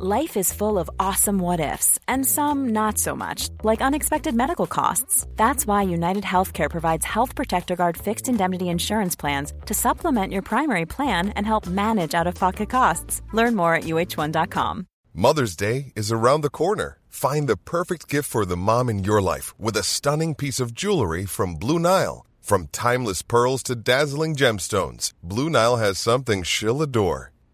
Life is full of awesome what ifs, and some not so much, like unexpected medical costs. That's why United Healthcare provides Health Protector Guard fixed indemnity insurance plans to supplement your primary plan and help manage out of pocket costs. Learn more at uh1.com. Mother's Day is around the corner. Find the perfect gift for the mom in your life with a stunning piece of jewelry from Blue Nile. From timeless pearls to dazzling gemstones, Blue Nile has something she'll adore.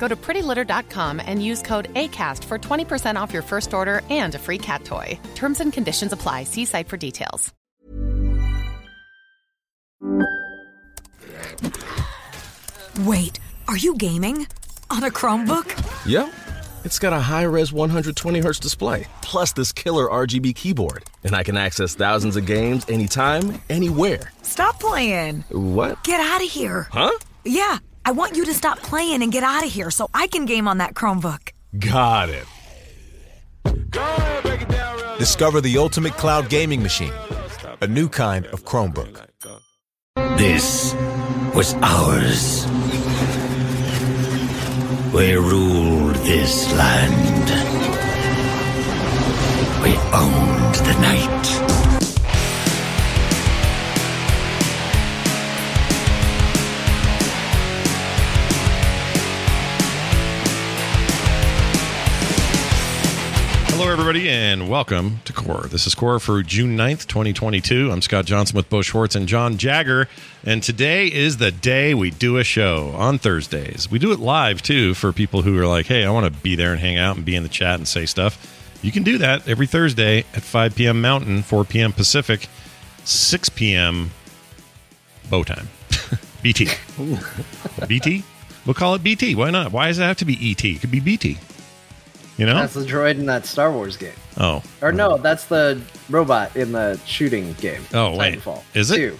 Go to prettylitter.com and use code ACAST for 20% off your first order and a free cat toy. Terms and conditions apply. See site for details. Wait, are you gaming? On a Chromebook? Yep. It's got a high res 120 hertz display, plus this killer RGB keyboard. And I can access thousands of games anytime, anywhere. Stop playing. What? Get out of here. Huh? Yeah, I want you to stop playing and get out of here so I can game on that Chromebook. Got it. Discover the ultimate cloud gaming machine, a new kind of Chromebook. This was ours. We ruled this land. We owned the night. Hello, everybody, and welcome to Core. This is Core for June 9th, 2022. I'm Scott Johnson with Beau Schwartz and Jon Jagger, and today is the day we do a show on Thursdays. We do it live, too, for people who are like, hey, I want to be there and hang out and be in the chat and say stuff. You can do that every Thursday at 5 p.m. Mountain, 4 p.m. Pacific, 6 p.m. Beau time. BT. BT? We'll call it BT. Why not? Why does it have to be ET? It could be BT. You know? That's the droid in that Star Wars game. Oh. Or no, that's the robot in the shooting game. Oh, wait. Titanfall. Is it? Two.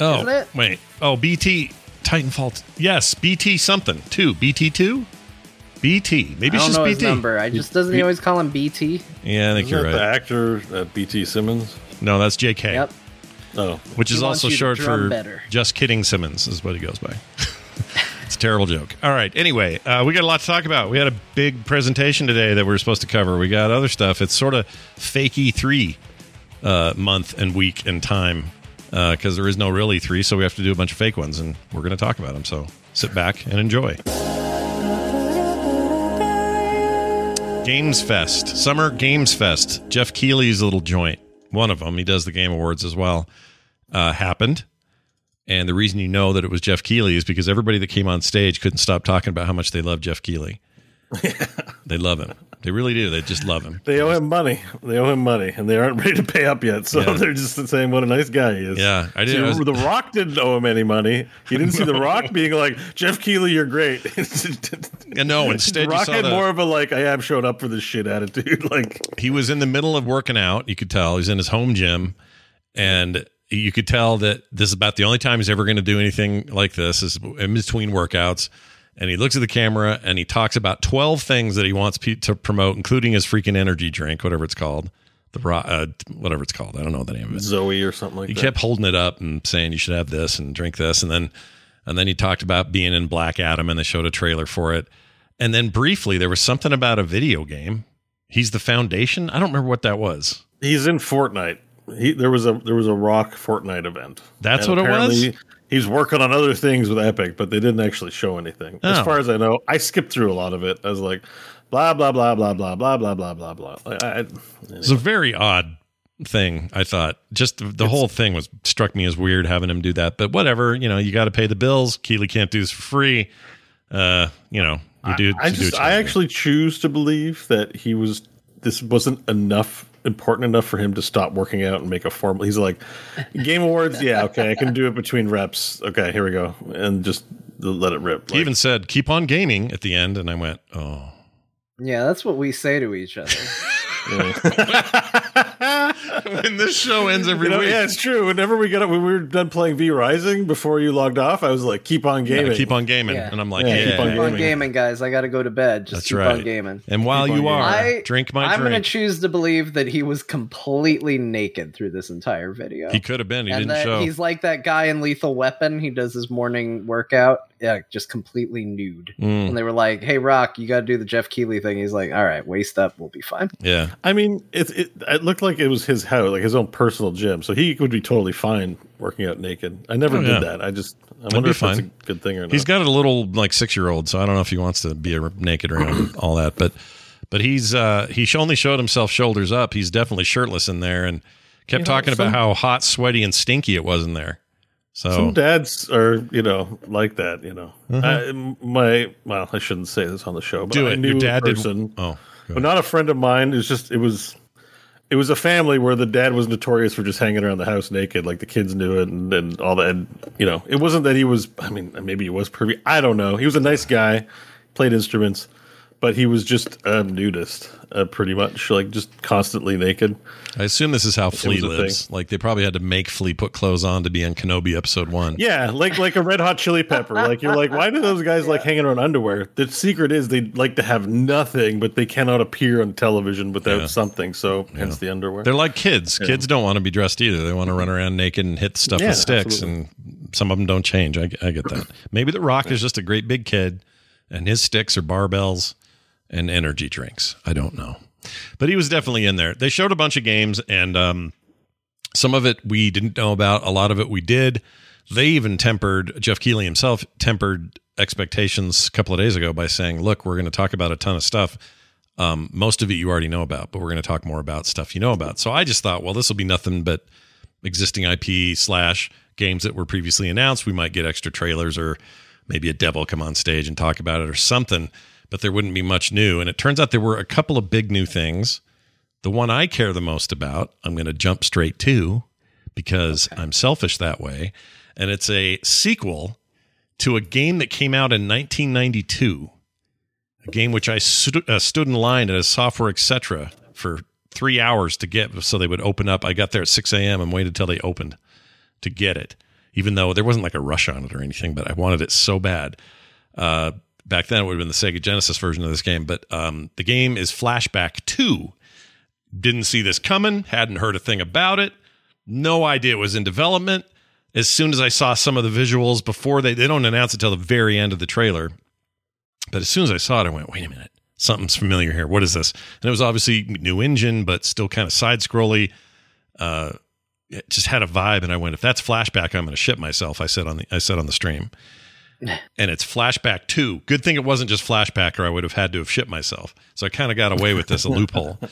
Oh, Isn't it? wait. Oh, BT Titanfall. Yes, BT something. Two. BT two. BT. Maybe I it's don't just know BT. his number. I just doesn't he always call him BT? Yeah, I think Isn't you're right. The actor uh, B.T. Simmons. No, that's JK. Yep. Oh, Which is He wants also short for better. just kidding Simmons is what he goes by. a terrible joke. All right. Anyway, uh, we got a lot to talk about. We had a big presentation today that we are supposed to cover. We got other stuff. It's sort of fake E3 uh, month and week and time because there is no real E3, so we have to do a bunch of fake ones, and we're going to talk about them. So sit back and enjoy. Games Fest, Summer Games Fest. Jeff Keighley's little joint, one of them, he does the Game Awards as well, uh, happened. And the reason you know that it was Jeff Keighley is because everybody that came on stage couldn't stop talking about how much they love Jeff Keighley. they love him. They really do. They just love him. they owe him money. They owe him money, and they aren't ready to pay up yet. So Yeah. they're just saying what a nice guy he is. Yeah, I did. Was- the Rock didn't owe him any money. He didn't see the Rock being like Jeff Keighley, you're great. Yeah, no, instead you Rock saw had the- more of a like I am showed up for this shit attitude. Like he was in the middle of working out. You could tell he's in his home gym, and you could tell that this is about the only time he's ever going to do anything like this is in between workouts. And he looks at the camera and he talks about twelve things that he wants pe- to promote, including his freaking energy drink, whatever it's called, the uh, whatever it's called. I don't know the name of it. Zoe or something like he that. kept holding it up and saying you should have this and drink this, and then and then he talked about being in Black Adam, and they showed a trailer for it. And then briefly, there was something about a video game. He's the foundation. I don't remember what that was. He's in Fortnite. He there was a there was a Rock Fortnite event. That's what it was? He's working on other things with Epic, but they didn't actually show anything. As Oh. far as I know, I skipped through a lot of it. I was like, blah blah blah blah blah blah blah blah blah blah. I, I- It's a very odd thing. I thought just the, the whole thing was struck me as weird having him do that. But whatever, you know, you got to pay the bills. Keighley can't do this for free. Uh, you know, you do. I do just you I actually choose to believe that he was this wasn't enough important enough for him to stop working out and make a formal. He's like, Game Awards, yeah, okay, I can do it between reps. Okay, here we go, and just let it rip. he even said, "Keep on gaming" at the end, and I went, "Oh." Yeah, that's what we say to each other. when this show ends every You know, week. yeah, it's true. Whenever we got up, when we were done playing V Rising before you logged off, I was like, "Keep on Yeah, gaming, keep on gaming, Yeah. and I'm like, Yeah, "Yeah." keep on Keep on gaming. gaming, guys. I got to go to bed. Just That's keep right. on gaming. And while Keep you are, I, drink my I'm going to choose to believe that he was completely naked through this entire video. he could have been. He and didn't that show. he's like that guy in Lethal Weapon. He does his morning workout, yeah, just completely nude. Mm, And they were like, "Hey, Rock, you got to do the Jeff Keighley thing." He's like, "All right, waist up, we'll be fine." yeah, I mean, it, it it looked like it was his house, like his own personal gym, so he would be totally fine working out naked. I never Oh, did yeah. that. I just I That'd wonder if that's a good thing or not. he's got a little like six year old, so I don't know if he wants to be a naked around all that, but but he's uh he only showed himself shoulders up. He's definitely shirtless in there, and kept You know, talking about how hot, sweaty, and stinky it was in there. So Some dads are, you know, like that. You know, Mhm. I, my well, I shouldn't say this on the show, but do I it. knew Your dad did. person, Oh, but not a friend of mine. It's just it was, it was a family where the dad was notorious for just hanging around the house naked, like the kids knew it, and, and all that. And, you know, it wasn't that he was. I mean, maybe he was pervy. I don't know. He was a nice guy, played instruments, but he was just a nudist, uh, pretty much, like just constantly naked. I assume this is how Flea lives. Like they probably had to make Flea put clothes on to be in Kenobi episode one. Yeah, like like a red hot chili pepper. Like you're like, why do those guys like hanging around underwear? The secret is they like to have nothing, but they cannot appear on television without Yeah. something. So hence the underwear. They're like kids. Yeah. Kids don't want to be dressed either. They want to run around naked and hit stuff Yeah, with sticks, absolutely. and some of them don't change. I, I get that. Maybe The Rock is just a great big kid, and his sticks are barbells and energy drinks. I don't know, but he was definitely in there. They showed a bunch of games, and um, some of it we didn't know about. A lot of it we did. They even tempered Jeff Keighley himself tempered expectations a couple of days ago by saying, "Look, we're going to talk about a ton of stuff." Um, most of it you already know about, but we're going to talk more about stuff you know about. So I just thought, well, this will be nothing but existing IP slash games that were previously announced. We might get extra trailers or maybe a devil come on stage and talk about it or something, but there wouldn't be much new. And it turns out there were a couple of big new things. The one I care the most about, I'm going to jump straight to because I'm selfish that way. And it's a sequel to a game that came out in 1992 a game which I stu- uh, stood in line at a software etc. for three hours to get, so they would open up. I got there at six a.m. and waited till they opened to get it, even though there wasn't like a rush on it or anything. But I wanted it so bad. Uh, back then, it would have been the Sega Genesis version of this game. But um, the game is Flashback Two. Didn't see this coming. Hadn't heard a thing about it. No idea it was in development. As soon as I saw some of the visuals before they they don't announce it till the very end of the trailer. But as soon as I saw it, I went, wait a minute, something's familiar here. What is this? And it was obviously new engine, but still kind of side scrolly. Uh, it just had a vibe, and I went, if that's flashback, I'm going to shit myself. I said on the I said on the stream, and it's flashback two. Good thing it wasn't just flashback, or I would have had to have shit myself. So I kind of got away with this, a loophole.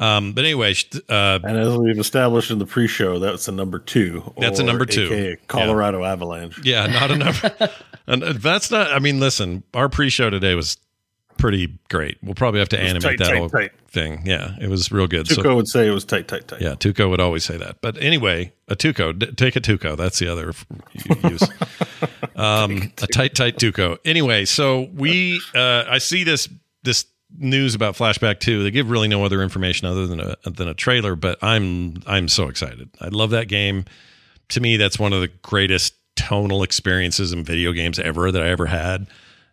Um, but anyway, uh, and as we've established in the pre-show, that's a number two. That's a number two. AKA Colorado Avalanche. Yeah, not enough. and uh, that's not. I mean, listen, our pre-show today was pretty great. We'll probably have to animate tight, that tight, whole tight. thing. Yeah, it was real good. Tuco would say it was tight, tight, tight. Yeah, Tuco would always say that. But anyway, a Tuco, d- take a Tuco. That's the other use. um, a tight, tight Tuco. Anyway, so we, uh, I see this this news about Flashback Two. They give really no other information other than a than a trailer. But I'm I'm so excited. I love that game. To me, that's one of the greatest tonal experiences in video games ever that I ever had.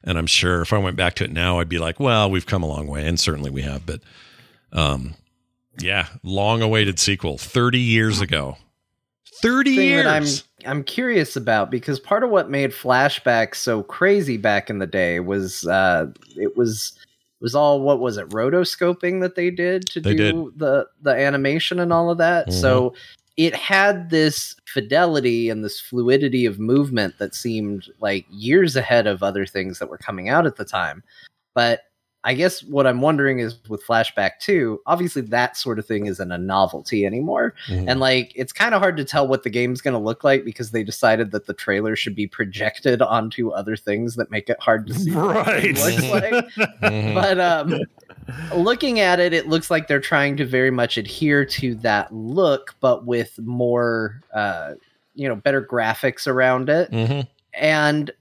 And I'm sure if I went back to it now, I'd be like, well, we've come a long way, and certainly we have. But um, yeah, long awaited sequel, 30 years ago. 30 thing years. that I'm I'm curious about because part of what made flashback so crazy back in the day was uh it was was all what was it rotoscoping that they did to They do the the animation and all of that. So it had this fidelity and this fluidity of movement that seemed like years ahead of other things that were coming out at the time. But I guess what I'm wondering is with Flashback 2, obviously that sort of thing isn't a novelty anymore. Mhm. And like it's kind of hard to tell what the game's going to look like because they decided that the trailer should be projected onto other things that make it hard to see what it Right. looks like. Mhm. But um looking at it, it looks like they're trying to very much adhere to that look, but with more, uh, you know, better graphics around it. Mm-hmm. And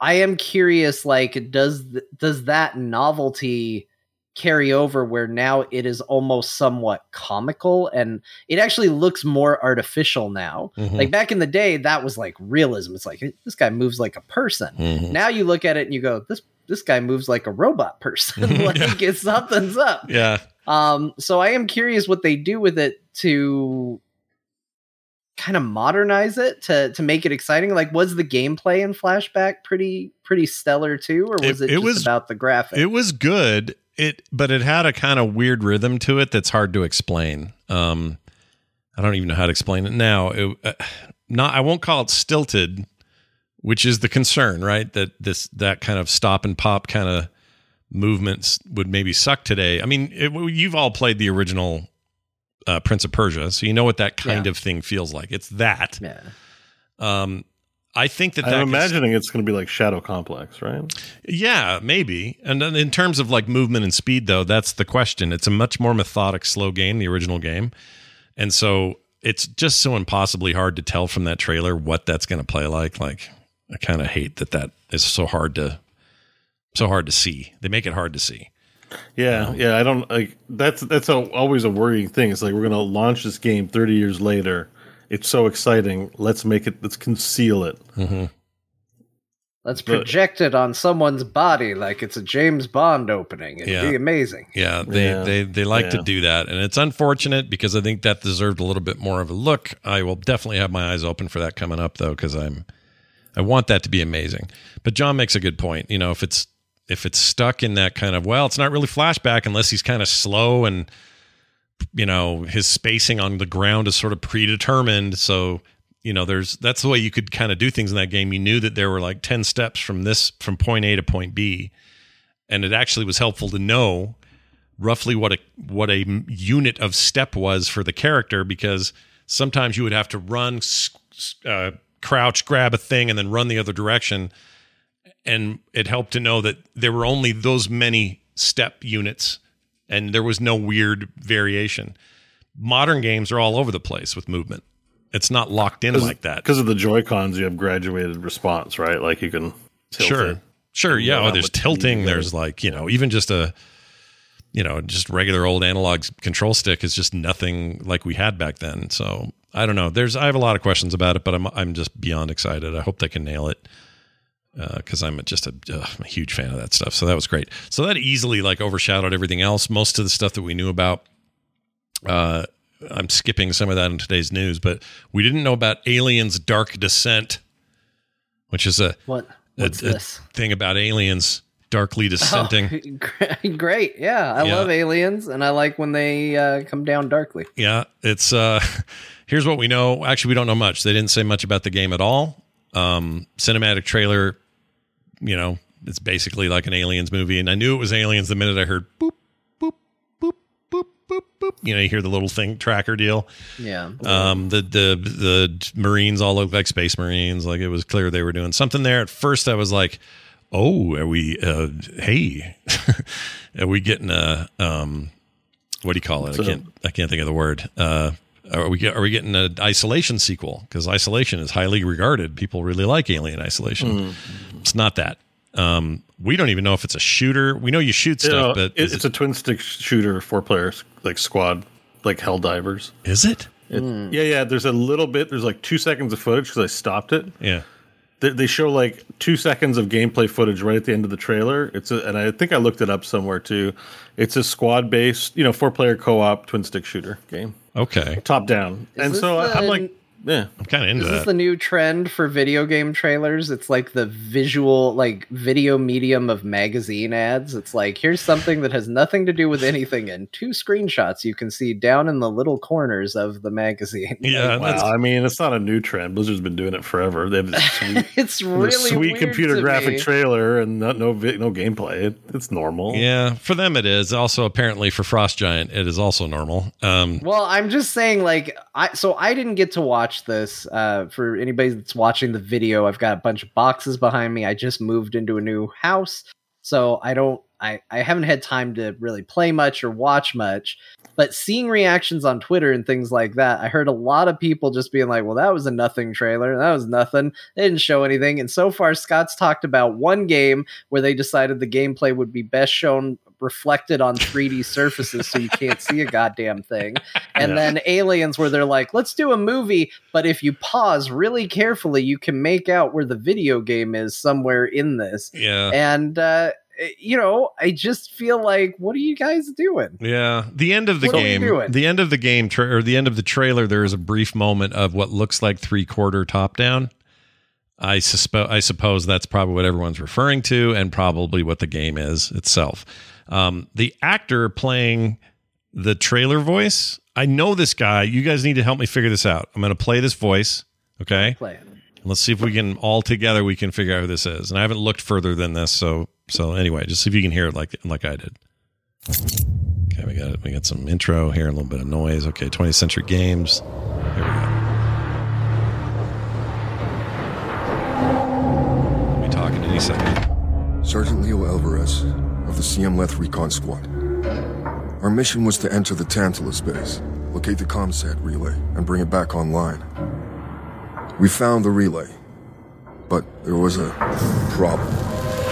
I am curious, like, does th- does that novelty carry over where now it is almost somewhat comical and it actually looks more artificial now. Mhm. Like back in the day, that was like realism. It's like this guy moves like a person. Mhm. Now you look at it and you go, this this guy moves like a robot person. like it's something's up. Yeah. Um, so I am curious what they do with it to kind of modernize it to to make it exciting. Like, was the gameplay in Flashback pretty pretty stellar too, or was It- it, it just was- about the graphics? It was good. It but it had a kind of weird rhythm to it that's hard to explain. Um I don't even know how to explain it now. It, uh, not I won't call it stilted, which is the concern, right? That this that kind of stop and pop kind of movements would maybe suck today. I mean, it, you've all played the original uh, Prince of Persia, so you know what that kind Yeah. of thing feels like. It's that. Yeah. Um, I think that I'm that could- imagining it's going to be like Shadow Complex, right? yeah, maybe. And then in terms of like movement and speed, though, that's the question. It's a much more methodic, slow game, the original game. And so it's just so impossibly hard to tell from that trailer what that's going to play like. Like, I kind of hate that that is so hard to, so hard to see. They make it hard to see. Yeah, yeah. I don't like that's that's a, always a worrying thing. It's like we're going to launch this game 30 years later. It's so exciting. Let's make it. Let's conceal it. Mm-hmm. Let's But- project it on someone's body like it's a James Bond opening. It'd Yeah. be amazing. Yeah, they Yeah. they they like to do that, and it's unfortunate because I think that deserved a little bit more of a look. I will definitely have my eyes open for that coming up though, because I'm I want that to be amazing. But John makes a good point. You know, if it's if it's stuck in that kind of well, it's not really flashback unless he's kind of slow and you know his spacing on the ground is sort of predetermined. So you know, there's that's the way you could kind of do things in that game. You knew that there were like ten steps from this from point A to point B and it actually was helpful to know roughly what a what a unit of step was for the character because sometimes you would have to run uh, crouch grab a thing and then run the other direction. And it helped to know that there were only those many step units and there was no weird variation. Modern games are all over the place with movement. It's not locked in like that. because of the Joy Cons. You have graduated response, right? Like you can tilt sure. it. sure yeah. Oh, there's tilting there's like you know even just a you know just regular old analog control stick is just nothing like we had back then. So i don't know there's i have a lot of questions about it but i'm i'm just beyond excited i hope they can nail it because i'm just a, I'm a huge fan of that stuff so that was great so that easily like overshadowed everything else most of the stuff that we knew about uh i'm skipping some of that in today's news but we didn't know about aliens dark descent which is a What? a, What's a this? thing about aliens darkly dissenting. Oh, great. Yeah, I Yeah. love aliens, and I like when they uh, come down darkly. yeah, it's uh here's what we know. Actually, we don't know much. They didn't say much about the game at all. Um cinematic trailer, you know, it's basically like an aliens movie and I knew it was aliens the minute I heard boop boop boop boop boop boop. You know, you hear the little thing tracker deal. Yeah. Um, the the the Marines all look like Space Marines. Like it was clear they were doing something there. At first, I was like, "Oh, are we? Uh, hey, are we getting a um, what do you call it? I can't I can't think of the word. Uh, are we are we getting an isolation sequel? Because isolation is highly regarded. People really like Alien Isolation. Mm. It's not that. Um, we don't even know if it's a shooter. We know you shoot You stuff, know, but it- is it's a twin stick shooter, four players like squad, like Helldivers. Is it? It- Yeah, yeah. There's a little bit. There's like two seconds of footage because I stopped it. Yeah. They, they show like two seconds of gameplay footage right at the end of the trailer. It's a, and I think I looked it up somewhere too. It's a squad based, you know, four player co op twin stick shooter game, okay. top down. Is and so the- I'm like, yeah, I'm kind of into Is that. this is the new trend for video game trailers? It's like the visual, like video medium of magazine ads. It's like here's something that has nothing to do with anything, and two screenshots you can see down in the little corners of the magazine. Yeah, wow. that's- I mean, it's not a new trend. Blizzard's been doing it forever. They have this sweet, it's this really sweet computer graphic me. trailer and not, no vi- no gameplay. It, it's normal. Yeah, for them it is. Also, apparently for Frost Giant, it is also normal. Um, Well, I'm just saying, like, I so I didn't get to watch this. Uh, for anybody that's watching the video, I've got a bunch of boxes behind me. I just moved into a new house. so I don't I, I haven't had time to really play much or watch much. But seeing reactions on Twitter and things like that, I heard a lot of people just being like, well, that was a nothing trailer. That was nothing. They didn't show anything. And so far, Scott's talked about one game where they decided the gameplay would be best shown reflected on 3D surfaces so you can't see a goddamn thing. And Yeah. then aliens where they're like, let's do a movie, but if you pause really carefully, you can make out where the video game is somewhere in this. Yeah. And uh you know, I just feel like, what are you guys doing? Yeah, the end of the What game, the end of the game, tra- or the end of the trailer, there is a brief moment of what looks like three quarter top down. I suspe- I suppose that's probably what everyone's referring to, and probably what the game is itself. Um, the actor playing the trailer voice, I know this guy. You guys need to help me figure this out. I'm going to play this voice. Okay, Play it. Let's see if we can all together we can figure out who this is. And I haven't looked further than this, so so anyway, just see if you can hear it like like I did. Okay, we got we got some intro here, a little bit of noise. Okay, 20th Century Games. Here we go. We'll be talking any second. Sergeant Leo Alvarez of the CM Leth Recon Squad. Our mission was to enter the Tantalus base, locate the ComSat relay, and bring it back online. We found the relay, but there was a problem.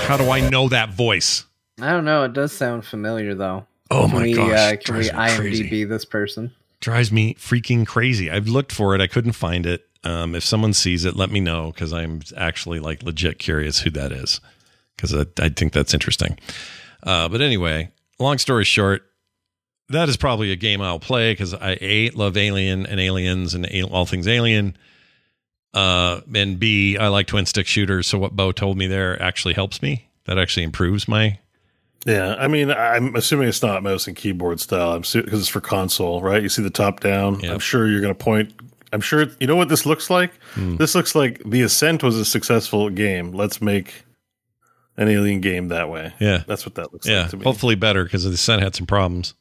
How do I know that voice? I don't know. It does sound familiar though. Oh can my we, gosh, Uh, can we IMDb crazy. this person? Drives me freaking crazy. I've looked for it, I couldn't find it. Um, if someone sees it, let me know because I'm actually like legit curious who that is because I, I think that's interesting. Uh, but anyway, long story short, that is probably a game I'll play because I a love Alien and Aliens and a- all things Alien. Uh, and B, I like twin stick shooters. So what Beau told me there actually helps me. That actually improves my. Yeah, I mean, I'm assuming it's not mouse and keyboard style. I'm because it's for console, right? You see the top down. I'm sure you're going to point. I'm sure you know what this looks like. Hmm. This looks like the Ascent was a successful game. Let's make an alien game that way. Yeah, that's what that looks Yeah, like to me. hopefully better because the Ascent had some problems.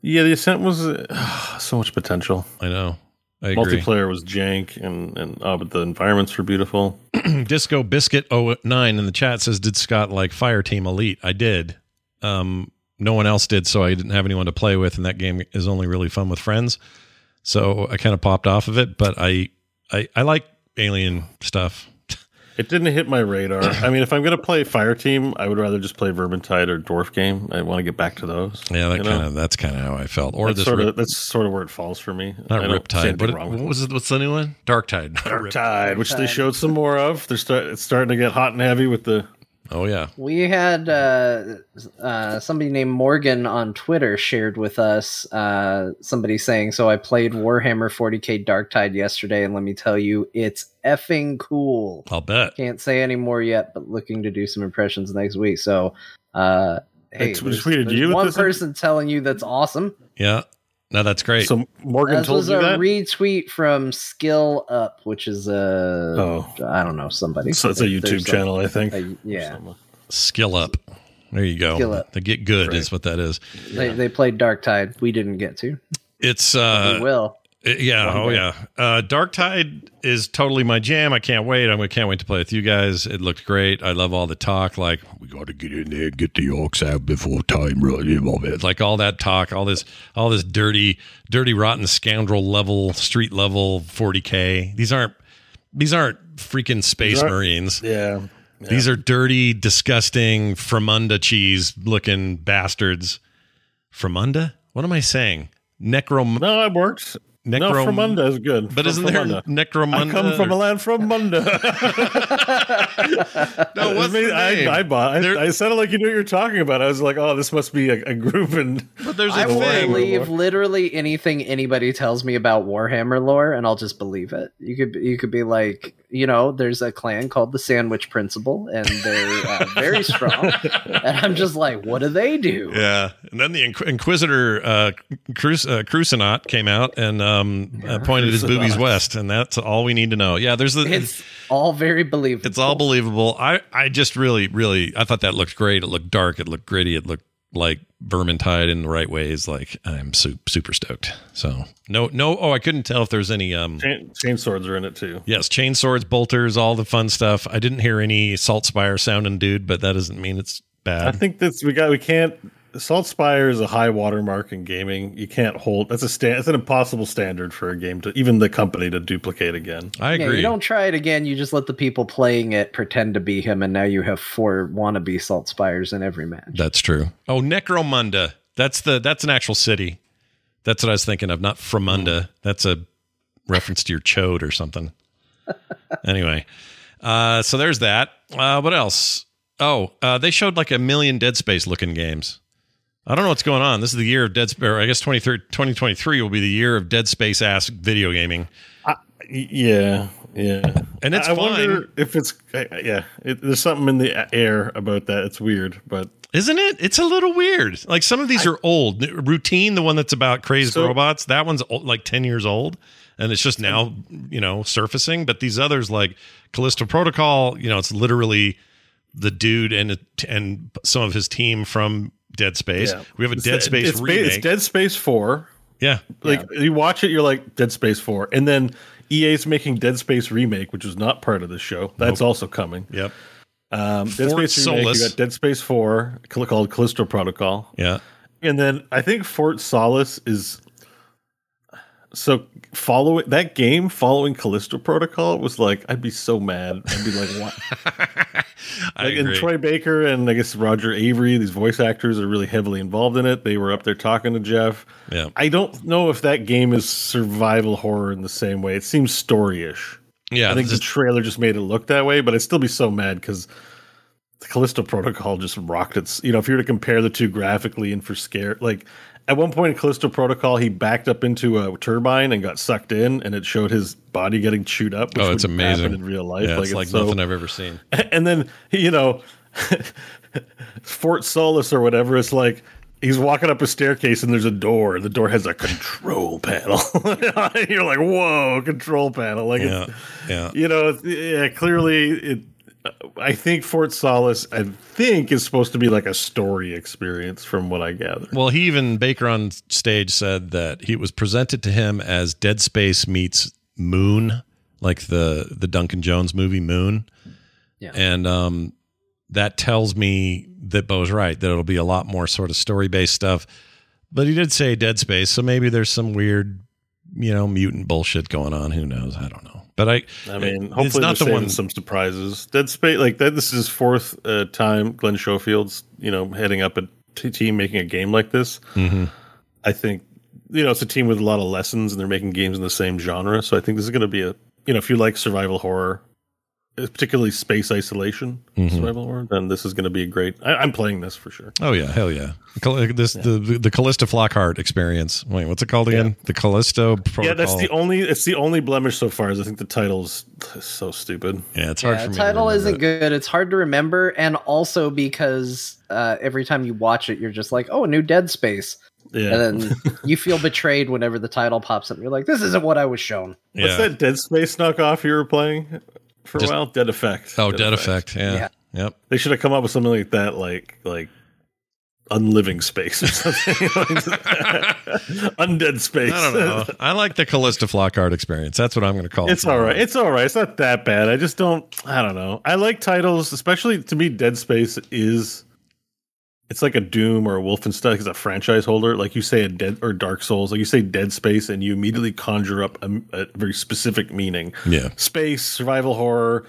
Yeah, the Ascent was uh, so much potential. I know. I agree. Multiplayer was jank, and and oh, but the environments were beautiful. Disco Biscuit 09 in the chat says, Did Scott like Fireteam Elite? I did. Um, no one else did, so I didn't have anyone to play with, and that game is only really fun with friends. So I kind of popped off of it, but I, I, I like alien stuff. It didn't hit my radar. I mean, if I'm going to play Fire Team, I would rather just play Vermintide or Dwarf Game. I want to get back to those. Yeah, that kind of that's kind of how I felt. Or that's this sort rip, of that's sort of where it falls for me. I not don't see Riptide. anything What, wrong what with was it? What's the new one? Darktide. Dark Tide, which they showed some more of. They're start, it's starting to get hot and heavy with the. Oh yeah, We had uh, uh, somebody named Morgan on Twitter shared with us uh, somebody saying, "So I played Warhammer 40k Darktide yesterday, and let me tell you, it's effing cool." I'll bet. Can't say any more yet, but looking to do some impressions next week. So, uh, hey, It's- there's- there's you one this? person telling you that's awesome. Yeah, no, that's great. So Morgan This told was you a that. retweet from Skill Up, which is a Oh. I don't know somebody. so it's a There's YouTube like channel, I think. a- yeah, Skill up. There you go. Skill up. They get good Right. is what that is. they they played Darktide. We didn't get to. It's uh, we will. Uh, Yeah, Oh, yeah. Uh, Darktide is totally my jam. I can't wait. I can't wait to play with you guys. It looked great. I love all the talk. Like we got to get in there, and get the orcs out before time it. Like all that talk, all this, all this dirty, dirty, rotten scoundrel level, street level, forty k. These aren't, these aren't freaking space aren't- marines. Yeah. These are dirty, disgusting Fremunda cheese looking bastards. Fremunda? What am I saying? Necro. No, it works. No, from Munda is good. But From- isn't from there Munda. Necromunda? I come from or- a land from Munda. No, what's the I, name? I bought. There- I, I sounded like you knew what you were talking about. I was like, oh, this must be a, a group and. But there's I a will thing. believe literally anything anybody tells me about Warhammer lore, and I'll just believe it. You could you could be like, you know, there's a clan called the Sandwich Principle, and they're uh, very strong. and I'm just like, what do they do? Yeah, and then the Inqu- Inquisitor uh, Crus- uh, Crucinot came out and um, uh, pointed his boobies west, and that's all we need to know. Yeah, there's the It's all very believable. it's all believable. I I just really really I thought that looked great. It looked dark. It looked gritty. It looked like Vermintide in the right ways. Like I'm su- super stoked. So no no oh I couldn't tell if there's any um Chain, chain swords are in it too. yes chain swords bolters all the fun stuff. I didn't hear any Saltzpyre sounding dude, but that doesn't mean it's bad. I think that's we got we can't Saltzpyre is a high watermark in gaming. You can't hold that's a stand it's an impossible standard for a game to even the company to duplicate again. I Yeah, agree. you don't try it again. You just let the people playing it pretend to be him, and now you have four wannabe Saltzpyres in every match. That's true. Oh, Necromunda. That's the that's an actual city. That's what I was thinking of, not Fremunda. That's a reference to your chode or something. anyway, uh, so there's that. Uh, what else? Oh, uh, they showed like a million Dead Space looking games. I don't know what's going on. This is the year of Dead Space. I guess 23 2023 will be the year of Dead Space ass video gaming. Y- Yeah, yeah, And it's I fine. wonder if it's uh, yeah. It, there's something in the air about that. It's weird, but Isn't it? It's a little weird. Like some of these are old. Routine, the one that's about crazed So- robots, that one's old, like 10 years old and it's just now, you know, surfacing. But these others like Callisto Protocol, you know, it's literally the dude and and some of his team from Dead Space. yeah. We have a It's Dead de- Space it's, ba- remake. It's Dead Space Four. yeah. Like you watch it, you're like Dead Space Four, and then EA's making Dead Space remake, which is not part of the show. That's also coming. Yep. Um, Dead Fort Space remake. You got Dead Space Four called Callisto Protocol. Yeah. And then I think Fort Solis is so following that game following Callisto Protocol was like I'd be so mad. I'd be like, what? Like, and. Troy Baker and I guess Roger Avery, these voice actors are really heavily involved in it. They were up there talking to Jeff. Yeah. I don't know if that game is survival horror in the same way. It seems storyish. Yeah. I think the trailer just made it look that way, but I'd still be so mad because the Callisto Protocol just rocked its. You know, if you were to compare the two graphically and for scare, like at one point in Callisto Protocol, he backed up into a turbine and got sucked in, and it showed his body getting chewed up. Which oh, it's amazing in real life. Yeah, it's like nothing I've ever seen. and then you know Fort Solis or whatever. It's like he's walking up a staircase and there's a door. The door has a control panel. You're like, whoa, control panel! Like, Yeah. Yeah. you know, yeah, clearly it. I think Fort Solis, I think, is supposed to be like a story experience, from what I gather. Well, he even Baker on stage said that he was presented to him as Dead Space meets Moon, like the the Duncan Jones movie Moon. Yeah. And um that tells me that Beau's right, that it'll be a lot more sort of story based stuff. But he did say Dead Space, so maybe there's some weird, you know, mutant bullshit going on. Who knows? I don't know. But I I mean, it's hopefully not they're the one some surprises. Dead Space, like that. This is his fourth uh, time. Glenn Schofield's, you know, heading up a t- team making a game like this. Mhm. I think, you know, it's a team with a lot of lessons, and they're making games in the same genre. So I think this is going to be a, you know, if you like survival horror, particularly space isolation Mhm. survival horror, then this is going to be a great. I, I'm playing this for sure. Oh yeah, hell yeah! Cal- This the the Callisto Flockhart experience. Wait, what's it called again? The Callisto Protocol. Yeah, that's the only. It's the only blemish so far. Is I think the title's so stupid. Yeah, it's hard. Yeah, the title isn't good. It's hard to remember, and also because uh, every time you watch it, you're just like, "Oh, a new Dead Space," Yeah. and then you feel betrayed whenever the title pops up. You're like, "This isn't what I was shown." What's that Dead Space knockoff you were playing for Just- a while? Dead Effect. Oh, Dead Effect, yeah. Yep. They should have come up with something like that, like like unliving space or something. Undead space. I don't know. I like the Callista Flockhart experience. That's what I'm going to call it. It's it. all right. It's all right. It's not that bad. I just don't. I don't know. I like titles, especially to me. Dead Space is. It's like a Doom or a Wolfenstein. It's a franchise holder. Like you say, a Dead or Dark Souls. Like you say, Dead Space, and you immediately conjure up a, a very specific meaning. Yeah. Space survival horror,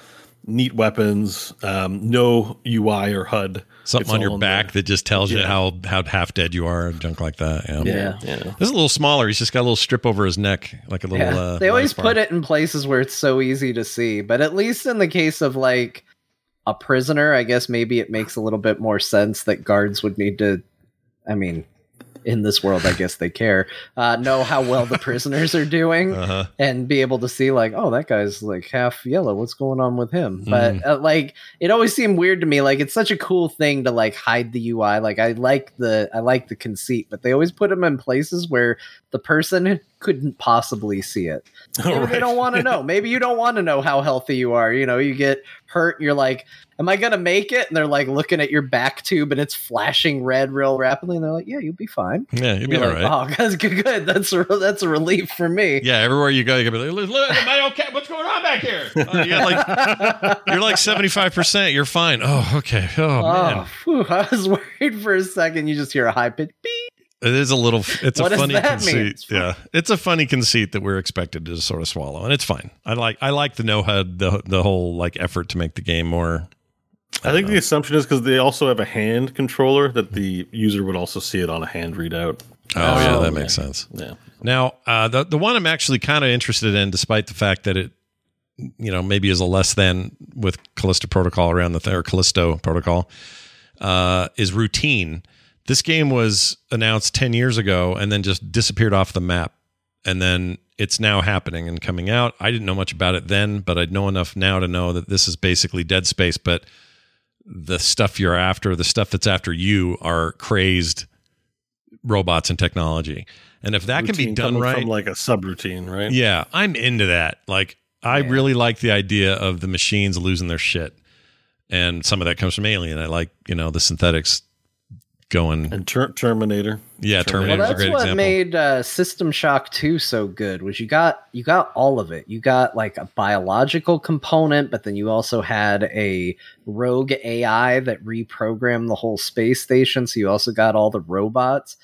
neat weapons, um, no UI or HUD. Something It's on your in back that just tells you how how half dead you are and junk like that. Yeah. Yeah, yeah. This is a little smaller. He's just got a little strip over his neck, like a little. Yeah. Uh, they always life bar. put it in places where it's so easy to see, but at least in the case of like a prisoner, I guess maybe it makes a little bit more sense that guards would need to. I mean, in this world, I guess they care. Uh, know how well the prisoners are doing Uh-huh. and be able to see like, oh, that guy's like half yellow. What's going on with him? But Mhm. uh, like, it always seemed weird to me. Like, it's such a cool thing to like hide the UI. Like, I like the I like the conceit, but they always put them in places where the person couldn't possibly see it. Maybe they don't want to know. Maybe you don't want to know how healthy you are. You know, you get hurt, and you're like, "Am I gonna make it?" And they're like looking at your back tube, and it's flashing red real rapidly, and they're like, "Yeah, you'll be fine." Yeah, you'll be all like, right. Oh, that's good. good. That's a, that's a relief for me. Yeah, everywhere you go, you can be like, "Look, am I okay? What's going on back here?" Uh, oh, you like, you're like seventy five percent. You're fine. Oh, okay. Oh, oh man, Oh, phew, I was worried for a second. You just hear a high pitch beep. It is a little. It's What a does funny that mean? conceit. It's. Yeah, it's a funny conceit that we're expected to sort of swallow, and it's fine. I like I like the no HUD, the the whole like effort to make the game more. I think the assumption is because they also have a hand controller that the user would also see it on a hand readout. Oh, yeah, Oh, that makes sense. Yeah. Now, uh, the the one I'm actually kind of interested in, despite the fact that it, you know, maybe is a less than with Callisto Protocol around the th- or Callisto Protocol, uh, is routine. This game was announced ten years ago and then just disappeared off the map, and then it's now happening and coming out. I didn't know much about it then, but I know enough now to know that this is basically Dead Space, but the stuff you're after, the stuff that's after you, are crazed robots and technology. And if that can be done right, from like a subroutine, right? yeah, I'm into that. Like, I really like the idea of the machines losing their shit, and some of that comes from Alien. I like, you know, the synthetics going. And ter- Terminator. Yeah, Well, Terminator's a great example. that's great what example. made uh, System Shock 2 so good. Was you got you got all of it. You got like a biological component, but then you also had a rogue AI that reprogrammed the whole space station. So you also got all the robots.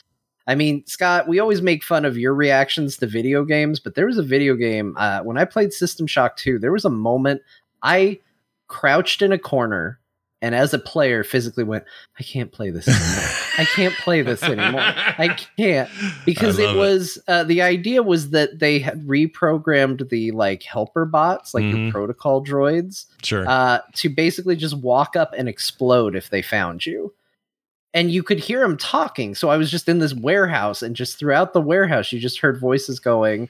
I mean, Scott, we always make fun of your reactions to video games, but there was a video game uh, when I played System Shock 2. There was a moment I crouched in a corner and as a player physically went, I can't play this anymore. I can't play this anymore. I can't because I it was uh, the idea was that they had reprogrammed the like helper bots, like Mhm. your protocol droids, Sure. uh, to basically just walk up and explode if they found you. And you could hear them talking. So I was just in this warehouse, and just throughout the warehouse, you just heard voices going,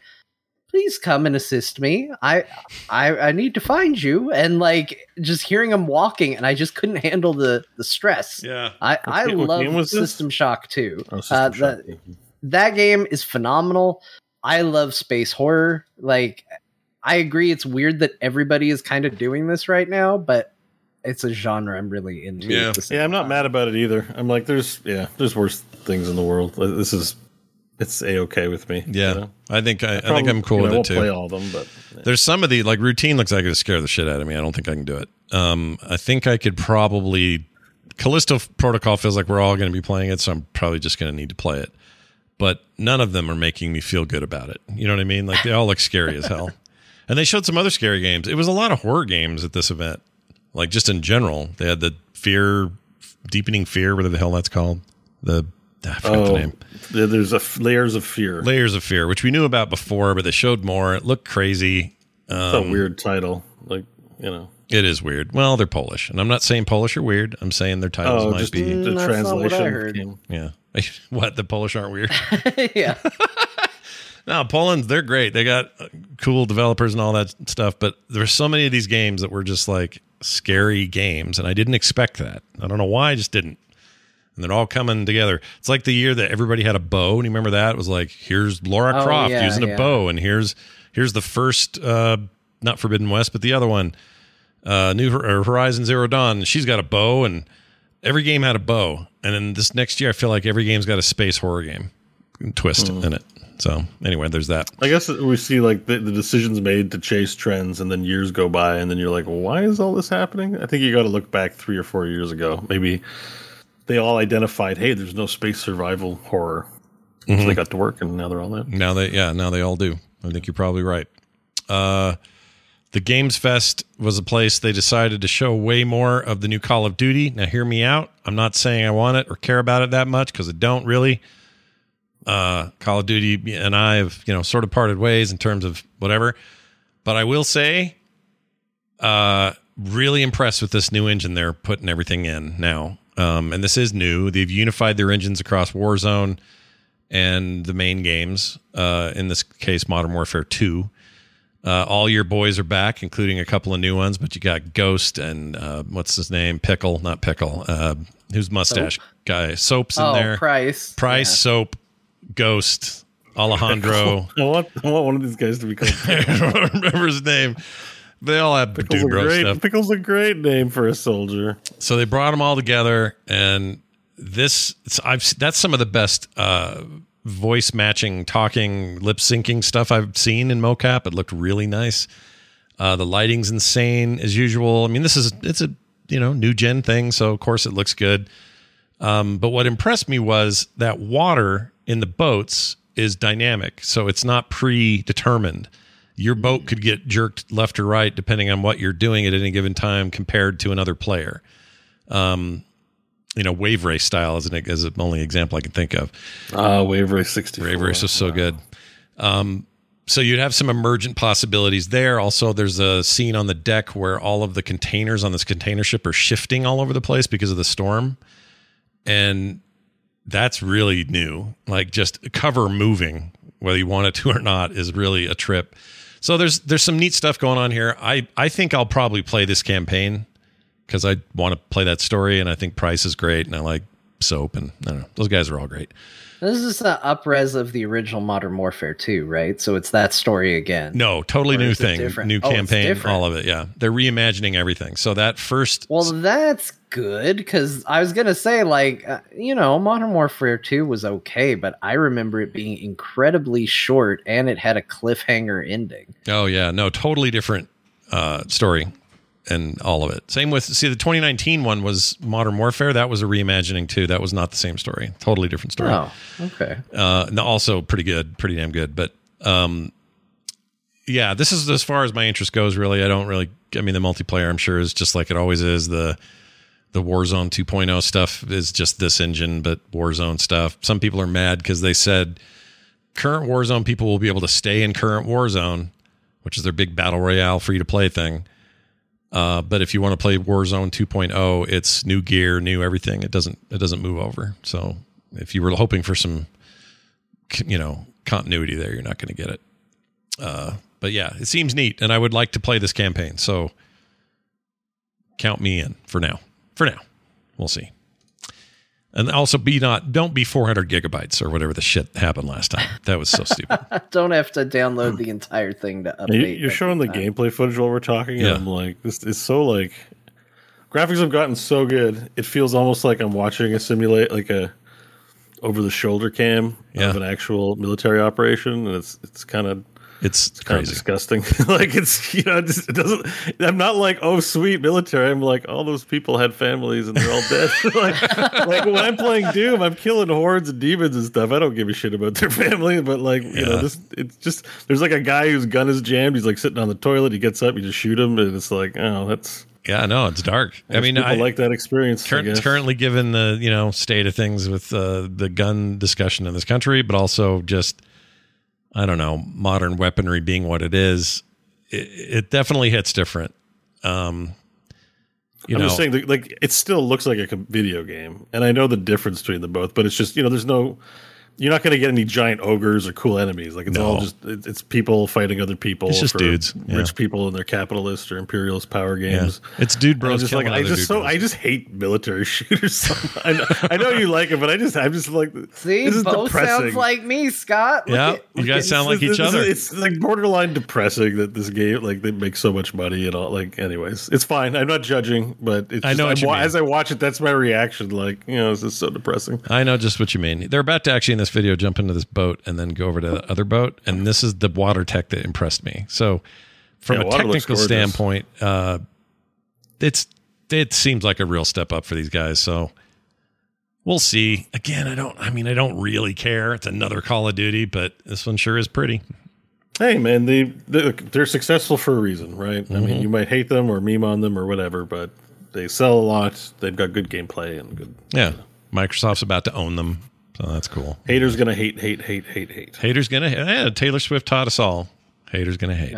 "Please come and assist me. I, I, I need to find you." And like just hearing him walking, and I just couldn't handle the the stress. yeah. I, I game- love game was this? System Shock too. Oh, Uh, Shock. that, that game is phenomenal. I love space horror. Like, I agree, it's weird that everybody is kind of doing this right now, but it's a genre I'm really into. Yeah. at the same Yeah, I'm not mad about it either. I'm like, there's yeah, there's worse things in the world. This is it's a okay with me. Yeah, you know? I think I, I think Probably- I'm cool you know, with it too. Play all of them, but yeah. There's some of the like routine looks like it'll scare the shit out of me. I don't think I can do it. Um, I think I could probably Callisto Protocol feels like we're all going to be playing it, so I'm probably just going to need to play it. But none of them are making me feel good about it. You know what I mean? Like they all look scary as hell. And they showed some other scary games. It was a lot of horror games at this event. Like just in general, they had the fear, deepening fear, whatever the hell that's called. The I forgot the oh, name. there's a f- layers of fear. Layers of Fear, which we knew about before, but they showed more. It looked crazy. It's Um, a weird title. Like you know, It is weird. Well, they're Polish, and I'm not saying Polish are weird. I'm saying their titles oh, might just be. the Mm, that's not what I translation. heard. Yeah. what? The Polish aren't weird? yeah. no, Poland, they're great. They got uh, cool developers and all that stuff, but there's so many of these games that were just like scary games, and I didn't expect that. I don't know why, I just didn't. And they're all coming together. It's like the year that everybody had a bow. And you remember that? It was like, here's Laura Oh, Croft yeah, using a bow, and here's here's the first uh not Forbidden West, but the other one. Uh New or Horizon Zero Dawn. She's got a bow and every game had a bow. And then this next year I feel like every game's got a space horror game twist Hmm. in it. So anyway, there's that. I guess we see like the, the decisions made to chase trends, and then years go by, and then you're like, why is all this happening? I think you got to look back three or four years ago. Maybe they all identified, hey, there's no space survival horror. So Mm-hmm. they got to work, and now they're all in. Now they yeah, now they all do. I think you're probably right. Uh the Games Fest was a place they decided to show way more of the new Call of Duty. Now hear me out. I'm not saying I want it or care about it that much because I don't really. Uh Call of Duty and I have, you know, sort of parted ways in terms of whatever. But I will say uh really impressed with this new engine they're putting everything in now. Um and this is new. They've unified their engines across Warzone and the main games. Uh, in this case, Modern Warfare Two. Uh, all your boys are back, including a couple of new ones. But you got Ghost and uh, what's his name? Pickle, not Pickle. Uh, who's mustache guy? Soap's in Oh, there. Price. Price, Yeah. Soap, Ghost. Alejandro. I want I want one of these guys to be called. I don't remember his name. They all have Pickle's dude bro great stuff. Pickle's a great name for a soldier. So they brought them all together, and this I've that's some of the best uh, voice matching, talking, lip syncing stuff I've seen in mocap. It looked really nice. Uh, the lighting's insane as usual. I mean, this is it's a you know new gen thing, so of course it looks good. Um, but what impressed me was that water in the boats is dynamic, so it's not predetermined. Your boat could get jerked left or right depending on what you're doing at any given time compared to another player. Um, you know, wave race style is an as the only example I can think of. Ah, Wave Race sixty. Wave race is so good. Um, so you'd have some emergent possibilities there. Also, there's a scene on the deck where all of the containers on this container ship are shifting all over the place because of the storm, and that's really new. Like just cover moving, whether you want it to or not, is really a trip. So there's there's some neat stuff going on here. I I think I'll probably play this campaign because I want to play that story, and I think Price is great, and I like Soap, and I don't know, those guys are all great. This is the upres of the original Modern Warfare 2, right? So it's that story again. No, totally Or new thing, new Oh, campaign, all of it. Yeah, they're reimagining everything. So that first, Well, that's good because I was gonna say, like, uh, you know, Modern Warfare Two was okay, but I remember it being incredibly short and it had a cliffhanger ending. oh yeah, no, totally different uh, story and all of it. Same with see the 2019 one was Modern Warfare. That was a reimagining too. That was not the same story. Totally different story. Oh, okay. Uh, also pretty good, pretty damn good. But um, yeah, this is as far as my interest goes. Really, I don't really. I mean, the multiplayer, I'm sure, is just like it always is. The the Warzone 2.0 stuff is just this engine, but Warzone stuff. Some people are mad because they said current Warzone people will be able to stay in current Warzone, which is their big battle royale free to play thing. Uh, but if you want to play Warzone 2.0, it's new gear, new everything. It doesn't it doesn't move over. So if you were hoping for some, you know, continuity there, you're not going to get it. Uh, but yeah, it seems neat, and I would like to play this campaign. So count me in for now. For now, we'll see. And also, be not don't be 400 gigabytes or whatever the shit happened last time. That was so stupid. Don't have to download the entire thing to update. You're showing the gameplay footage while we're talking, Yeah. and I'm like, this is so like graphics have gotten so good. It feels almost like I'm watching a simulate like a over the shoulder cam Yeah. of an actual military operation, and it's it's kind of it's kind of disgusting. like it's you know it, just, it doesn't. I'm not like oh sweet military. I'm like all those people had families and they're all dead. like like when I'm playing Doom, I'm killing hordes of demons and stuff. I don't give a shit about their family, but like you know this it's just there's like a guy whose gun is jammed. He's like sitting on the toilet. He gets up, you just shoot him, and it's like oh that's. Yeah, no, it's dark. I mean, I like that experience. Cur- guess. currently, given the you know state of things with uh, the gun discussion in this country, but also just I don't know modern weaponry being what it is, it, it definitely hits different. Um, you I'm know, just saying, that, like, it still looks like a video game, and I know the difference between the both, but it's just you know, there's no, you're not going to get any giant ogres or cool enemies. Like, it's No. all just it's people fighting other people. It's just for dudes, rich people in their capitalist or imperialist power games. It's dude And bros I'm just like, killing I just dude so bros. I just hate military shooters. So much. I, know, I know you like it, but I just I'm just like See, this is both depressing. sounds like me, Scott. Look Yeah, at- you guys sound like This- each this- other. It's like borderline depressing that this game, like, they make so much money and all. Like, anyways, it's fine. I'm not judging, but it's I know just- what you wa- mean. as I watch it, that's my reaction. Like, you know, this is so depressing. I know just what you mean. They're about to actually in this video jump into this boat and then go over to the other boat, and this is the water tech that impressed me. So, from Yeah, a technical standpoint, uh, it's it seems like a real step up for these guys. So, we'll see. Again, I don't. I mean, I don't really care. It's another Call of Duty, but this one sure is pretty. Hey, man, they they're, successful for a reason, right? I Mhm. mean, you might hate them or meme on them or whatever, but they sell a lot. They've got good gameplay and good. Yeah, Microsoft's about to own them, so that's cool. Haters gonna hate, hate, hate, hate, hate. Haters gonna. Yeah, Taylor Swift taught us all. Haters gonna hate.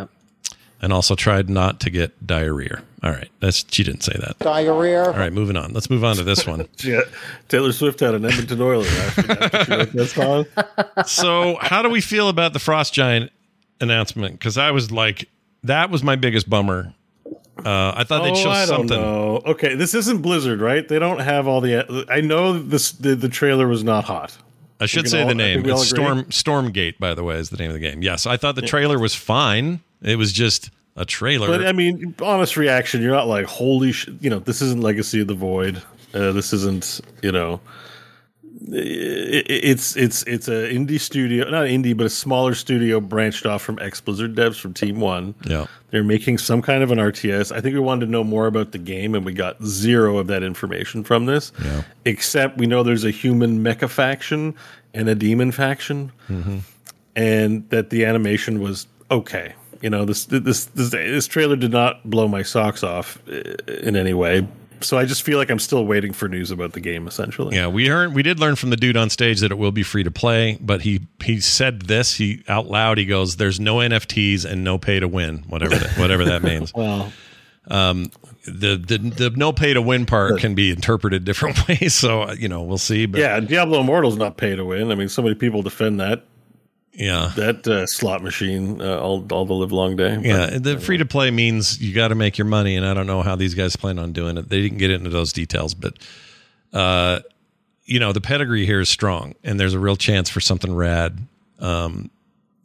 And also tried not to get diarrhea. All right, that's she didn't say that. Diarrhea. All right, moving on. Let's move on to this one. Yeah, Taylor Swift had an Edmonton Oilers. after that. You that song? so, how do we feel about the Frost Giant announcement? Because I was like, that was my biggest bummer. Uh, I thought they'd Oh, show I something. know. Okay, this isn't Blizzard, right? They don't have all the. I know this. The, the trailer was not hot. I should say all- the name. think we all It's. Storm Stormgate, by the way, is the name of the game. Yes, I thought the trailer was fine. It was just a trailer. But I mean, honest reaction, you're not like, holy sh you know, this isn't Legacy of the Void. Uh, this isn't, you know, it's it's it's a indie studio, not indie, but a smaller studio branched off from ex Blizzard devs from Team One. Yeah. They're making some kind of an RTS. I think we wanted to know more about the game, and we got zero of that information from this. Yeah. Except we know there's a human mecha faction and a demon faction Mm-hmm. and that the animation was okay. You know, this this this this trailer did not blow my socks off uh, in any way. So I just feel like I'm still waiting for news about the game. Essentially, Yeah, we heard we did learn from the dude on stage that it will be free to play, but he he said this he out loud. He goes, "There's no NFTs and no pay to win, whatever that, whatever that means." well, um, the, the the no pay to win part can be interpreted different ways. So you know, we'll see. But yeah, Diablo Immortal's not pay to win. I mean, so many people defend that. Yeah, that uh, slot machine uh, all all the live long day. But- Yeah, the free to play means you got to make your money, and I don't know how these guys plan on doing it. They didn't get into those details, but uh, you know, the pedigree here is strong, and there's a real chance for something rad. Um,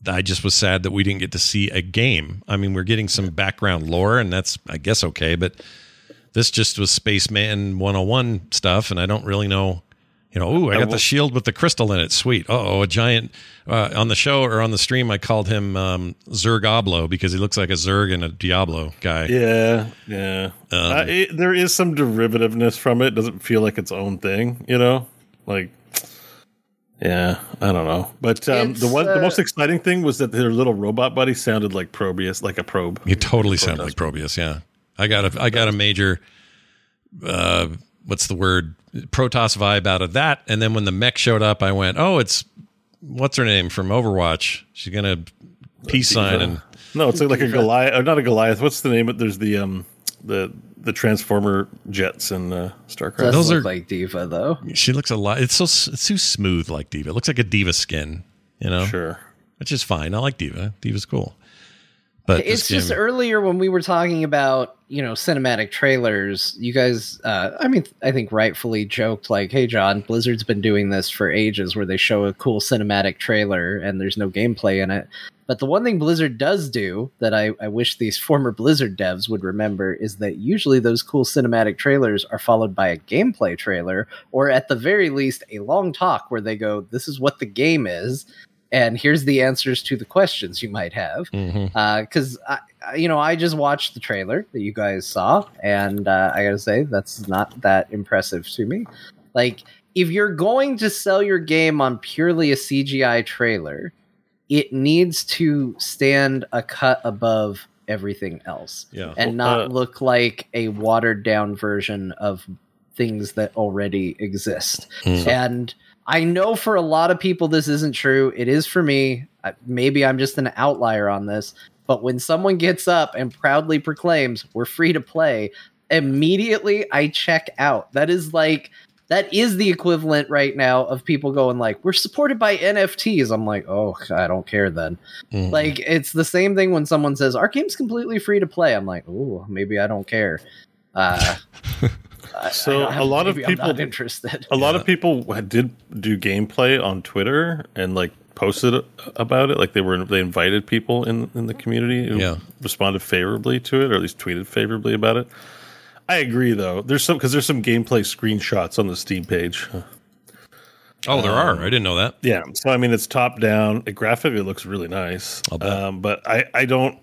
I just was sad that we didn't get to see a game. I mean, we're getting some background lore, and that's I guess okay, but this just was Spaceman 101 stuff, and I don't really know. You know, ooh, I got the shield with the crystal in it. Sweet. Uh oh, a giant. Uh, on the show or on the stream, I called him um, Zergoblo because he looks like a Zerg and a Diablo guy. Yeah, yeah. Um, uh, it, there is some derivativeness from it. Doesn't feel like its own thing, you know. Like, yeah, I don't know. But um, the It's, one, the uh, most exciting thing was that their little robot buddy sounded like Probius, like a probe. He totally sound like Probius. Yeah, I got a I got a major, uh, what's the word, Protoss vibe out of that. And then when the mech showed up, I went, oh, it's what's her name from Overwatch? She's gonna peace sign and No, it's like, like a Goliath, or not a Goliath. What's the name? of There's the um the the Transformer jets in uh, StarCraft. Does Those look are- like D.Va though. she looks a lot. It's so it's too smooth like D.Va. It looks like a D.Va skin, you know. Sure, which is fine. I like D.Va. D.Va's cool. But it's this just game- earlier when we were talking about you know cinematic trailers you guys uh, i mean i think rightfully joked like hey Jon blizzard's been doing this for ages where they show a cool cinematic trailer and there's no gameplay in it. But the one thing blizzard does do that i, I wish these former blizzard devs would remember is that usually those cool cinematic trailers are followed by a gameplay trailer or at the very least a long talk where they go this is what the game is and here's the answers to the questions you might have. Because I, I- you know I just watched the trailer that you guys saw, and uh, I gotta say that's not that impressive to me. Like, if you're going to sell your game on purely a CGI trailer, it needs to stand a cut above everything else, Yeah. and Well, not uh, look like a watered down version of things that already exist. Mm. And I know for a lot of people this isn't true. It is for me. Maybe I'm just an outlier on this. But when someone gets up and proudly proclaims, we're free to play, immediately I check out. That is like, that is the equivalent right now of people going like, we're supported by NFTs. I'm like, oh, I don't care then. Mhm. Like, it's the same thing when someone says, our game's completely free to play. I'm like, oh, maybe I don't care. Uh, So I- a lot of people interested. A lot of people did do gameplay on Twitter and like posted about it. Like they were they invited people in in the community who Yeah. responded favorably to it, or at least tweeted favorably about it. I agree though. There's some because there's some gameplay screenshots on the Steam page. oh, there are. I didn't know that. Yeah, so I mean it's top down. It graphically looks really nice. Um, but I I don't.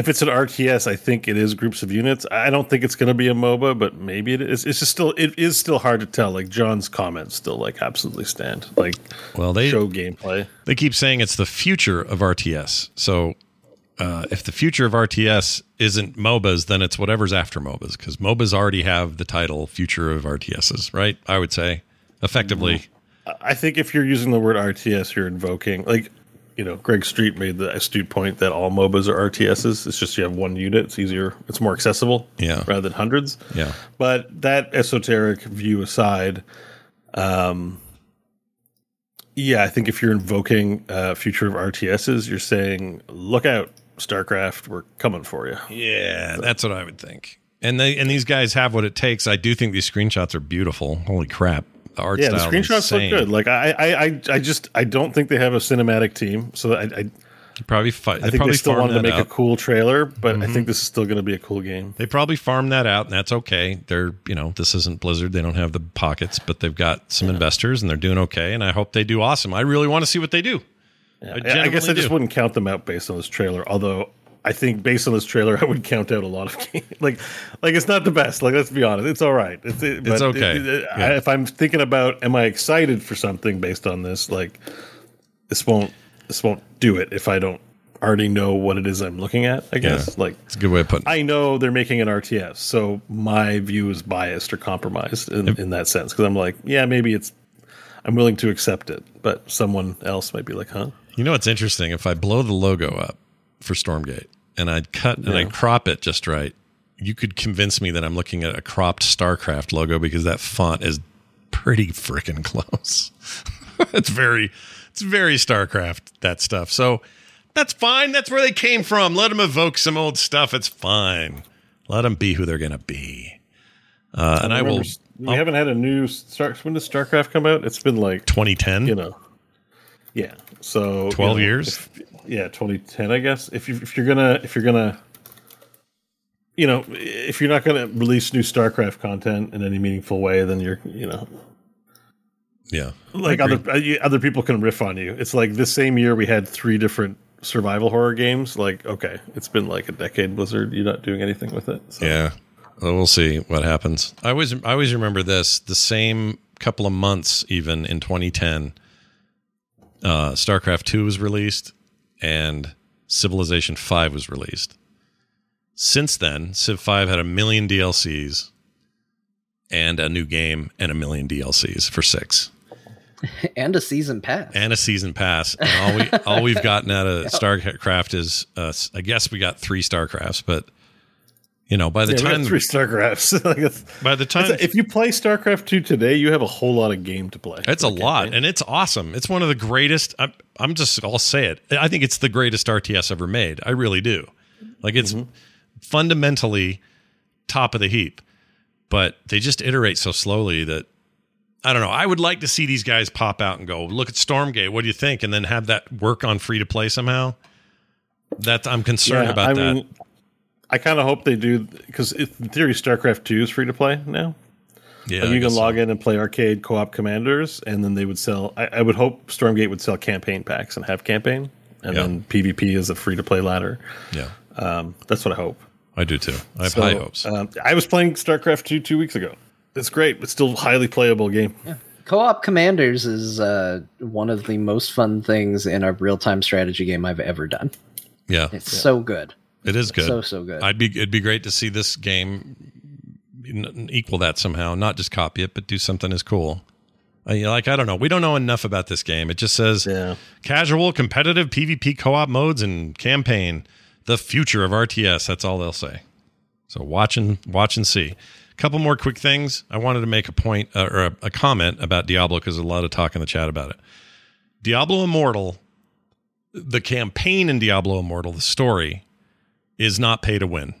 If it's an RTS, I think it is groups of units. I don't think it's going to be a MOBA, but maybe it is. It's just still it is still hard to tell. Like Jon's comments still like absolutely stand. Like Well, they show gameplay. they keep saying it's the future of RTS. So uh, if the future of RTS isn't MOBAs, then it's whatever's after MOBAs because MOBAs already have the title "Future of RTSs," right? I would say effectively. I think if you're using the word RTS, you're invoking like you know Greg Street made the astute point that all MOBAs are RTSs. It's just you have one unit. It's easier. It's more accessible. Yeah. rather than hundreds. Yeah. But that esoteric view aside, um, yeah, I think if you're invoking uh, future of RTSs, you're saying, "Look out, StarCraft, we're coming for you." Yeah, that's what I would think. And they and these guys have what it takes. I do think these screenshots are beautiful. Holy crap! The art yeah, the screenshots look good. Like I, I, I, I just I don't think they have a cinematic team, so I, I Probably, fi- I think probably they still wanted to make out. a cool trailer, but I Mhm. think this is still going to be a cool game. They probably farm that out, and that's okay. They're, you know, this isn't Blizzard. They don't have the pockets, but they've got some investors, and they're doing okay. And I hope they do awesome. I really want to see what they do. I, I guess I just do. wouldn't count them out based on this trailer. Although I think based on this trailer, I would count out a lot of games. like, like it's not the best. Like, let's be honest, it's all right. It's, it, It's okay. it- it- Yeah. I- if I'm thinking about, am I excited for something based on this? Like, this won't this won't do it if I don't already know what it is I'm looking at. I guess Yeah. like it's a good way of putting. it. I know they're making an RTS, so my view is biased or compromised in, in that sense because I'm like, yeah, maybe it's. I'm willing to accept it, but someone else might be like, huh? You know what's interesting? If I blow the logo up for Stormgate and I'd cut and I Yeah. crop it just right, you could convince me that I'm looking at a cropped StarCraft logo because that font is pretty freaking close. it's very, it's very StarCraft that stuff. So that's fine. That's where they came from. Let them evoke some old stuff. It's fine. Let them be who they're gonna be. Uh, and I will. remember s- We haven't had a new Star. When does StarCraft come out? It's been like 2010. You know. Yeah. So you 12 know, years? if- yeah, 2010. I guess if you if you're gonna if you're gonna. You know, if you're not to release new StarCraft content in any meaningful way, then you're, you know, Yeah. like other uh, other people can riff on you. It's like this same year we had three different survival horror games. Like, okay, it's been like a decade, Blizzard. You're not doing anything with it. So. Yeah. Well, we'll see what happens. I always I always remember this. The same couple of months, even in 2010, uh, StarCraft 2 was released and Civilization 5 was released. Since then, Civ 5 had a million DLCs and a new game and a million DLCs for six and a season pass. and a season pass. And all we all we've gotten out of StarCraft is uh, I guess we got three StarCrafts, but you know by the Yeah, time three StarCrafts. Like, by the time it's- if you play StarCraft two today, you have a whole lot of game to play. It's a lot, and it's awesome. It's one of the greatest. I'm, I'm just, I'll say it. I think it's the greatest RTS ever made. I really do. Like it's mm-hmm. fundamentally top of the heap, but they just iterate so slowly that I don't know. I would like to see these guys pop out and go, "Look at Stormgate. What do you think?" And then have that work on free to play somehow. That I'm concerned Yeah, about I that. mean, I kind of hope they do because in theory, StarCraft two is free to play now. Yeah, Like, you can guess so. log in and play arcade co-op commanders, and then they would sell. I, I would hope Stormgate would sell campaign packs and have campaign, and Yeah. then PvP is a free to play ladder. Yeah, um, that's what I hope. I do too. I have So, high hopes. Um, I was playing StarCraft two two weeks ago. It's great. It's still highly playable game. Co-op Commanders is uh, one of the most fun things in a real-time strategy game I've ever done. Yeah, It's so good. It is good. So, so good. I'd be it'd be great to see this game equal that somehow, not just copy it, but do something as cool. Like I don't know, we don't know enough about this game. It just says casual, competitive PvP co-op modes and campaign. The future of RTS. That's all they'll say. So watch and watch and see. A couple more quick things. I wanted to make a point uh, or a, a comment about Diablo because there's a lot of talk in the chat about it. Diablo Immortal, the campaign in Diablo Immortal, the story is not pay to win.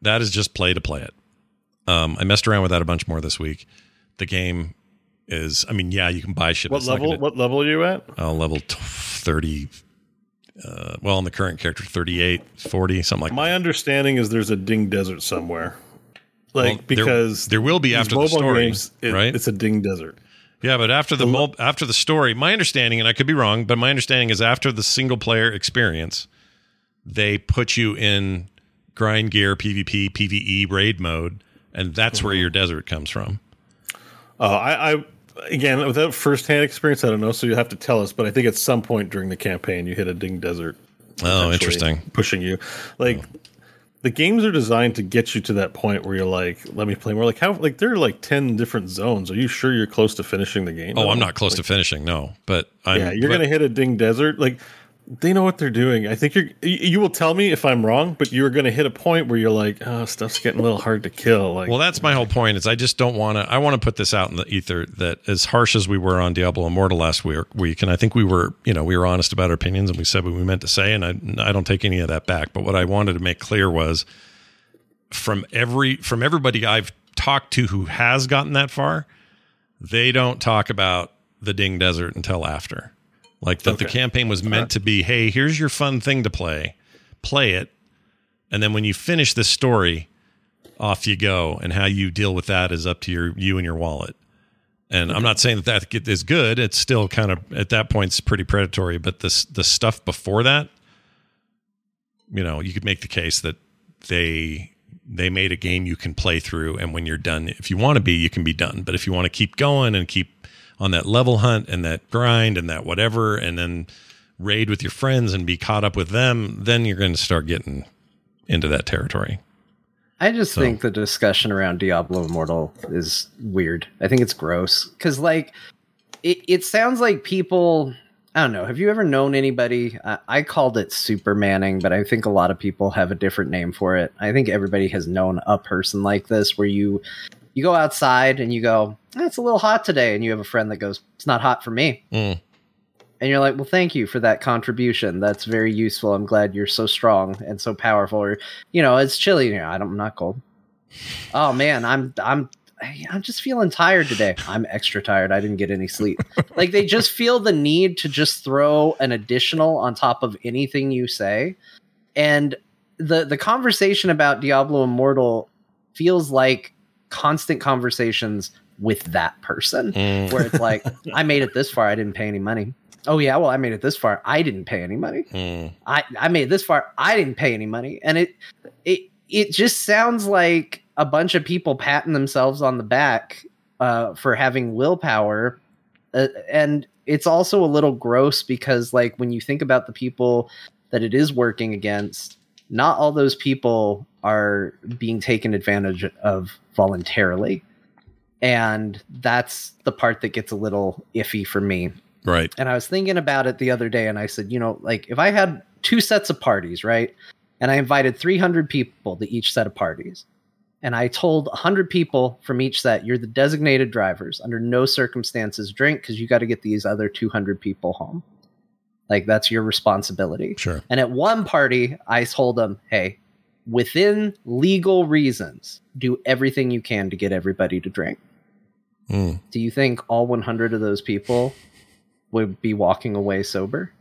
That is just play to play it. Um, I messed around with that a bunch more this week. The game is, I mean, yeah, you can buy shit. What level? gonna- What level are you at? uh, level t- 30 uh, well on the current character 38 40 something like that. My understanding is there's a Ding Desert somewhere. Like there- because there will be after the story, it- right? It's a Ding Desert. yeah but after the mo- after the story my understanding and i could be wrong but my understanding is after the single player experience they put you in grind gear pvp pve raid mode and that's where your desert comes from Oh, I, I again without firsthand experience, I don't know. So you have to tell us. But I think at some point during the campaign, you hit a Ding Desert. Oh, interesting. Pushing you, like oh. the games are designed to get you to that point where you're like, let me play more. Like how like there are like ten different zones. Are you sure you're close to finishing the game? oh i'm not close to finishing no but I'm, yeah, you're but- gonna hit a Ding Desert. Like they know what they're doing. I think you're. You, will tell me if I'm wrong, but you're gonna hit a point where you're like, oh, stuff's getting a little hard to kill. Like, well, that's my whole point. Is I just don't want to. I want to put this out in the ether that as harsh as we were on Diablo Immortal last week, week, and I think we were, you know, we were honest about our opinions and we said what we meant to say, and I, I don't take any of that back. But what I wanted to make clear was from every from everybody I've talked to who has gotten that far, they don't talk about the Ding Desert until after. Like that the campaign was meant to be, hey, here's your fun thing to play. Play it. And then when you finish this story, off you go. And how you deal with that is up to your you and your wallet. And I'm not saying that that is good. It's still kind of at that point it's pretty predatory. But this the stuff before that, you know, you could make the case that they they made a game you can play through, and when you're done, if you want to be, you can be done. But if you want to keep going and keep on that level hunt and that grind and that whatever, and then raid with your friends and be caught up with them, then you're going to start getting into that territory. I just So- think the discussion around Diablo Immortal is weird. I think it's gross because, like, it, it sounds like people. I don't know. Have you ever known anybody? I, I called it Supermanning, but I think a lot of people have a different name for it. I think everybody has known a person like this, where you you go outside and you go, "Eh, "It's a little hot today," and you have a friend that goes, "It's not hot for me." Mm. And you're like, well, thank you for that contribution. That's very useful. I'm glad you're so strong and so powerful. Or, you know, it's chilly. You know, I don't, I'm not cold. Oh man, I'm I'm I'm just feeling tired today. I'm extra tired. I didn't get any sleep. like they just feel the need to just throw an additional on top of anything you say. And the the conversation about Diablo Immortal feels like constant conversations with that person Mm. where it's like, I made it this far, I didn't pay any money. Oh yeah, well I made it this far, I didn't pay any money. Mm. I I made it this far, I didn't pay any money, and it it it just sounds like a bunch of people patting themselves on the back uh, for having willpower, uh, and it's also a little gross because like when you think about the people that it is working against, not all those people are being taken advantage of voluntarily. And that's the part that gets a little iffy for me. Right. And I was thinking about it the other day and I said, you know, like if I had two sets of parties, right? And I invited 300 people to each set of parties. And I told 100 people from each set, you're the designated drivers. Under no circumstances drink because you got to get these other 200 people home. Like that's your responsibility. Sure. And at one party, I told them, hey, within legal reasons, do everything you can to get everybody to drink. Mm. Do you think all 100 of those people would be walking away sober?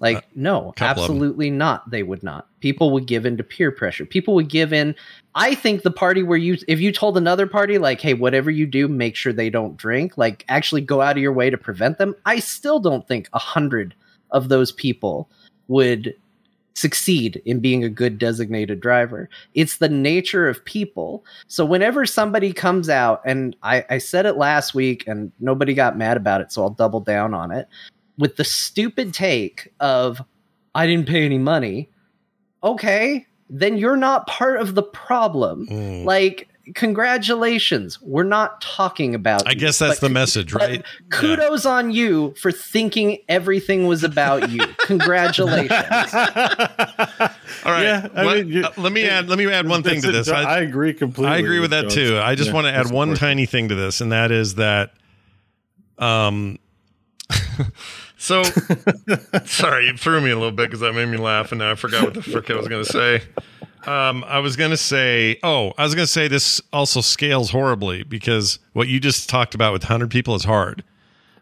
Like, no, of 'em. absolutely not. They would not. People would give in to peer pressure. People would give in. I think the party where you, if you told another party, like, hey, whatever you do, make sure they don't drink, like, actually go out of your way to prevent them, I still don't think a hundred of those people would succeed in being a good designated driver. It's the nature of people. So whenever somebody comes out, and I, I said it last week and nobody got mad about it, so I'll double down on it, with the stupid take of, I didn't pay any money. Okay, then you're not part of the problem. Mm. Like, congratulations. We're not talking about I you, guess that's but the message, right? Kudos on you for thinking everything was about you. Congratulations. All right. Yeah, I let, mean, you- uh, let me add let me add one thing to this. I, agree completely. I agree with that Jon's- too. I just Yeah, want to add one important. tiny thing to this, and that is that, um, so sorry, you threw me a little bit because that made me laugh, and now I forgot what the frick I was going to say. Um, I was going to say, oh, I was going to say this also scales horribly because what you just talked about with 100 people is hard.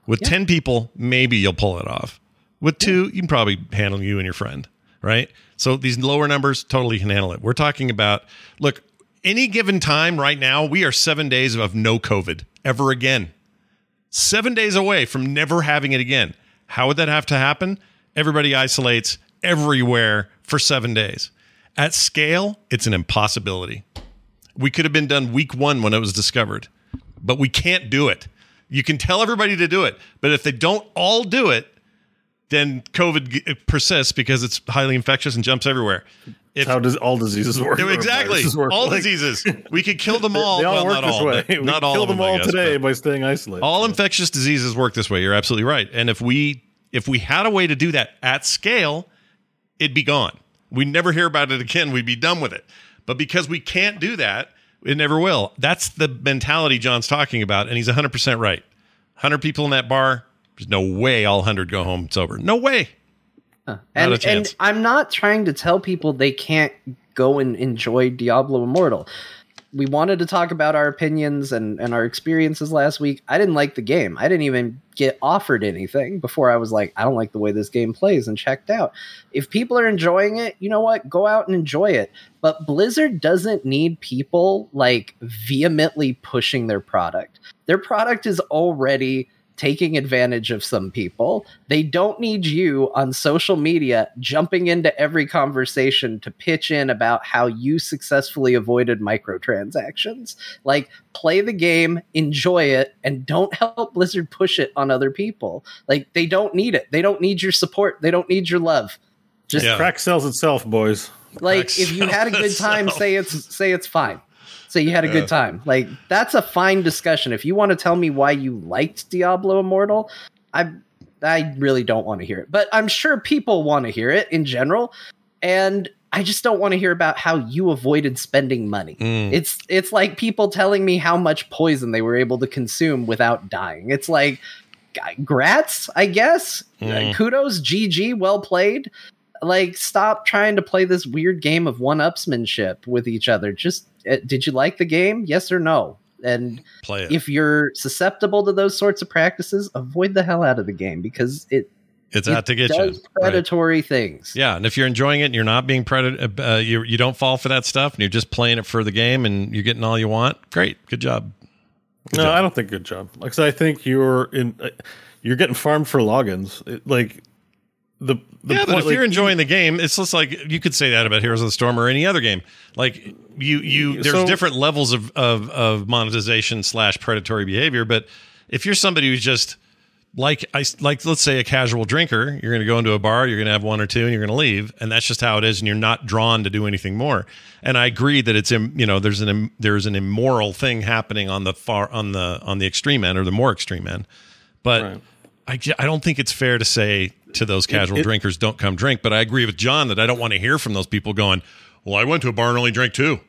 With 10 people, maybe you'll pull it off. With two, you can probably handle you and your friend, right? So these lower numbers totally can handle it. We're talking about, look, any given time right now, we are seven days of no COVID ever again. Seven days away from never having it again. How would that have to happen? Everybody isolates everywhere for seven days. At scale, it's an impossibility. We could have been done week one when it was discovered, but we can't do it. You can tell everybody to do it, but if they don't all do it, then COVID persists because it's highly infectious and jumps everywhere. If, How does all diseases work? Exactly. work? All Like, diseases. We could kill them all. They all well, work not this all. way. We Not all kill them, all guess, today by staying isolated. all infectious diseases work this way. You're absolutely right. And if we if we had a way to do that at scale, it'd be gone. We'd never hear about it again. We'd be done with it. But because we can't do that, it never will. That's the mentality Jon's talking about, and he's 100% right. 100 people in that bar, there's no way all 100 go home sober. No way. and, Not chance. and I'm not trying to tell people they can't go and enjoy Diablo Immortal. We wanted to talk about our opinions and, and our experiences last week. I didn't like the game. I didn't even get offered anything before I was like, I don't like the way this game plays and checked out. If people are enjoying it, you know what? Go out and enjoy it. But Blizzard doesn't need people like vehemently pushing their product. Their product is already taking advantage of some people. They don't need you on social media jumping into every conversation to pitch in about how you successfully avoided microtransactions. Like, play the game, enjoy it, and don't help Blizzard push it on other people. Like, they don't need it. They don't need your support. They don't need your love. Just yeah. crack sells itself, boys. Like, crack if you had a good time, say it's say it's fine so you had a good time. Like that's a fine discussion. If you want to tell me why you liked Diablo Immortal, I I really don't want to hear it. But I'm sure people want to hear it in general. And I just don't want to hear about how you avoided spending money. Mm. It's it's like people telling me how much poison they were able to consume without dying. It's like grats, I guess. Mm. kudos, GG, well played. Like stop trying to play this weird game of one-upsmanship with each other. Just did you like the game? Yes or no? And Play it. if you're susceptible to those sorts of practices, avoid the hell out of the game because it it's it out to get you predatory right. things. Yeah, and if you're enjoying it and you're not being predator, uh, you you don't fall for that stuff, and you're just playing it for the game, and you're getting all you want. Great, good job. Good no, job. I don't think good job. Like I think you're in, uh, you're getting farmed for logins. It, like the, the yeah, point, but if like, you're enjoying the game, it's just like you could say that about Heroes of the Storm or any other game. Like you, you, there's so, different levels of, of of monetization slash predatory behavior. But if you're somebody who's just like I like, let's say a casual drinker, you're going to go into a bar, you're going to have one or two, and you're going to leave, and that's just how it is, and you're not drawn to do anything more. And I agree that it's you know there's an there's an immoral thing happening on the far on the on the extreme end or the more extreme end, but. Right. I, I don't think it's fair to say to those casual it, it, drinkers, don't come drink. But I agree with Jon that I don't want to hear from those people going, well, I went to a bar and only drank two.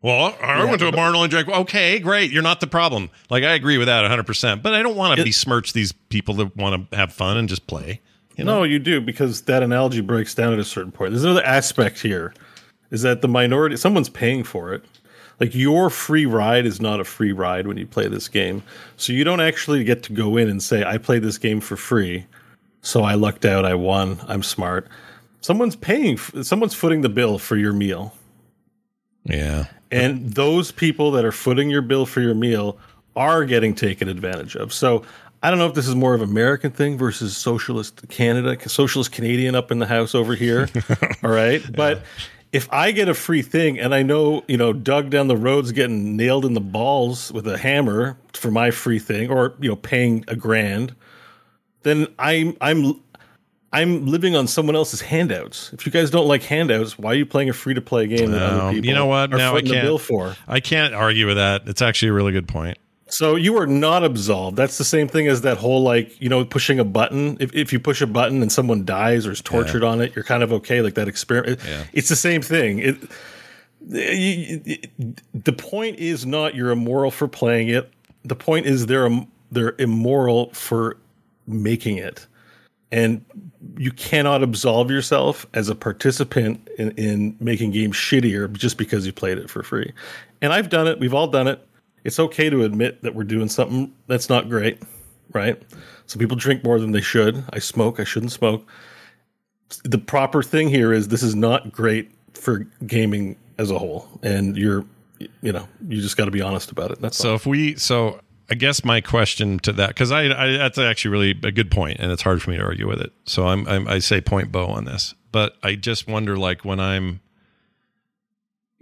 Well, I yeah, went to a bar and only drank. Okay, great. You're not the problem. Like, I agree with that 100%. But I don't want to besmirch these people that want to have fun and just play. You know? No, you do, because that analogy breaks down at a certain point. There's another aspect here is that the minority, someone's paying for it. Like your free ride is not a free ride when you play this game. So you don't actually get to go in and say, I played this game for free. So I lucked out. I won. I'm smart. Someone's paying, someone's footing the bill for your meal. Yeah. And those people that are footing your bill for your meal are getting taken advantage of. So I don't know if this is more of an American thing versus socialist Canada, socialist Canadian up in the house over here. all right. But if I get a free thing and I know, you know, Doug down the road's getting nailed in the balls with a hammer for my free thing or, you know, paying a grand, then I'm I'm I'm living on someone else's handouts. If you guys don't like handouts, why are you playing a free to play game that other people you know what? are now I can't, the bill for? I can't argue with that. It's actually a really good point. So you are not absolved. That's the same thing as that whole like you know pushing a button. If if you push a button and someone dies or is tortured yeah. on it, you're kind of okay. Like that experiment. Yeah. It's the same thing. It, you, the point is not you're immoral for playing it. The point is they're they're immoral for making it, and you cannot absolve yourself as a participant in, in making games shittier just because you played it for free. And I've done it. We've all done it it's okay to admit that we're doing something that's not great, right? Some people drink more than they should. I smoke, I shouldn't smoke. The proper thing here is this is not great for gaming as a whole, and you're, you know, you just got to be honest about it. That's so. All. If we, so I guess my question to that, because I, I, that's actually really a good point, and it's hard for me to argue with it. So I'm, I'm I say point Beau on this, but I just wonder, like when I'm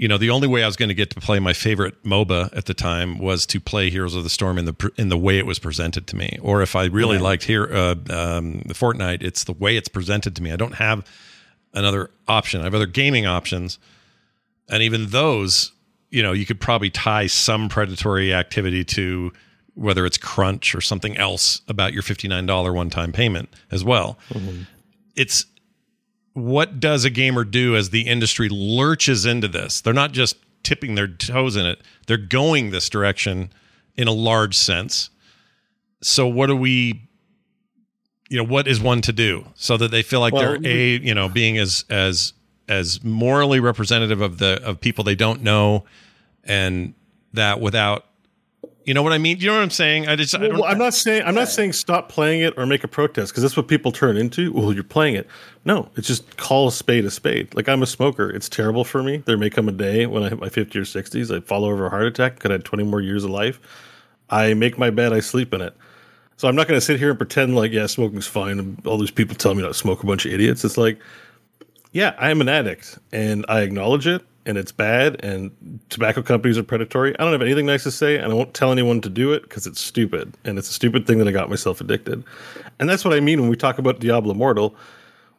you know, the only way I was going to get to play my favorite MOBA at the time was to play Heroes of the Storm in the in the way it was presented to me. Or if I really yeah. liked here uh, um, the Fortnite, it's the way it's presented to me. I don't have another option. I have other gaming options, and even those, you know, you could probably tie some predatory activity to whether it's crunch or something else about your $59 one-time payment as well. Mm-hmm. It's what does a gamer do as the industry lurches into this? They're not just tipping their toes in it, they're going this direction in a large sense. So, what do we, you know, what is one to do so that they feel like well, they're a, you know, being as, as, as morally representative of the of people they don't know and that without you know what I mean? You know what I'm saying? I just I Well, don't, I'm not saying I'm not saying stop playing it or make a protest because that's what people turn into. Well, you're playing it. No, it's just call a spade a spade. Like I'm a smoker. It's terrible for me. There may come a day when I hit my 50 or 60s, I fall over a heart attack. Could have had 20 more years of life. I make my bed. I sleep in it. So I'm not going to sit here and pretend like yeah, smoking's fine. All these people tell me not to smoke. A bunch of idiots. It's like yeah, I am an addict and I acknowledge it and it's bad and tobacco companies are predatory. I don't have anything nice to say and I won't tell anyone to do it because it's stupid and it's a stupid thing that I got myself addicted. And that's what I mean when we talk about Diablo Immortal.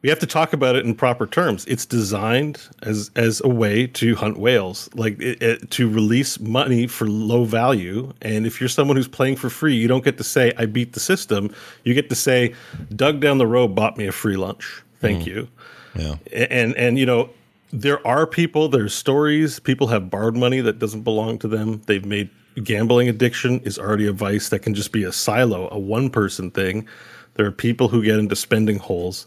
We have to talk about it in proper terms. It's designed as as a way to hunt whales, like it, it, to release money for low value. And if you're someone who's playing for free, you don't get to say "I beat the system." You get to say, "Doug down the road bought me a free lunch. Thank Mm. you." Yeah. and and you know there are people there's stories. People have borrowed money that doesn't belong to them. They've made gambling addiction is already a vice that can just be a silo a one person thing. There are people who get into spending holes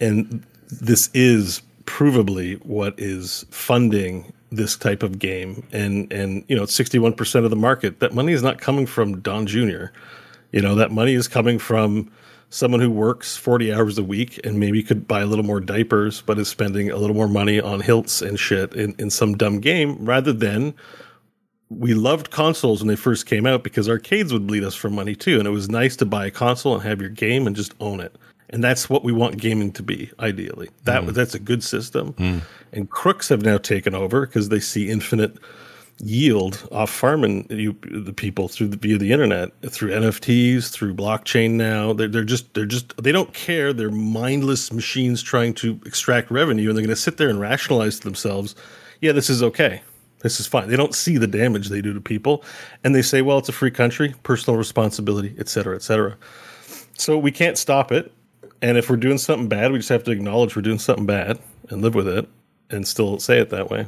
and this is provably what is funding this type of game. And and you know 61% of the market that money is not coming from Don Jr. you know that money is coming from someone who works 40 hours a week and maybe could buy a little more diapers but is spending a little more money on hilts and shit in, in some dumb game rather than we loved consoles when they first came out because arcades would bleed us for money too and it was nice to buy a console and have your game and just own it and that's what we want gaming to be ideally that Mm. that's a good system Mm. and crooks have now taken over because they see infinite yield off farming you the people through the via the internet through NFTs through blockchain now. They're, they're just they're just they don't care. They're mindless machines trying to extract revenue and they're going to sit there and rationalize to themselves yeah this is okay. This is fine. They don't see the damage they do to people and they say well it's a free country personal responsibility et cetera et cetera. So we can't stop it and if we're doing something bad we just have to acknowledge we're doing something bad and live with it and still say it that way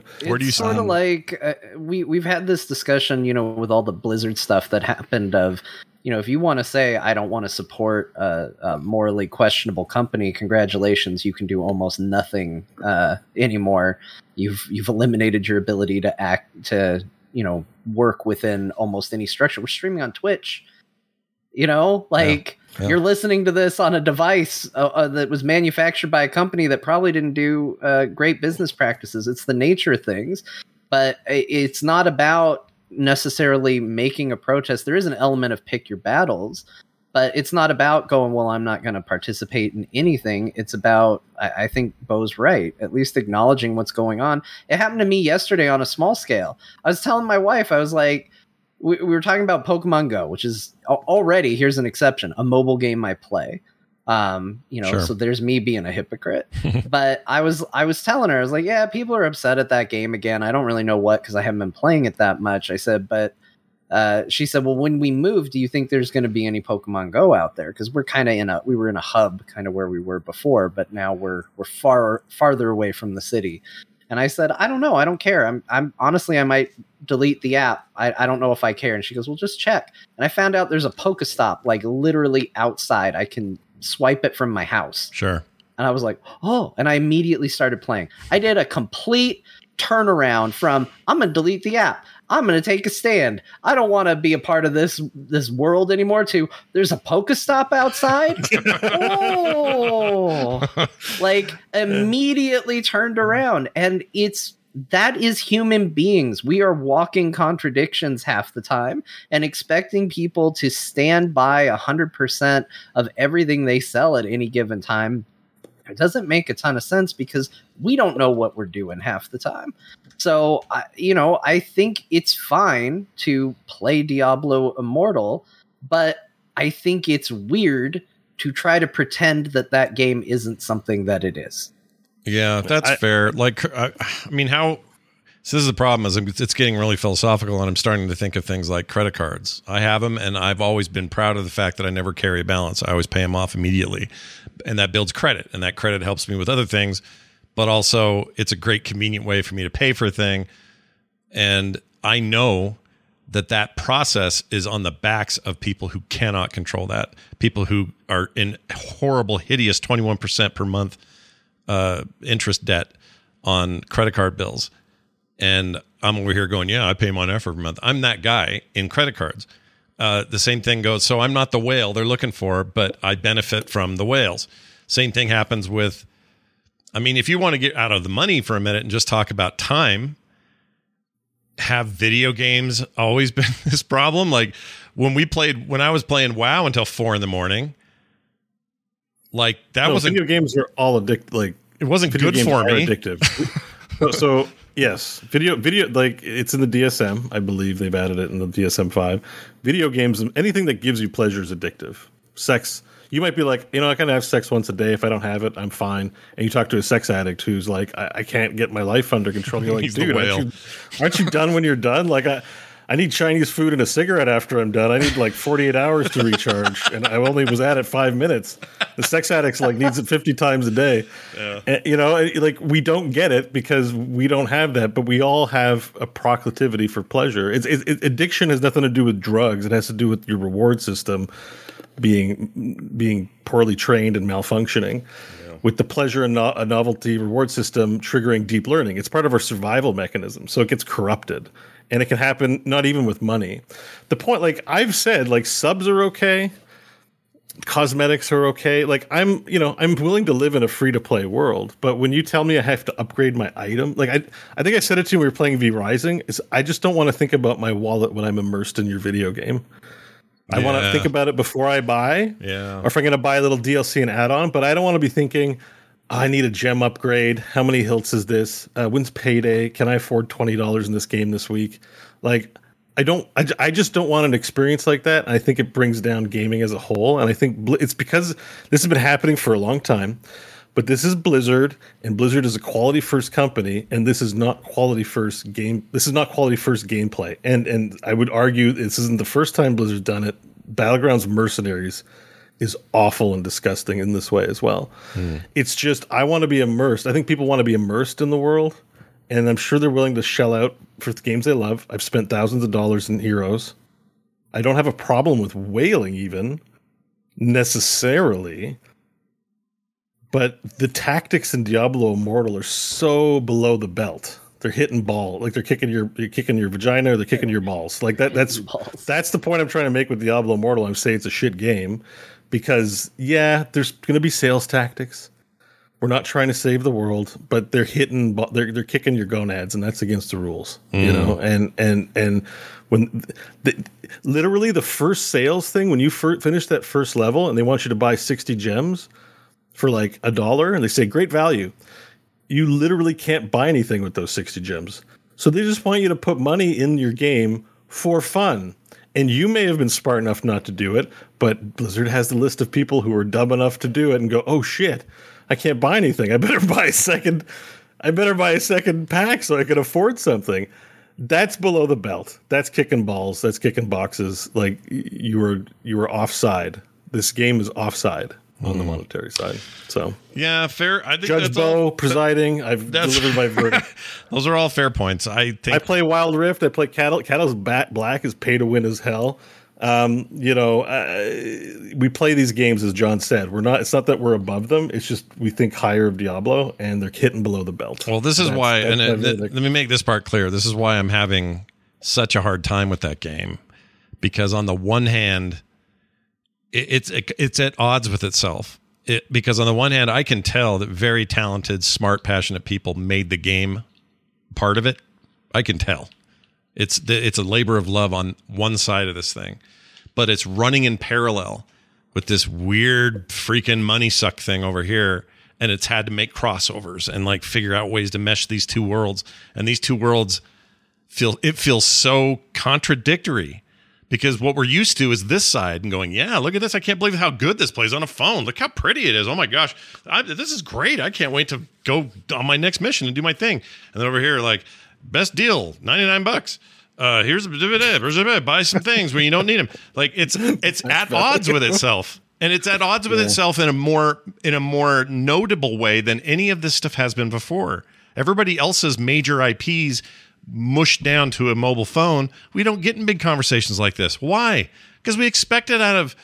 it's sort of like uh, we we've had this discussion, you know, with all the Blizzard stuff that happened. Of you know, if you want to say I don't want to support a, a morally questionable company, congratulations, you can do almost nothing uh, anymore. You've you've eliminated your ability to act to you know work within almost any structure. We're streaming on Twitch. You know, like Yeah. You're listening to this on a device uh, uh, that was manufactured by a company that probably didn't do uh, great business practices. It's the nature of things, but it's not about necessarily making a protest. There is an element of pick your battles, but it's not about going, well, I'm not going to participate in anything. It's about, I, I think Beau's right, at least acknowledging what's going on. It happened to me yesterday on a small scale. I was telling my wife, I was like, we, we were talking about Pokemon Go, which is already here's an exception, a mobile game I play. Um, you know, Sure. so there's me being a hypocrite. but I was I was telling her, I was like, yeah, people are upset at that game again. I don't really know what because I haven't been playing it that much. I said, but uh, she said, well, when we move, do you think there's going to be any Pokemon Go out there? Because we're kind of in a we were in a hub, kind of where we were before, but now we're we're far farther away from the city. And I said, I don't know. I don't care. I'm, I'm honestly, I might delete the app. I, I don't know if I care. And she goes, well, just check. And I found out there's a Pokestop like literally outside. I can swipe it from my house. Sure. And I was like, oh, and I immediately started playing. I did a complete turnaround from I'm gonna delete the app. I'm gonna take a stand. I don't want to be a part of this this world anymore. To there's a Pokestop outside. oh, like immediately turned around, and it's that is human beings. We are walking contradictions half the time, and expecting people to stand by hundred percent of everything they sell at any given time it doesn't make a ton of sense because we don't know what we're doing half the time. So, I you know, I think it's fine to play Diablo Immortal, but I think it's weird to try to pretend that that game isn't something that it is. Yeah, that's fair. Like, I, I mean, how? So this is the problem is it's getting really philosophical, and I'm starting to think of things like credit cards. I have them, and I've always been proud of the fact that I never carry a balance. I always pay them off immediately, and that builds credit, and that credit helps me with other things. But also, it's a great convenient way for me to pay for a thing, and I know that that process is on the backs of people who cannot control that. People who are in horrible, hideous 21% per month uh, interest debt on credit card bills. and I'm over here going, yeah, I pay my effort per month. I'm that guy in credit cards. Uh, the same thing goes. So I'm not the whale they're looking for, but I benefit from the whales. Same thing happens with. I mean, if you want to get out of the money for a minute and just talk about time, have video games always been this problem? Like when we played, when I was playing WoW until four in the morning, like that No, wasn't video games are all addictive. Like it wasn't good for me. Addictive. so yes, video video like it's in the DSM. I believe they've added it in the DSM five. Video games, anything that gives you pleasure is addictive. Sex. You might be like, you know, I kind of have sex once a day. If I don't have it, I'm fine. And you talk to a sex addict who's like, I, I can't get my life under control. You're like, dude, aren't you, aren't you done when you're done? Like, I, I need Chinese food and a cigarette after I'm done. I need like 48 hours to recharge, and I only was at it five minutes. The sex addict's like needs it 50 times a day. And, you know, like we don't get it because we don't have that, but we all have a proclivity for pleasure. It's it, it- addiction has nothing to do with drugs. It has to do with your reward system being being poorly trained and malfunctioning. With the pleasure and no- a novelty reward system triggering deep learning, it's part of our survival mechanism. So it gets corrupted, and it can happen not even with money. The point, like I've said, like subs are okay, cosmetics are okay. Like I'm, you know, I'm willing to live in a free to play world. But when you tell me I have to upgrade my item, like I, I think I said it to you when we were playing V Rising, is I just don't want to think about my wallet when I'm immersed in your video game. I want to think about it before I buy, Yeah. or if I'm going to buy a little DLC and add on. But I don't want to be thinking, "Oh, I need a gem upgrade. How many hilts is this? Uh, when's payday? Can I afford twenty dollars in this game this week? Like, I don't. I, I just don't want an experience like that. I think it brings down gaming as a whole. And I think Bl- it's because this has been happening for a long time. But this is Blizzard, and Blizzard is a quality first company, and this is not quality first game. This is not quality first gameplay. And and I would argue this isn't the first time Blizzard's done it. Battlegrounds Mercenaries is awful and disgusting in this way as well. It's just I want to be immersed. I think people want to be immersed in the world, and I'm sure they're willing to shell out for the games they love. I've spent thousands of dollars in Heroes. I don't have a problem with whaling even necessarily. But the tactics in Diablo Immortal are so below the belt. They're hitting ball, like they're kicking your you're kicking your vagina or they're kicking your balls. Like that that's that's the point I'm trying to make with Diablo Immortal. I'm saying it's a shit game because yeah, there's going to be sales tactics. We're not trying to save the world, but they're hitting they're they're kicking your gonads and that's against the rules, you Mm. know. And and and when the, literally the first sales thing when you fir- finish that first level and they want you to buy 60 gems, for like a dollar and they say great value. You literally can't buy anything with those 60 gems. So they just want you to put money in your game for fun. And you may have been smart enough not to do it, but Blizzard has the list of people who are dumb enough to do it and go, "Oh shit, I can't buy anything. I better buy a second I better buy a second pack so I can afford something." That's below the belt. That's kicking balls. That's kicking boxes. Like you were you were offside. This game is offside on the monetary side. So Yeah, fair. I think Judge Beau all, presiding. I've delivered my verdict. Those are all fair points. I think I play Wild Rift. I play Cattle. Catalyst Black is pay to win as hell. Um, you know, uh, we play these games as Jon said. We're not. It's not that we're above them. It's just we think higher of Diablo, and they're hitting below the belt. Well, this is That's- why, that's and th- let me make this part clear. This is why I'm having such a hard time with that game, because on the one hand, it, it's it's at odds with itself. It, because on the one hand, I can tell that very talented, smart, passionate people made the game part of it. I can tell. It's it's a labor of love on one side of this thing, but it's running in parallel with this weird freaking money suck thing over here. And it's had to make crossovers and like figure out ways to mesh these two worlds. And these two worlds feel it feels so contradictory because what we're used to is this side and going, yeah, look at this. I can't believe how good this plays on a phone. Look how pretty it is. Oh my gosh, I, this is great. I can't wait to go on my next mission and do my thing. And then over here, like best deal, ninety nine bucks. Uh, here's a buy some things where you don't need them. Like it's it's at odds with itself, and it's at odds with Yeah. itself in a more in a more notable way than any of this stuff has been before. Everybody else's major IPs mushed down to a mobile phone. We don't get in big conversations like this. Why? Because we expect it out of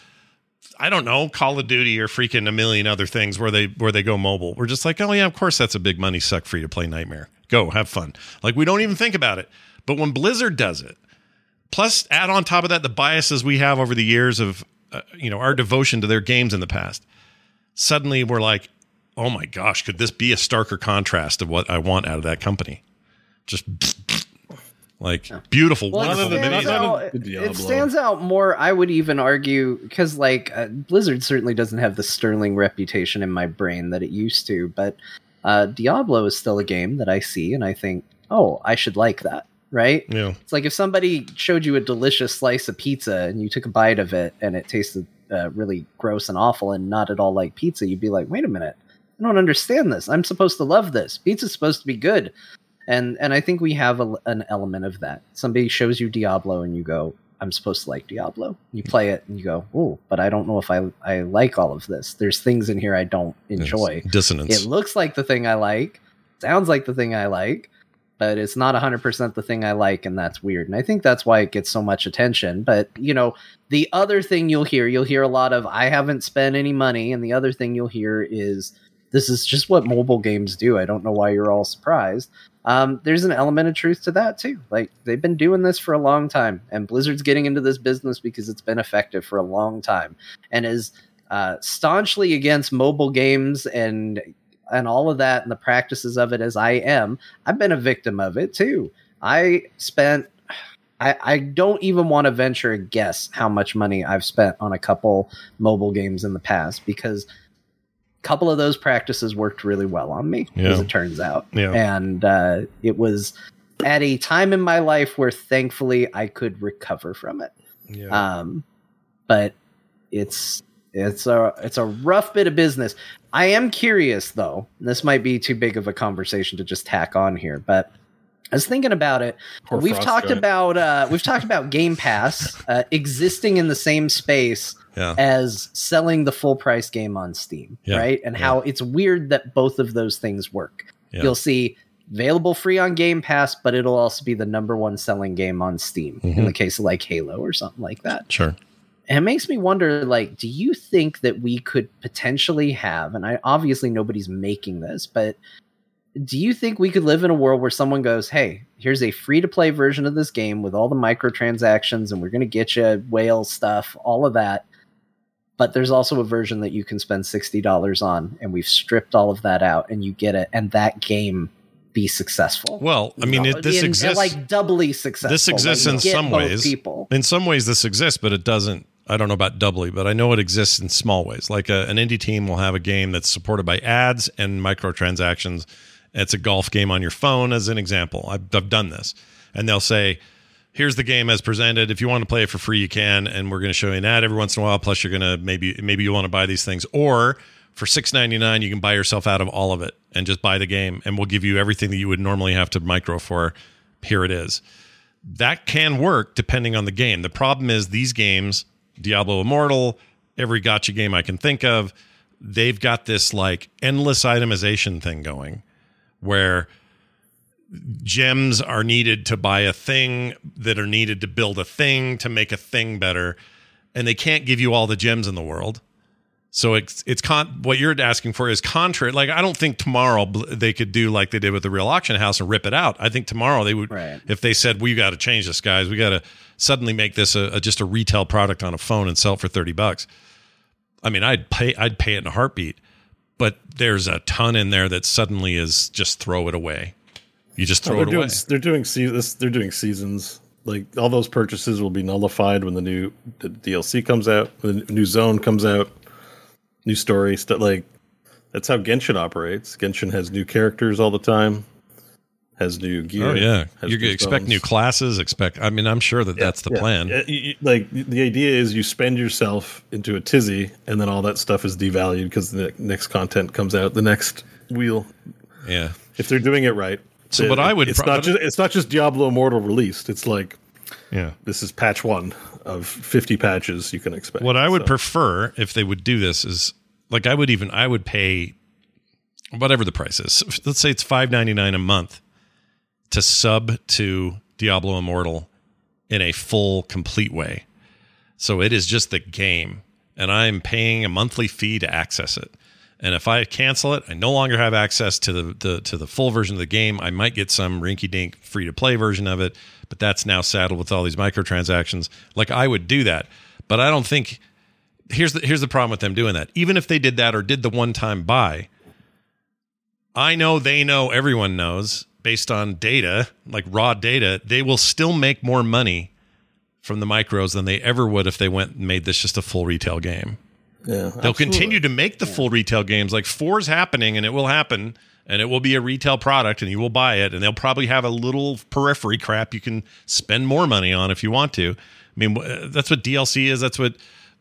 I don't know, Call of Duty or freaking a million other things where they where they go mobile. We're just like, oh yeah, of course that's a big money suck free to play nightmare. Go have fun. Like we don't even think about it. But when Blizzard does it, plus add on top of that the biases we have over the years of uh, you know our devotion to their games in the past, suddenly we're like, oh my gosh, could this be a starker contrast of what I want out of that company? Just like beautiful, Well, it wonderful stands, minis. out, it- it stands out more. I would even argue because, like, uh, Blizzard certainly doesn't have the sterling reputation in my brain that it used to. But uh, Diablo is still a game that I see and I think, oh, I should like that. Right? Yeah. It's like if somebody showed you a delicious slice of pizza and you took a bite of it and it tasted uh, really gross and awful and not at all like pizza, you'd be like, wait a minute, I don't understand this. I'm supposed to love this. Pizza's supposed to be good. And and I think we have a, an element of that. Somebody shows you Diablo and you go, I'm supposed to like Diablo. You play it and you go, oh, but I don't know if I I like all of this. There's things in here I don't enjoy. dissonance. It looks like the thing I like, sounds like the thing I like, but it's not 100% the thing I like, and that's weird. And I think that's why it gets so much attention. But, you know, the other thing you'll hear, you'll hear a lot of, I haven't spent any money. And the other thing you'll hear is, this is just what mobile games do. I don't know why you're all surprised. Um, there's an element of truth to that, too. Like, they've been doing this for a long time, and Blizzard's getting into this business because it's been effective for a long time. And is uh, staunchly against mobile games and and all of that and the practices of it as I am, I've been a victim of it too. I spent I, I don't even want to venture a guess how much money I've spent on a couple mobile games in the past because couple of those practices worked really well on me, as it turns out. Yeah. And uh, it was at a time in my life where thankfully I could recover from it. Yeah. Um, but it's it's a it's a rough bit of business. I am curious though. This might be too big of a conversation to just tack on here, but I was thinking about it. Poor we've Frost talked about uh, we've talked about Game Pass uh, existing in the same space Yeah. as selling the full price game on Steam, Yeah. right? And how it's weird that both of those things work. You'll see available free on Game Pass, but it'll also be the number one selling game on Steam in Mhm. the case of like Halo or something like that. Sure. And it makes me wonder like, do you think that we could potentially have, and I obviously nobody's making this, but do you think we could live in a world where someone goes, hey, here's a free to play version of this game with all the microtransactions and we're going to get you whale stuff, all of that. But there's also a version that you can spend $60 on, and we've stripped all of that out, and you get it, and that game be successful. Well, I mean, it, this In- exists. like doubly successful. this exists in some ways. People. In some ways, this exists, but it doesn't. I don't know about doubly, but I know it exists in small ways. Like a, an indie team will have a game that's supported by ads and microtransactions. It's a golf game on your phone, as an example. I've, I've done this, and they'll say, "Here's the game as presented. If you want to play it for free, you can, and we're going to show you an ad every once in a while. Plus, you're going to maybe maybe you want to buy these things, or for six ninety nine, you can buy yourself out of all of it and just buy the game, and we'll give you everything that you would normally have to micro for. Here it is." that can work depending on the game. The problem is these games, Diablo Immortal, every gotcha game I can think of, they've got this like endless itemization thing going where gems are needed to buy a thing that are needed to build a thing to make a thing better and they can't give you all the gems in the world. So it's it's con what you're asking for is contrary. Like I don't think tomorrow they could do like they did with the real auction house and rip it out. I think tomorrow they would if they said we got to change this, guys. We got to suddenly make this a, a just a retail product on a phone and sell it for thirty bucks. I mean, I'd pay I'd pay it in a heartbeat. But there's a ton in there that suddenly is just throw it away. You just throw it doing, away. They're doing se- this. They're doing seasons. Like all those purchases will be nullified when the new the DLC comes out, when the new zone comes out, new story stuff. Like that's how Genshin operates. Genshin has new characters all the time, has new oh, gear. Oh yeah, you new expect zones. new classes. Expect. I mean, I'm sure that that's the Yeah. plan. Yeah, you- you- like the idea is you spend yourself into a tizzy, and then all that stuff is devalued because the next content comes out, the next wheel. Yeah. If they're doing it right. So what I would it's not just it's not just Diablo Immortal released. It's like Yeah. this is patch one of fifty patches you can expect. What I would So- prefer if they would do this is like I would even I would pay whatever the price is. Let's say it's five ninety nine a month to sub to Diablo Immortal in a full complete way. So it is just the game, and I'm paying a monthly fee to access it. And if I cancel it, I no longer have access to the, the to the full version of the game. I might get some rinky dink free to play version of it, but that's now saddled with all these microtransactions. Like I would do that, but I don't think here's the here's the problem with them doing that. Even if they did that or did the one time buy, I know they know everyone knows based on data, like raw data, they will still make more money from the micros than they ever would if they went and made this just a full retail game. Yeah, They'll absolutely. continue to make the full retail games. Like four is happening and it will happen and it will be a retail product and you will buy it and they'll probably have a little periphery crap you can spend more money on if you want to. I mean, that's what DLC is. That's what,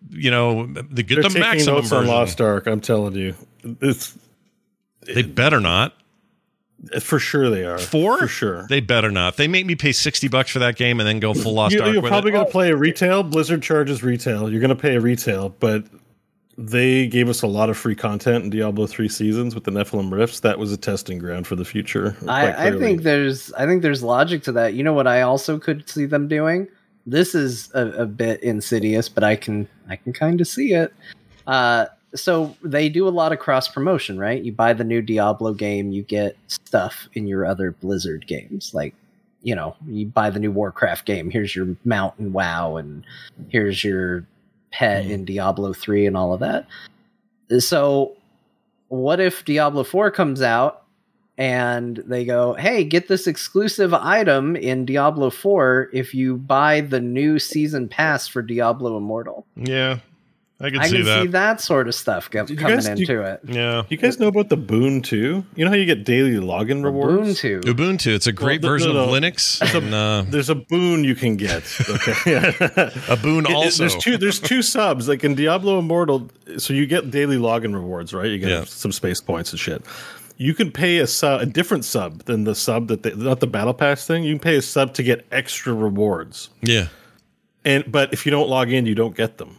you know, the get They're the taking maximum notes on. Lost Ark. I'm telling you, it's They better not. for sure they are. Four? for sure. They better not. They make me pay 60 bucks for that game and then go full Lost You, Ark you're with probably going to oh. play a retail. Blizzard charges retail. You're going to pay a retail, but they gave us a lot of free content in Diablo three seasons with the Nephilim rifts. That was a testing ground for the future. I, I think there's I think there's logic to that. You know what I also could see them doing? This is a, a bit insidious, but I can I can kind of see it. Uh, so they do a lot of cross promotion, right? You buy the new Diablo game, you get stuff in your other Blizzard games, like you know, you buy the new Warcraft game. Here's your mount in WoW, and here's your pet mm-hmm. in Diablo three, and all of that. So, what if Diablo four comes out and they go, "Hey, get this exclusive item in Diablo 4 if you buy the new season pass for Diablo Immortal." Yeah, I can I see can that. see that sort of stuff go- coming guys- do you- into it. Yeah. You guys know about the Boon too? You know how you get daily login rewards? Ubuntu. Ubuntu. It's a great Well, no, version no, of no. Linux. And, uh, There's a boon you can get. Okay. a boon It- it- also. there's two there's two subs like in Diablo Immortal so you get daily login rewards right you get Yeah. some space points and shit you can pay a sub a different sub than the sub that they, not the battle pass thing you can pay a sub to get extra rewards yeah. and but if you don't log in you don't get them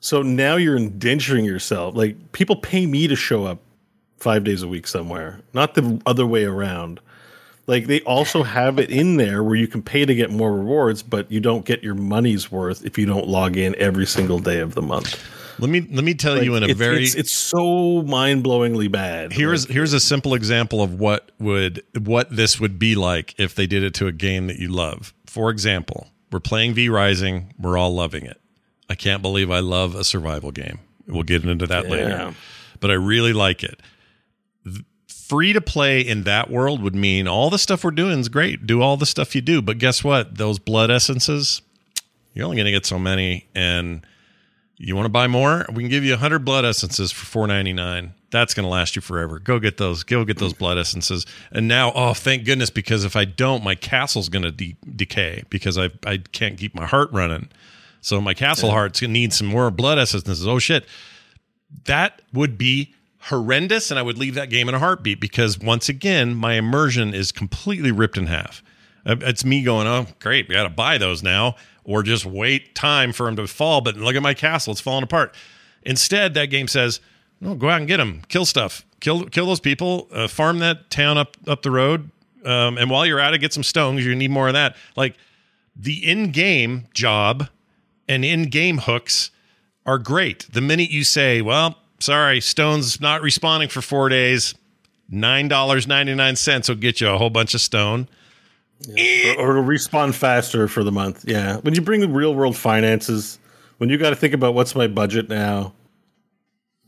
so now you're indenturing yourself. Like people pay me to show up five days a week somewhere not the other way around. Like they also have it in there where you can pay to get more rewards but you don't get your money's worth if you don't log in every single day of the month. Let me let me tell you in a it's, very it's, it's so mind-blowingly bad. Here's here's a simple example of what would what this would be like if they did it to a game that you love. For example, we're playing V Rising, we're all loving it. I can't believe I love a survival game. We'll get into that Yeah. later. But I really like it. Free to play in that world would mean all the stuff we're doing is great. Do all the stuff you do, but guess what? Those blood essences, you're only going to get so many and you want to buy more? We can give you 100 blood essences for 4.99. That's going to last you forever. Go get those. Go get those blood essences. And now, oh, thank goodness, because if I don't, my castle's going to de- decay because I I can't keep my heart running. So my castle heart's going to need some more blood essences. Oh shit, that would be horrendous, and I would leave that game in a heartbeat because once again, my immersion is completely ripped in half. Uh, It's me going, oh, great, we got to buy those now, or just wait time for them to fall. But look at my castle; it's falling apart. Instead, that game says, no, go out and get them, kill stuff, kill kill those people, uh, farm that town up up the road, um, and while you're at it, get some stones. You need more of that. Like the in-game job and in-game hooks are great. The minute you say, "Well, sorry, Stone's not responding for four days," nine dollars ninety nine cents will get you a whole bunch of stone. or, or it'll respawn faster for the month. Yeah, when you bring the real world finances, when you got to think about what's my budget now,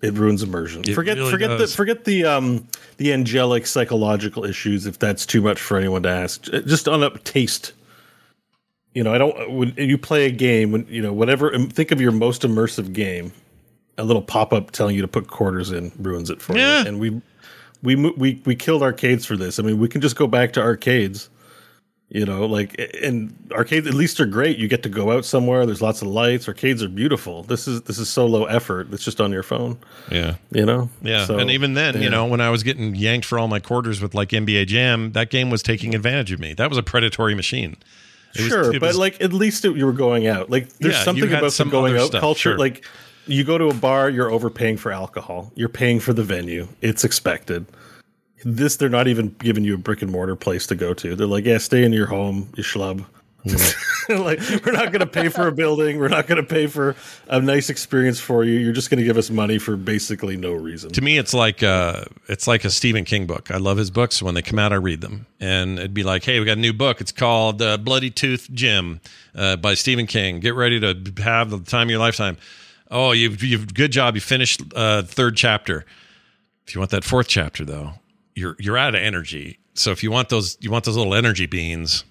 it ruins immersion. It forget really forget does. the forget the um the angelic psychological issues if that's too much for anyone to ask. Just on a taste. You know, I don't. When you play a game, when you know whatever, um, think of your most immersive game. A little pop up telling you to put quarters in ruins it for Yeah. you. And we we we we killed arcades for this. I mean, we can just go back to arcades. You know, like and arcades at least are great. You get to go out somewhere. There's lots of lights. Arcades are beautiful. This is this is so low effort. It's just on your phone. Yeah. You know. Yeah, So, and even then, you know, when I was getting yanked for all my quarters with like NBA Jam, that game was taking advantage of me. That was a predatory machine. It sure, it but was- like at least it, you were going out. Like there's Yeah, something about some the going out stuff, culture. sure. Like you go to a bar, you're overpaying for alcohol. You're paying for the venue. It's expected. This they're not even giving you a brick and mortar place to go to. They're like, yeah, stay in your home, you schlub. like we're not going to pay for a building. We're not going to pay for a nice experience for you. You're just going to give us money for basically no reason. To me, it's like uh, it's like a Stephen King book. I love his books. When they come out, I read them, and it'd be like, "Hey, we got a new book. It's called uh, Bloody Tooth Jim uh, by Stephen King. Get ready to have the time of your lifetime." Oh, you've you've good job. You finished uh, third chapter. If you want that fourth chapter, though, you're you're out of energy. So if you want those, you want those little energy beans.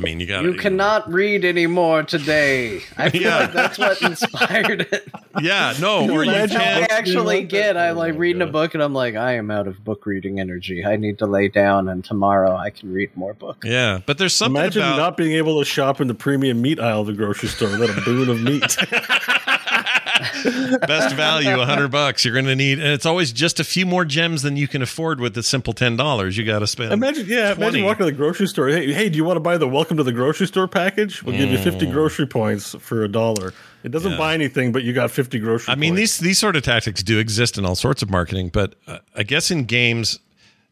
I mean, you got You cannot read anymore today. I feel Yeah. like that's what inspired it. Yeah, no, or you That's how I actually get. I'm like reading a book and I'm like, I am out of book reading energy. I need to lay down and tomorrow I can read more books. Yeah, but there's something Imagine about not being able to shop in the premium meat aisle of the grocery store without a boon of meat. best value, a hundred bucks. You're going to need, and it's always just a few more gems than you can afford with the simple ten dollars you got to spend. Imagine, yeah, 20. imagine walking to the grocery store. Hey, hey, do you want to buy the welcome to the grocery store package? We'll give you 50 Mm. grocery points for a dollar. It doesn't Yeah. buy anything, but you got 50 grocery I mean, points. these these sort of tactics do exist in all sorts of marketing, but uh, I guess in games,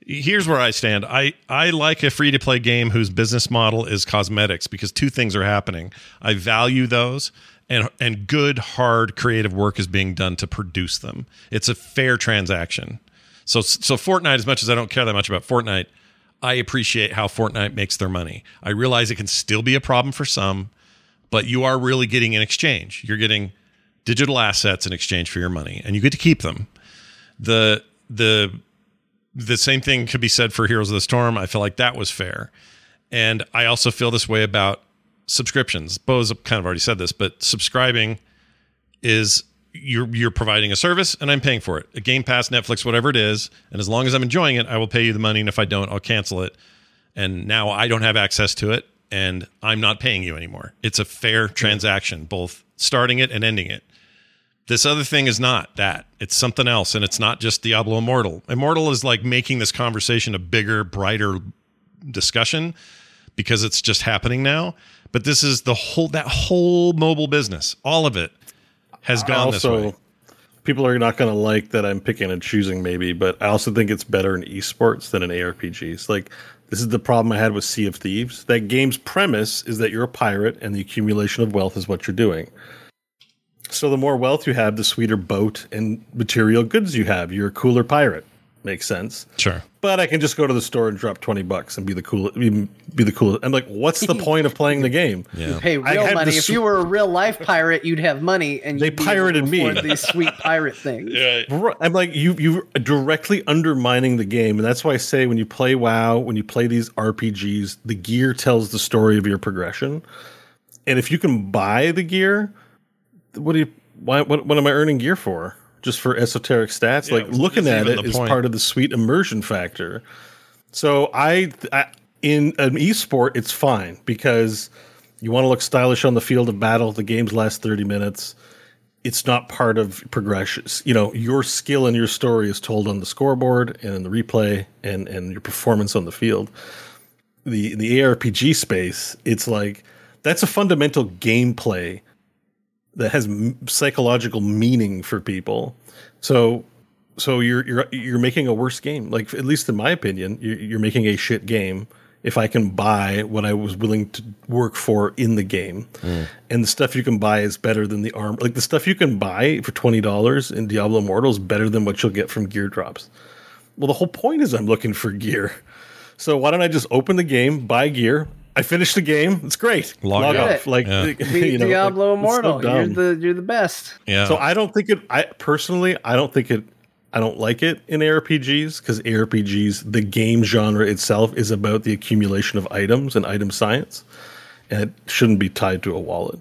here's where I stand. I I like a free to play game whose business model is cosmetics because two things are happening. I value those. And, and good hard creative work is being done to produce them. It's a fair transaction. So so Fortnite, as much as I don't care that much about Fortnite, I appreciate how Fortnite makes their money. I realize it can still be a problem for some, but you are really getting an exchange. You're getting digital assets in exchange for your money, and you get to keep them. The the the same thing could be said for Heroes of the Storm. I feel like that was fair, and I also feel this way about subscriptions. Beau's kind of already said this, but subscribing is you're you're providing a service and I'm paying for it. A Game Pass, Netflix, whatever it is, and as long as I'm enjoying it, I will pay you the money and if I don't, I'll cancel it. And now I don't have access to it and I'm not paying you anymore. It's a fair transaction, both starting it and ending it. This other thing is not that. It's something else and it's not just Diablo Immortal. Immortal is like making this conversation a bigger, brighter discussion because it's just happening now. But this is the whole that whole mobile business, all of it has gone this way. people are not going to like that I'm picking and choosing, maybe, but I also think it's better in esports than in ARPGs. Like, this is the problem I had with Sea of Thieves. That game's premise is that you're a pirate and the accumulation of wealth is what you're doing. So, the more wealth you have, the sweeter boat and material goods you have. You're a cooler pirate. Makes sense. Sure. But I can just go to the store and drop 20 bucks and be the cool be, be the coolest. I'm like, what's the point of playing the game? You pay real money. the If you were a real life pirate, you'd have money, and They you'd be pirated me. afford These sweet pirate things. Right. I'm like you you directly undermining the game, and that's why I say when you play WoW, when you play these RPGs, the gear tells the story of your progression. And if you can buy the gear, what do you why what what am I earning gear for? Just for esoteric stats? Yeah, like looking at it is point. part of the sweet immersion factor. So I, I in an esport, it's fine because you want to look stylish on the field of battle. The games last thirty minutes. It's not part of progression. You know, your skill and your story is told on the scoreboard and in the replay and and your performance on the field. The the ARPG space, it's like that's a fundamental gameplay that has psychological meaning for people. So so you're you're you're making a worse game. Like at least in my opinion, you're, you're making a shit game. If I can buy what I was willing to work for in the game, hmm. and the stuff you can buy is better than the arm. Like the stuff you can buy for twenty dollars in Diablo Immortal is better than what you'll get from gear drops. Well, the whole point is I'm looking for gear. So why don't I just open the game, buy gear? I finished the game. It's great. Log Log, off. Like Yeah. You know, like, Diablo it's so Immortal. you're the you're the best. Yeah. So I don't think it. I personally, I don't think it. I don't like it in ARPGs because ARPGs, the game genre itself, is about the accumulation of items and item science, and it shouldn't be tied to a wallet.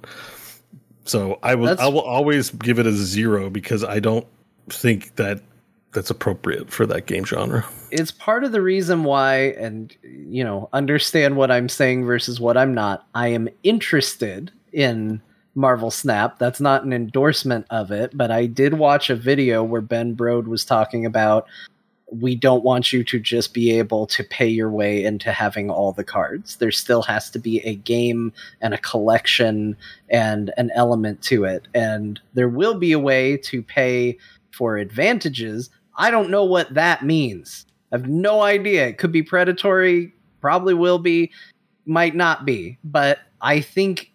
So I will. That's- I will always give it a zero because I don't think that that's appropriate for that game genre. it's part of the reason why and you know understand what i'm saying versus what i'm not. I am interested in marvel snap. That's not an endorsement of it but i did watch a video where ben brode was talking about we don't want you to just be able to pay your way into having all the cards. There still has to be a game and a collection and an element to it. And there will be a way to pay for advantages I don't know what that means. I have no idea. It could be predatory, probably will be, might not be. But I think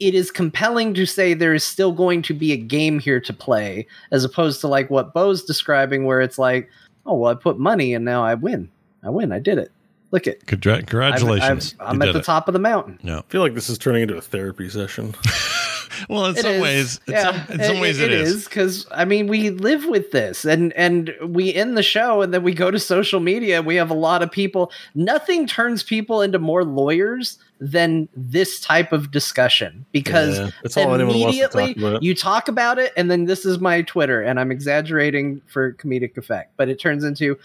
it is compelling to say there is still going to be a game here to play, as opposed to like what Beau's describing, where it's like, oh well, I put money and now I win. I win. I did it. Look it. Congra- congratulations. I'm at the it. top of the mountain. No. I feel like this is turning into a therapy session. Well, in It some is. ways, yeah, some, in some ways, it is. because I mean we live with this, and and we end the show, and then we go to social media. And we have a lot of people. Nothing turns people into more lawyers than this type of discussion because Yeah, anyone talk immediately you talk about it, and then this is my Twitter, and I'm exaggerating for comedic effect, but it turns into.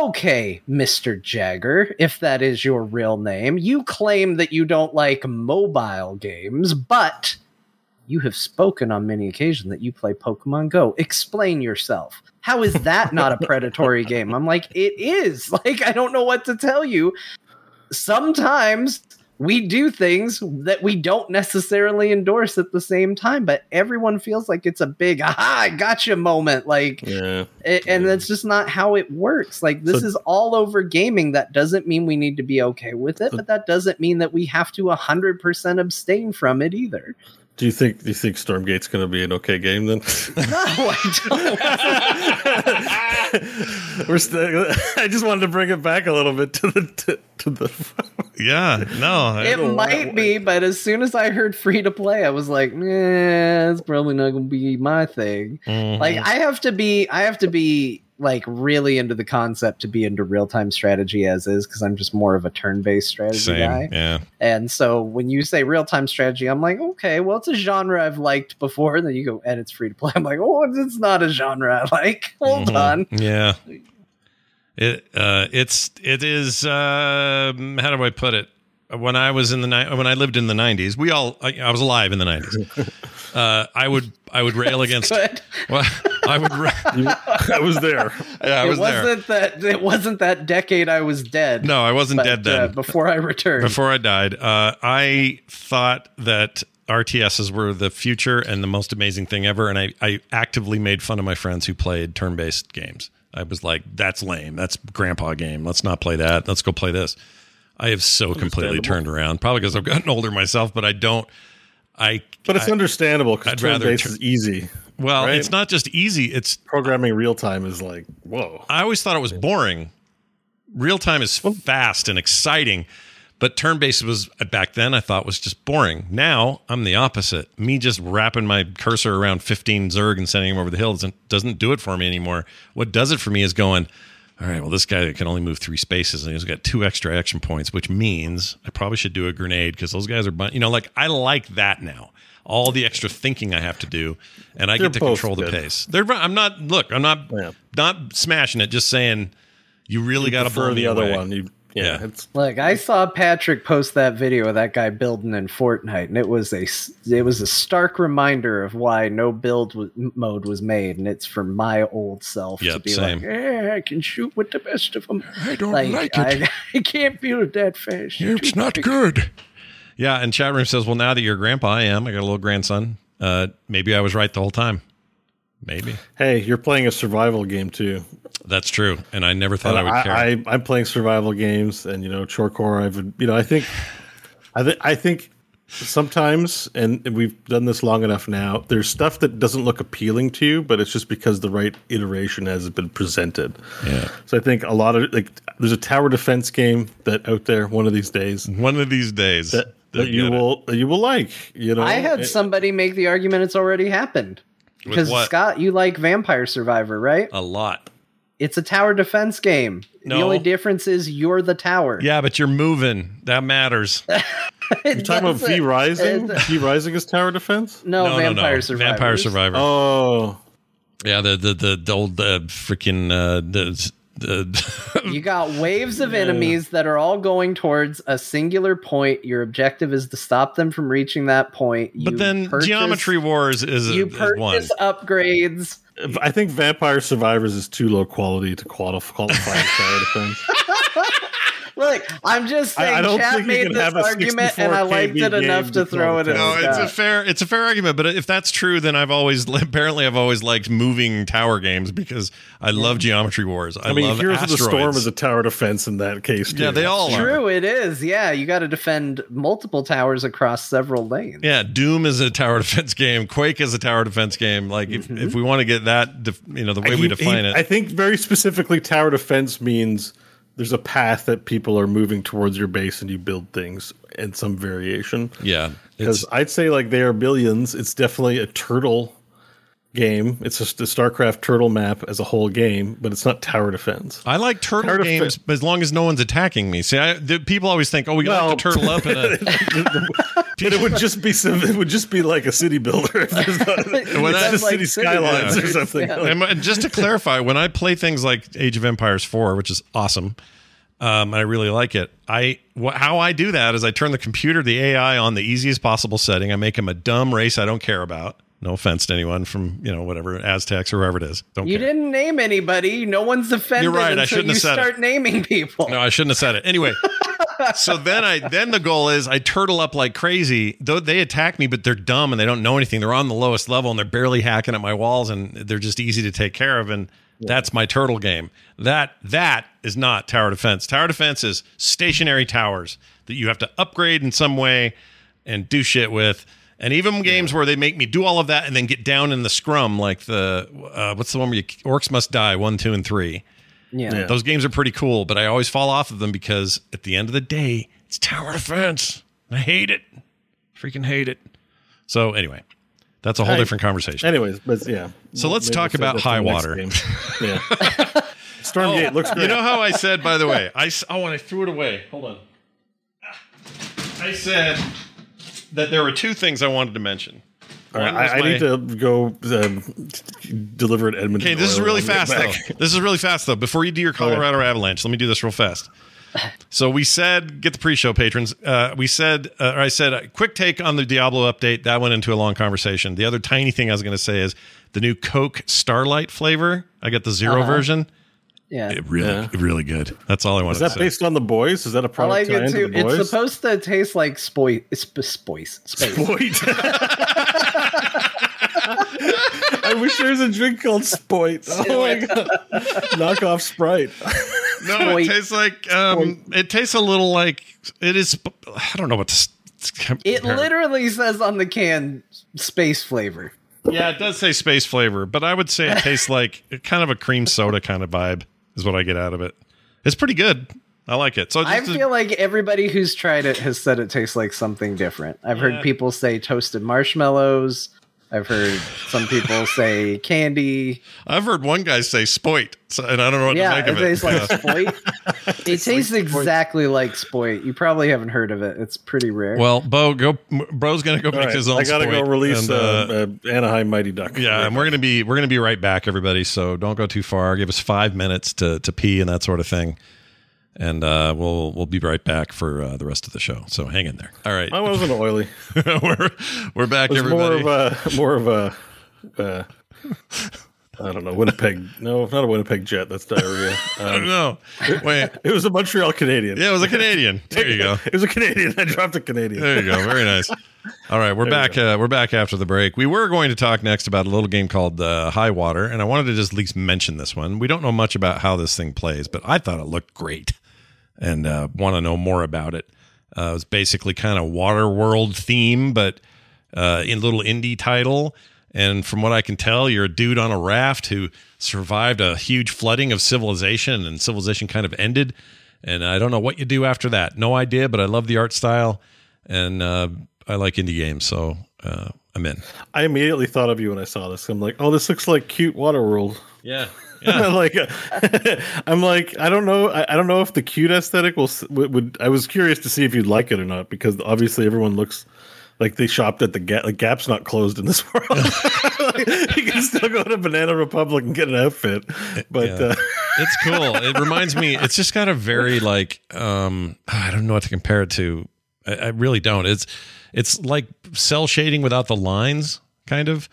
Okay, Mr. Jagger, if that is your real name, you claim that you don't like mobile games, but you have spoken on many occasions that you play Pokemon Go. Explain yourself. How is that not a predatory game? I'm like, it is. Like, I don't know what to tell you. Sometimes we do things that we don't necessarily endorse at the same time, but everyone feels like it's a big aha, I gotcha moment. Like, Yeah. and that's just not how it works. Like this So- is all over gaming. That doesn't mean we need to be okay with it, but that doesn't mean that we have to hundred percent abstain from it either. Do you think do you think Stormgate's going to be an okay game then? No, I don't. We're still, I just wanted to bring it back a little bit to the to, to the. Yeah, no, it might be, but as soon as I heard free to play, I was like, "Nah, it's probably not going to be my thing." Mhm. Like I have to be, I have to be like really into the concept to be into real time strategy as is because I'm just more of a turn based strategy same. guy. Yeah, And so when you say real time strategy, I'm like, okay, well, it's a genre I've liked before. And then you go, and it's free to play. I'm like, oh, it's not a genre I like. Hold Mhm. on. Yeah. It uh it's it is um how do I put it? When I was in the ni- when I lived in the 90s, we all I, I was alive in the 90s. Uh I would I would rail against Good. well, I would ra- I was there. yeah, I was it there. wasn't that. It wasn't that decade I was dead. No, I wasn't but, dead then. uh, before I returned. Before I died, uh, I thought that RTSs were the future and the most amazing thing ever. And I, I actively made fun of my friends who played turn based games. I was like, that's lame. That's grandpa game. Let's not play that. Let's go play this. I have so completely turned around, probably because I've gotten older myself, but I don't. I But it's I- understandable because turn based is easy. well, right? it's not just easy. It's Programming real time is like whoa. I always thought it was boring. Real time is fast and exciting, but turn based was uh, back then I thought was just boring. Now I'm the opposite. Me just wrapping my cursor around 15 Zerg and sending him over the hill doesn't, doesn't do it for me anymore. What does it for me is going, all right, well, this guy can only move three spaces and he's got two extra action points, which means I probably should do a grenade because those guys are, bun- you know, like I like that now. All the extra thinking I have to do, and I They're get to control the pace. They're. I'm not. Look, I'm not. Yeah. Not smashing it. Just saying, you really got to blow the other away. one. You, yeah, Yeah. it's Look, I saw Patrick post that video of that guy building in Fortnite, and it was a it was a stark reminder of why no build w- mode was made, and it's for my old self to Yep, be same. like, yeah, I can shoot with the best of them. I don't Like, like it. I, I can't build that fast. You're it's not quick." good. Yeah, and chat room says, "Well, now that you're grandpa, I am. I got a little grandson. Uh, maybe I was right the whole time. Maybe hey, you're playing a survival game too. that's true. And I never thought And I would care. I, I, I'm playing survival games, and you know, Chorecore. I've you know, I think, I think, I think sometimes, and we've done this long enough now. There's stuff that doesn't look appealing to you, but it's just because the right iteration has been presented. yeah. So I think a lot of like, there's a tower defense game that out there one of these days One of these days, that, that you get it. will you will like. You know, I had It- somebody make the argument it's already happened With because? Scott, you like Vampire Survivor, right? a lot. It's a tower defense game. The only difference is you're the tower. Yeah, but you're moving. That matters. You're talking about V Rising. V Rising is tower defense. No, no, Vampire no, no. Survivor. Vampire Survivor. Oh, Yeah, the the the, the old uh, freaking uh, the, the You got waves of enemies that are all going towards a singular point. Your objective is to stop them from reaching that point. You but then purchase- Geometry Wars is, a, You is one. purchase upgrades. I think Vampire Survivors is too low quality to qualify, qualify as tower defense. Look, I'm just I- I saying. don't Chat think made this argument, and I 64 liked it enough to to throw it in. No, the it's a fair it's a fair argument, but if that's true, then I've always apparently I've always liked moving tower games because I love Geometry Wars. I, I mean, love Heroes of the Storm asteroids. is a tower defense in that case. Too. Yeah, they all are. True, it is. Yeah, you got to defend multiple towers across several lanes. Yeah, Doom is a tower defense game. Quake is a tower defense game. Like if, if mm-hmm. we want to get that, def- you know, the way He- we define he- it. I think very specifically, tower defense means there's a path that people are moving towards your base and you build things in some variation. yeah, Because I'd say like they are billions. It's definitely a turtle game. It's just the StarCraft turtle map as a whole game, but it's not tower defense. I like turtle Tower games, defen- as long as no one's attacking me. See, I, the, people always think, "Oh, we like to turtle up," in a, But it would just be some. It would just be like a city builder. If there's not, Well, it's that's just like city city skylines or something. yeah. Like- And just to clarify, when I play things like Age of Empires 4, which is awesome, um, I really like it, I wh- how I do that is I turn the computer, the AI, on the easiest possible setting. I make him a dumb race I don't care about. No offense to anyone from you know whatever Aztecs or whoever it is. Don't You care. didn't name anybody. No one's offended You're right, I shouldn't have said it. start naming people. No, I shouldn't have said it. Anyway, so then I then the goal is I turtle up like crazy. Though they attack me, but they're dumb and they don't know anything. They're on the lowest level and they're barely hacking at my walls and they're just easy to take care of. And that's my turtle game. That that is not tower defense. Tower defense is stationary towers that you have to upgrade in some way and do shit with. And even games where they make me do all of that and then get down in the scrum, like the uh, what's the one where you orcs must die one, two, and three. Yeah. Yeah. Those games are pretty cool, but I always fall off of them because at the end of the day, it's tower defense. I hate it. Freaking hate it. So anyway, that's a whole I- different conversation. Anyways, but yeah. So let's Maybe talk save about high water. game. Yeah. Stormgate looks great. You know how I said, by the way, I oh, and I threw it away. Hold on. I said that there were two things I wanted to mention. All right, One was I, I my- need to go um, deliver it Edmonton. Okay, this is really when we get fast though. This is really fast though. Before you do your Colorado Avalanche, let me do this real fast. So we said, get the pre-show patrons. Uh, we said, uh, or I said, a quick take on the Diablo update. That went into a long conversation. The other tiny thing I was going to say is the new Coke Starlight flavor. I got the 0 Uh-huh. version. Yeah. It really, really good. That's all I wanted Is that to say. based on the boys? Is that a I product like it to too. the boys? It's supposed to taste like spoy, sp- spoice, space. Spoit. I wish there was a drink called Spoit. Oh my god! Knock off Sprite. no, Spoit. it tastes like um, it tastes a little like it is. I don't know what to. It literally says on the can space flavor. Yeah, it does say space flavor, but I would say it tastes like kind of a cream soda kind of vibe is what I get out of it. It's pretty good. I like it. So I just to- feel like everybody who's tried it has said it tastes like something different. I've Yeah. heard people say toasted marshmallows. I've heard some people say candy. I've heard one guy say spoit, so, and I don't know what yeah, to make it of it. tastes like Yeah. spoit. It tastes exactly like spoit. You probably haven't heard of it. It's pretty rare. Well, Beau, go. Bro's gonna go All make right, his own. I gotta go release and, uh, uh, Anaheim Mighty Duck. yeah, and we're gonna be we're gonna be right back, everybody. So don't go too far. Give us five minutes to to pee and that sort of thing, and uh, we'll we'll be right back for uh, the rest of the show. So hang in there. All right, Mine wasn't oily. we're we're back, It was more of a more of a. Uh, I don't know Winnipeg. No, not a Winnipeg Jet. That's diarrhea. I don't Um, know. Wait, it was a Montreal Canadian. yeah, it was a Canadian. There you go. It was a Canadian. I dropped a Canadian. There you go. Very nice. All right, we're There back. you Uh, we're back after the break. We were going to talk next about a little game called uh, High Water, and I wanted to just at least mention this one. We don't know much about how this thing plays, but I thought it looked great, and uh, want to know more about it. Uh, it was basically kind of water world theme, but uh, in little indie title. And from what I can tell, you're a dude on a raft who survived a huge flooding of civilization, and civilization kind of ended. And I don't know what you do after that. No idea, but I love the art style, and uh, I like indie games, so uh, I'm in. I immediately thought of you when I saw this. I'm like, oh, this looks like cute Waterworld. Yeah, like, uh, I'm like, I don't know, I, I don't know if the cute aesthetic will would, would. I was curious to see if you'd like it or not because obviously everyone looks like they shopped at the Gap. Like Gap's not closed in this world. you can still go to Banana Republic and get an outfit, but Yeah. uh, it's cool. It reminds me. It's just got a very like um I don't know what to compare it to. I, I really don't. It's it's like cel shading without the lines, kind of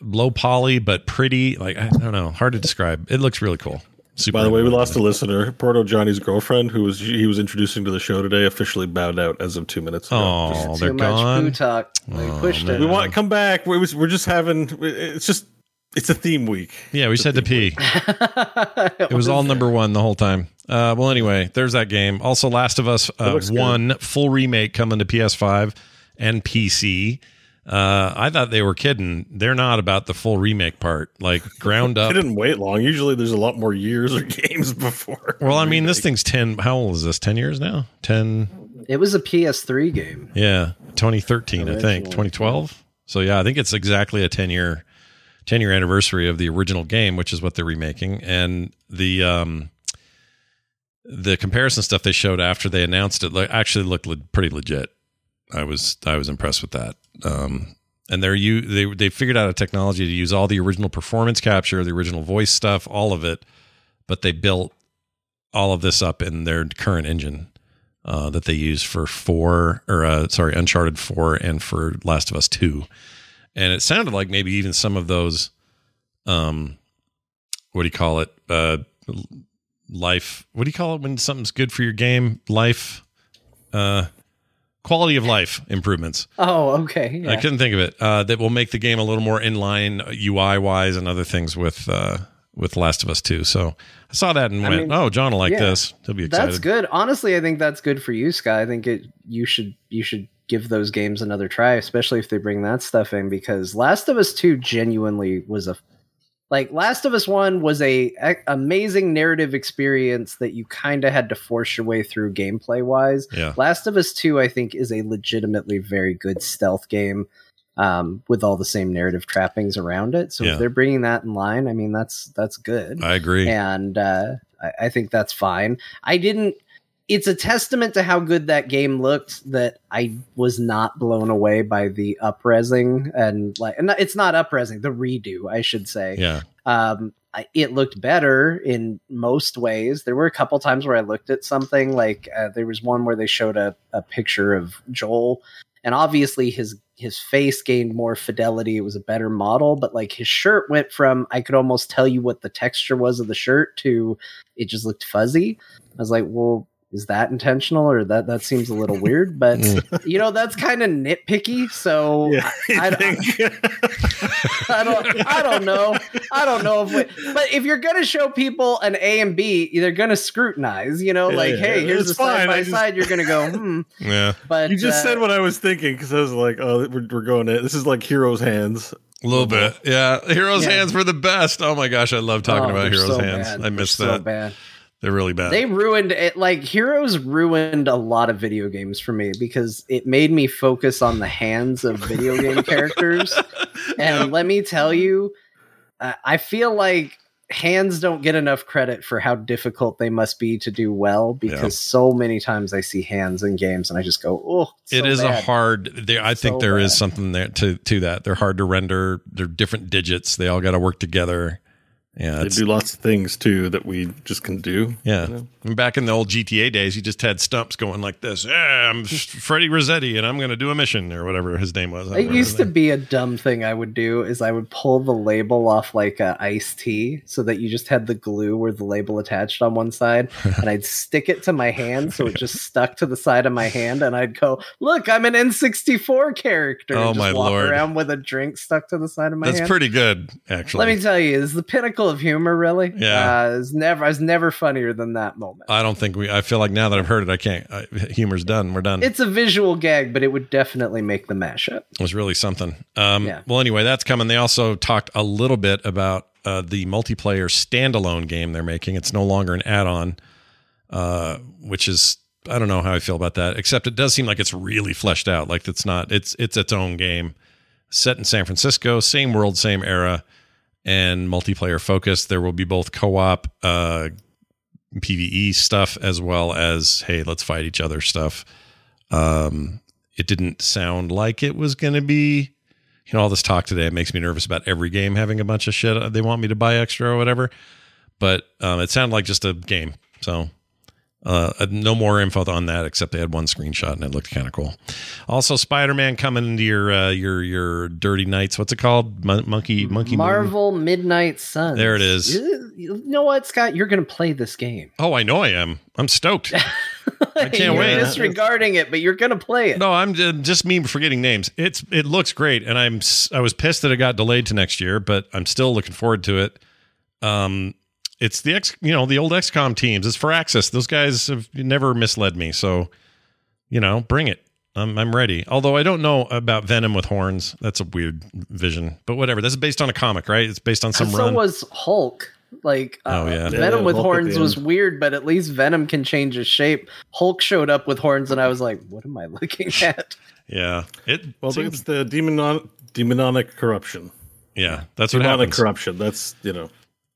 low poly but pretty. Like I don't know, hard to describe. It looks really cool. Super By the way, we lost a listener. Porto Johnny's girlfriend, who was he was introducing to the show today, officially bowed out as of two minutes ago. Oh, they're Too much gone. poo talk. They pushed it. we want to come back. We was, we're just having. It's just it's a theme week. Yeah, we said to pee. It was all number one the whole time. Uh, well, anyway, there's that game. Also, Last of Us uh, looks good. one full remake coming to PS5 and PC. Uh, I thought they were kidding. They're not about the full remake part, like ground up. They up. didn't wait long. Usually, there's a lot more years or games before. Well, I mean, this thing's ten. How old is this? Ten years now? Ten? It was a PS3 game. Yeah, 2013, I think. 2012. So yeah, I think it's exactly a 10 year 10 year anniversary of the original game, which is what they're remaking. And the um the comparison stuff they showed after they announced it actually looked le- pretty legit. I was I was impressed with that. Um and they're you they they figured out a technology to use all the original performance capture, the original voice stuff, all of it, but they built all of this up in their current engine uh, that they use for four or uh, sorry, Uncharted four and for Last of Us two, and it sounded like maybe even some of those, um, what do you call it? Uh, life. What do you call it when something's good for your game? Life, uh, quality of life improvements. Oh, okay. I couldn't think of it. Uh, that will make the game a little more in line UI wise and other things with uh, with Last of Us two. So I saw that and I went, mean, "Oh, Jon will like yeah. this. He'll be excited." That's good. Honestly, I think that's good for you, Sky. I think it you should you should give those games another try, especially if they bring that stuff in because Last of Us 2 genuinely was a like Last of Us 1 was a, a amazing narrative experience that you kind of had to force your way through gameplay wise. Yeah. Last of Us 2 I think is a legitimately very good stealth game um, with all the same narrative trappings around it. So Yeah. if they're bringing that in line, I mean that's that's good I agree. and uh, I, I think that's fine. I didn't. It's a testament to how good that game looked that I was not blown away by the upresing and like, and it's not upresing, the redo, I should say. Yeah. Um, I, it looked better in most ways. There were a couple times where I looked at something like uh, there was one where they showed a, a picture of Joel, and obviously his his face gained more fidelity. It was a better model, but like his shirt went from I could almost tell you what the texture was of the shirt to it just looked fuzzy. I was like, well. Is that intentional or that that seems a little weird? But you know that's kind of nitpicky. So Yeah, I, I, I don't I don't know. I don't know if we, but if you're gonna show people an A and B, they're gonna scrutinize, you know, Yeah, like, yeah, hey, yeah. here's It's the side fine, I by just- side, you're gonna go, hmm. Yeah. But you just uh, said what I was thinking because I was like, oh, we're, we're going in. This is like Hero's Hands. A little bit. Yeah. Heroes Yeah. hands were the best. Oh my gosh, I love talking oh, about they're Heroes so hands. bad. I They're missed so that. bad. They're really bad. They ruined it. Like Heroes ruined a lot of video games for me because it made me focus on the hands of video game characters. And let me tell you, uh, I feel like hands don't get enough credit for how difficult they must be to do well because Yeah. so many times I see hands in games and I just go, oh, it's it so is a hard. They, I think So there is bad. something there to to that. They're hard to render. They're different digits. They all got to work together. Yeah, They do lots of things too that we just can do. yeah. you know? And back in the old GTA days, you just had stumps going like this. Yeah, I'm Freddie Rossetti, and I'm going to do a mission or whatever his name was. It used to be a dumb thing I would do is I would pull the label off like a iced tea so that you just had the glue where the label attached on one side and I'd stick it to my hand so it just stuck to the side of my hand and I'd go, look, I'm an N64 character. Oh, and just my walk lord. around with a drink stuck to the side of my hand. That's hand. pretty good, actually. Let me tell you, is the pinnacle of humor really? Yeah. Uh, it's never, it's never funnier than that moment. I don't think we. I feel like now that I've heard it, I can't. I, humor's done. We're done. It's a visual gag, but it would definitely make the mashup. It was really something. Um, Yeah. Well, anyway, that's coming. They also talked a little bit about uh, the multiplayer standalone game they're making. It's no longer an add-on, uh, which is I don't know how I feel about that. Except it does seem like it's really fleshed out. Like it's not. It's it's its own game, set in San Francisco, same world, same era, and multiplayer focused. There will be both co-op. Uh, PVE stuff as well as hey, let's fight each other stuff. Um, it didn't sound like it was going to be, you know, all this talk today. It makes me nervous about every game having a bunch of shit they want me to buy extra or whatever. But um, it sounded like just a game. So Uh, no more info on that except they had one screenshot and it looked kind of cool. Also, Spider Man coming into your uh, your your Dirty Nights. What's it called? Mon- monkey Monkey Moon? Marvel Midnight Sun. There it is. You you know what, Scott? You're going to play this game. Oh, I know I am. I'm stoked. I can't you're wait. disregarding it, but you're going to play it. No, I'm uh, just me forgetting names. It's it looks great, and I'm I was pissed that it got delayed to next year, but I'm still looking forward to it. Um, it's the X, you know, the old XCOM teams. It's Firaxis. Those guys have never misled me, so you know, bring it. I'm I'm ready. Although I don't know about Venom with horns. That's a weird vision, but whatever. This is based on a comic, right? It's based on some so run. was Hulk. Like, uh, Oh, yeah. Venom Yeah, with Hulk horns was weird, but at least Venom can change his shape. Hulk showed up with horns, and I was like, "What am I looking at?" yeah, it. Well, seems- it's the demonon, demonic corruption. yeah, that's what demonic happens. corruption. That's you know.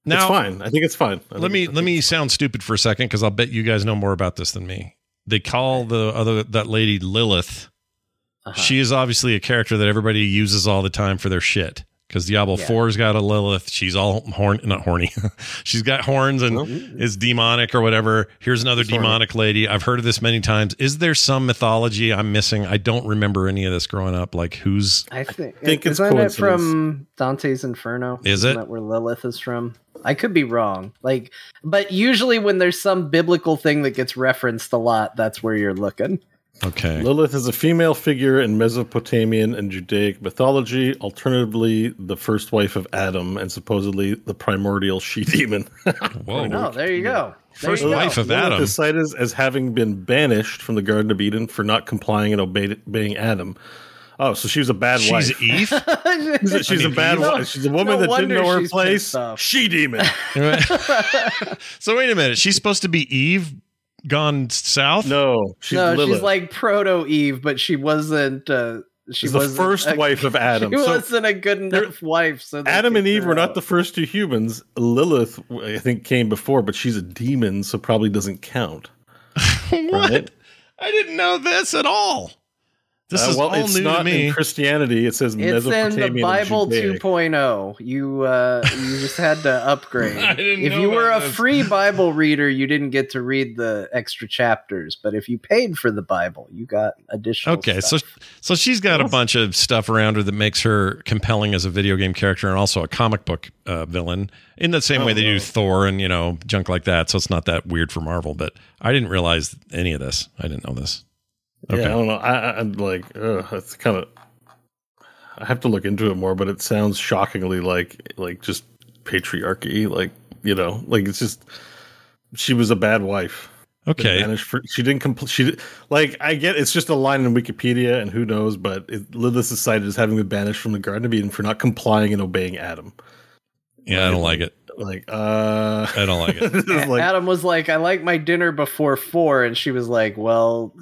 Now- it's fine. I think it's fine. I let me let me sound stupid for a second because I'll bet you guys know more about this than me. They call the other that lady Lilith. Uh-huh. She is obviously a character that everybody uses all the time for their shit. Because Diablo Yeah. 4's got a Lilith. She's all horn, not horny. She's got horns and is demonic or whatever. Here's another demonic lady. I've heard of this many times. Is there some mythology I'm missing? I don't remember any of this growing up. Like who's I think, think it's isn't it from Dante's Inferno? Is Isn't it? that where Lilith is from? I could be wrong. Like, but usually when there's some biblical thing that gets referenced a lot, that's where you're looking. Okay? Lilith is a female figure in Mesopotamian and Judaic mythology, alternatively the first wife of Adam and supposedly the primordial she demon. Whoa. Oh, there you go. There First you go. wife of Lilith Adam. is cited as having been banished from the Garden of Eden for not complying and obeyed, obeying Adam. Oh, so she was a bad wife. She's wife. Eve. She's a, she's I a mean, bad no- wife. She's a woman no that didn't know her place. She demon. so wait a minute. She's supposed to be Eve gone south? No, she's no, Lilith. she's like proto Eve, but she wasn't. Uh, she was the first a- wife of Adam. She So- wasn't a good enough wife. So Adam and Eve were not the first two humans. Lilith, I think, came before, but she's a demon, so probably doesn't count. what? Right? I didn't know this at all. This Uh, is well, all it's new not to me. in Christianity. It says It's in Mesopotamian the Bible 2.0. You uh, you just had to upgrade. I didn't if know you were a about free Bible reader, you didn't get to read the extra chapters. But if you paid for the Bible, you got additional. Okay, stuff. so so she's got a bunch of stuff around her that makes her compelling as a video game character and also a comic book uh, villain in the same way they do Thor and you know junk like that. So it's not that weird for Marvel. But I didn't realize any of this. I didn't know this. Okay. Yeah, I don't know. I, I, I'm like, ugh, it's kind of. I have to look into it more, but it sounds shockingly like like just patriarchy. Like you know, like it's just she was a bad wife. Been Okay. banished for- she didn't complete. She did, like I get it's just a line in Wikipedia, and who knows, but it, Lilith is cited as having been banished from the Garden of Eden for not complying and obeying Adam. Yeah, I don't like it. Like, uh, I don't like it. like, Adam was like, "I like my dinner before four," and she was like, "Well."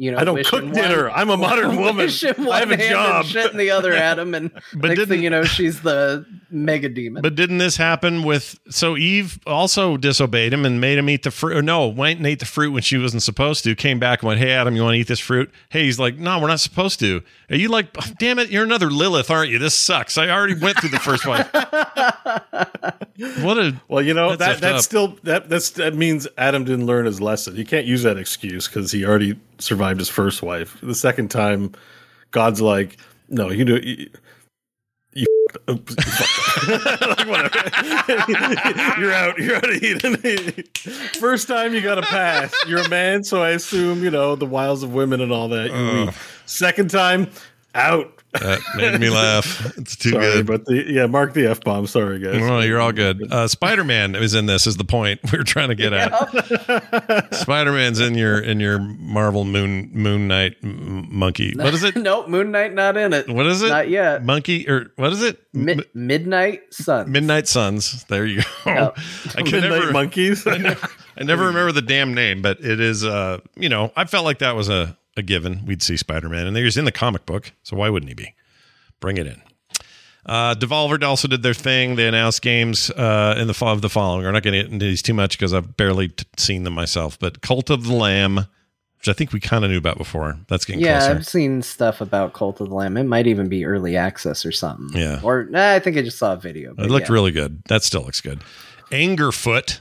You know, I don't cook dinner. I'm a modern woman. I have a job. and shit in the other, Adam, and But next didn't- thing you know, she's the mega demon. But didn't this happen with so Eve also disobeyed him and made him eat the fruit? No, went and ate the fruit when she wasn't supposed to. Came back and went, "Hey Adam, you want to eat this fruit?" Hey, he's like, "No, we're not supposed to." Are you like, "Oh, "Damn it, you're another Lilith, aren't you? This sucks. I already went through the first one." what a Well, you know That's that that's up. still that that's that means Adam didn't learn his lesson. You can't use that excuse because he already survived his first wife. The second time, God's like, no, you know, you, you oops, you fucked up." like you're out. You're out of Eden. first time, you got a pass. You're a man, so I assume you know the wiles of women and all that. Second time, out. That made me laugh. It's too Sorry, good. but the yeah, mark the f bomb. Sorry, guys. Well, you're all good. Uh, Spider Man is in this. Is the point we are trying to get at? Spider Man's in your in your Marvel Moon Moon Knight m- monkey. What is it? nope, Moon Knight not in it. What is it? Not yet. Monkey or what is it? Mi- Midnight Sun. Midnight Suns. There you go. Yep. I can Midnight never, monkeys. I never, I never remember the damn name, but it is. Uh, you know, I felt like that was a a given. We'd see Spider Man, and he's in the comic book, so why wouldn't he be? Bring it in. Uh, Devolver also did their thing. They announced games uh, in the fall of the following. We're not going to get into these too much because I've barely t- seen them myself. But Cult of the Lamb, which I think we kind of knew about before. That's getting yeah, closer. I've seen stuff about Cult of the Lamb. It might even be early access or something. Yeah. Or nah, I think I just saw a video. but It looked yeah. really good. That still looks good. Angerfoot.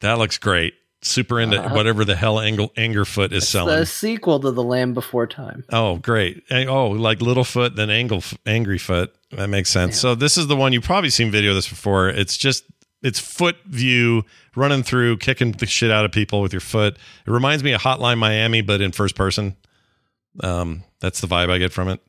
That looks great. Super into Uh-huh. whatever the hell Angle, Angerfoot is selling. The sequel to The Land Before Time. Oh, great. Oh, like Littlefoot, then Angle, Angry Foot. That makes sense. So this is the one you've probably seen video of this before. It's just it's foot view running through, kicking the shit out of people with your foot. It reminds me of Hotline Miami, but in first person. Um, that's the vibe I get from it.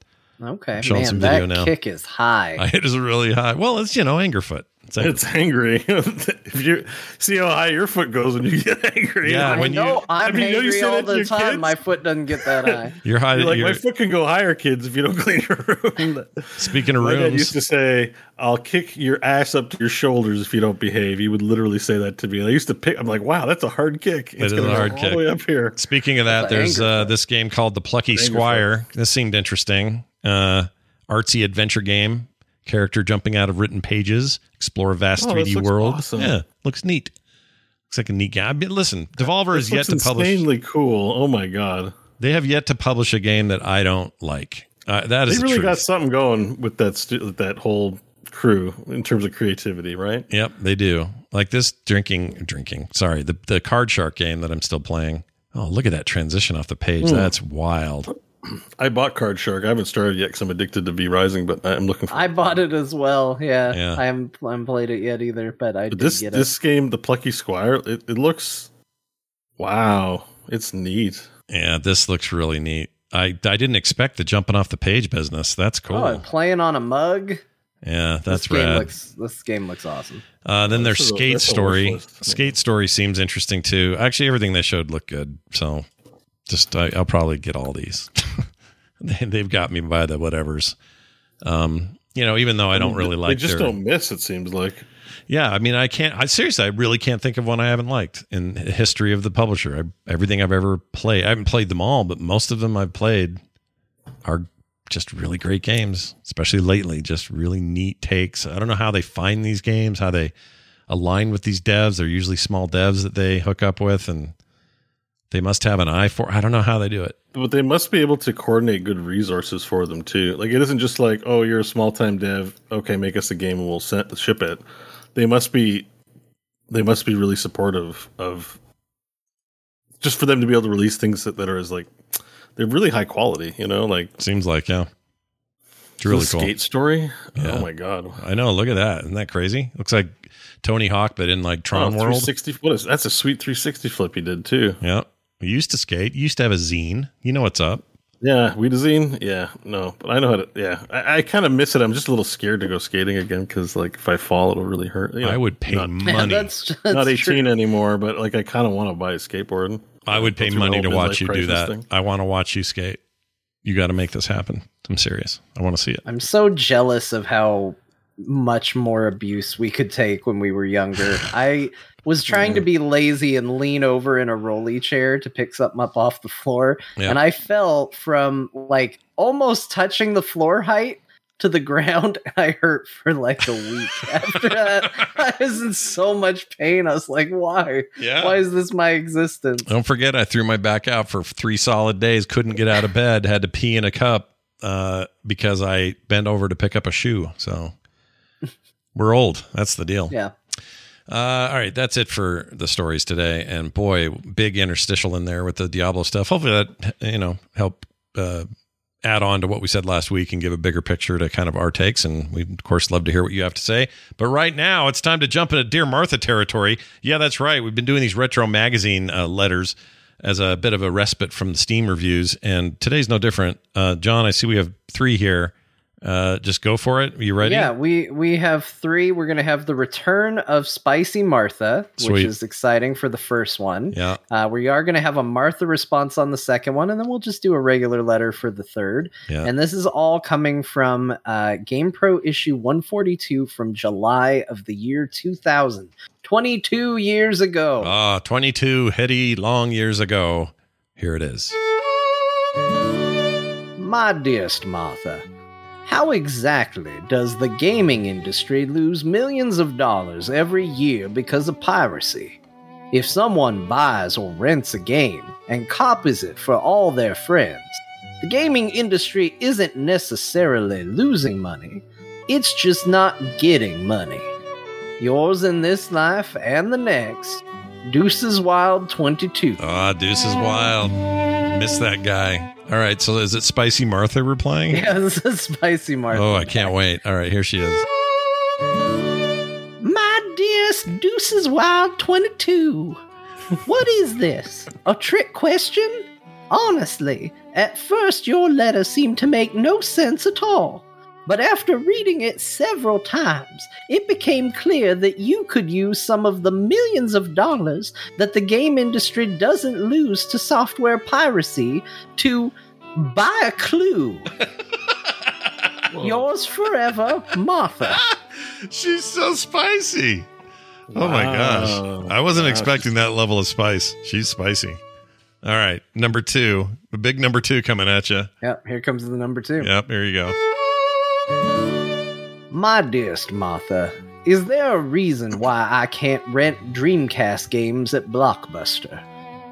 Okay, Showing man, some that video now. kick is high. It is really high. Well, it's you know Angerfoot. It's, It's angry. if you see how high your foot goes when you get angry. Yeah, I when you- know I'm I mean, you know you angry say all the time. kids? My foot doesn't get that high. You're high. You're like you're- my foot can go higher, kids, if you don't clean your room. speaking of My dad rooms, used to say, "I'll kick your ass up to your shoulders if you don't behave." He would literally say that to me. I used to pick. I'm like, "Wow, that's a hard kick." It is gonna a go hard all the way up here. Speaking of that, That's there's uh, this game called The Plucky Anger Squire. This seemed interesting. Uh, artsy adventure game. Character jumping out of written pages. Explore a vast Oh, 3D looks world. awesome. Yeah, looks neat. Looks like a neat game. I mean, listen, Devolver This is yet to publish. insanely cool. Oh my god, They have yet to publish a game that I don't like. Uh, that they is the really got something going with that stu- with that whole crew in terms of creativity, right? Yep, they do. Like this drinking, drinking. Sorry, the the Card Shark game that I'm still playing. Oh, look at that transition off the page. Hmm. That's wild. I bought Card Shark. I haven't started yet because I'm addicted to V Rising, but I'm looking for. I bought it as well. Yeah, Yeah. I haven't, I haven't played it yet either, but I But did this get this game, the Plucky Squire, it, it looks. Wow, it's neat. Yeah, this looks really neat. I I didn't expect the jumping off the page business. That's cool. Oh, playing on a mug. yeah, that's this game rad. looks. This game looks awesome. uh, then Oh, their this is a- skate a story. Skate story seems interesting too. Actually, everything they showed looked good. So, just I, I'll probably get all these. they, they've got me by the whatevers. Um, you know, even though I don't really like, They just their, don't miss. It seems like. Yeah, I mean, I can't. I seriously, I really can't think of one I haven't liked in the history of the publisher. I, everything I've ever played, I haven't played them all, but most of them I've played are just really great games. Especially lately, just really neat takes. I don't know how they find these games, how they align with these devs. They're usually small devs that they hook up with, and they must have an eye for. I don't know how they do it. But they must be able to coordinate good resources for them too. Like it isn't just like, oh, you're a small time dev. Okay, make us a game and we'll send, ship it. They must be, they must be really supportive of, just for them to be able to release things that, that are as like, they're really high quality. You know, like Seems like yeah, it's really the cool. skate story. Oh yeah. Oh my god, I know. Look at that. Isn't that crazy? Looks like Tony Hawk, but in like oh, Tron World. 360. What is that's a sweet 360 flip he did too. Yeah. We used to skate. You used to have a zine. You know what's up. Yeah, we zine. Yeah, no, but I know how to. Yeah, I, I kind of miss it. I'm just a little scared to go skating again because, like, if I fall, it'll really hurt. You know, I would pay not, money. that's, that's not 18 true. anymore, but like, I kind of want to buy a skateboard. I would pay money to watch you do that. thing. I want to watch you skate. You got to make this happen. I'm serious. I want to see it. I'm so jealous of how much more abuse we could take when we were younger. I was trying to be lazy and lean over in a rolly chair to pick something up off the floor, Yeah. and I fell from like almost touching the floor height to the ground. And I hurt for like a week after that. I was in so much pain. I was like, why? Yeah. Why is this my existence? Don't forget, I threw my back out for three solid days. Couldn't get out of bed. Had to pee in a cup uh, because I bent over to pick up a shoe. So we're old. That's the deal. Yeah. Uh, all right, that's it for the stories today. And boy, big interstitial in there with the Diablo stuff. Hopefully that you know help uh, add on to what we said last week and give a bigger picture to kind of our takes. And we of course love to hear what you have to say. But right now, it's time to jump into Dear Martha territory. Yeah, that's right. We've been doing these retro magazine uh, letters as a bit of a respite from the Steam reviews, and today's no different. Uh, Jon, I see we have three here. Uh, just go for it. Are you ready? Yeah, we we have three. We're gonna have the return of Spicy Martha, Sweet. which is exciting for the first one. Yeah. Uh, we are gonna have a Martha response on the second one, and then we'll just do a regular letter for the third. Yeah. And this is all coming from uh, GamePro issue 142 from July of the year 2000, 22 years ago. Ah, 22 heady long years ago. Here it is. My dearest Martha, how exactly does the gaming industry lose millions of dollars every year because of piracy? If someone buys or rents a game and copies it for all their friends, the gaming industry isn't necessarily losing money, it's just not getting money. Yours in this life and the next, Deuces Wild 22. Ah, Deuce is wild. Miss that guy. All right, so is it Spicy Martha we're playing? Yeah, this is Spicy Martha. Oh, I can't wait. All right, here she is. My dearest Deuces Wild 22. What is this? A trick question? Honestly, at first your letter seemed to make no sense at all. But after reading it several times, it became clear that you could use some of the millions of dollars that the game industry doesn't lose to software piracy to buy a clue. Yours forever, Martha. She's so spicy. Oh my gosh. I wasn't Wow, expecting that level of spice. She's spicy. All right, number two. A big number two coming at you. Yep, here comes the number two. Yep, here you go. My dearest Martha, is there a reason why I can't rent Dreamcast games at Blockbuster?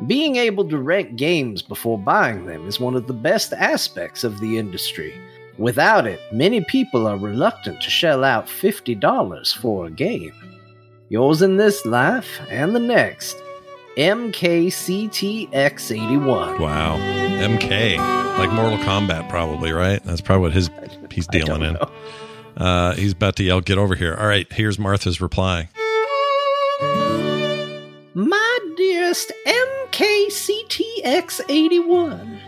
Being able to rent games before buying them is one of the best aspects of the industry. Without it, many people are reluctant to shell out $50 for a game. Yours in this life and the next, MKCTX81. Wow. MK. Like Mortal Kombat, probably, right? That's probably what his he's dealing in. Uh, he's about to yell, get over here. All right, here's Martha's reply. My dearest MKCTX81.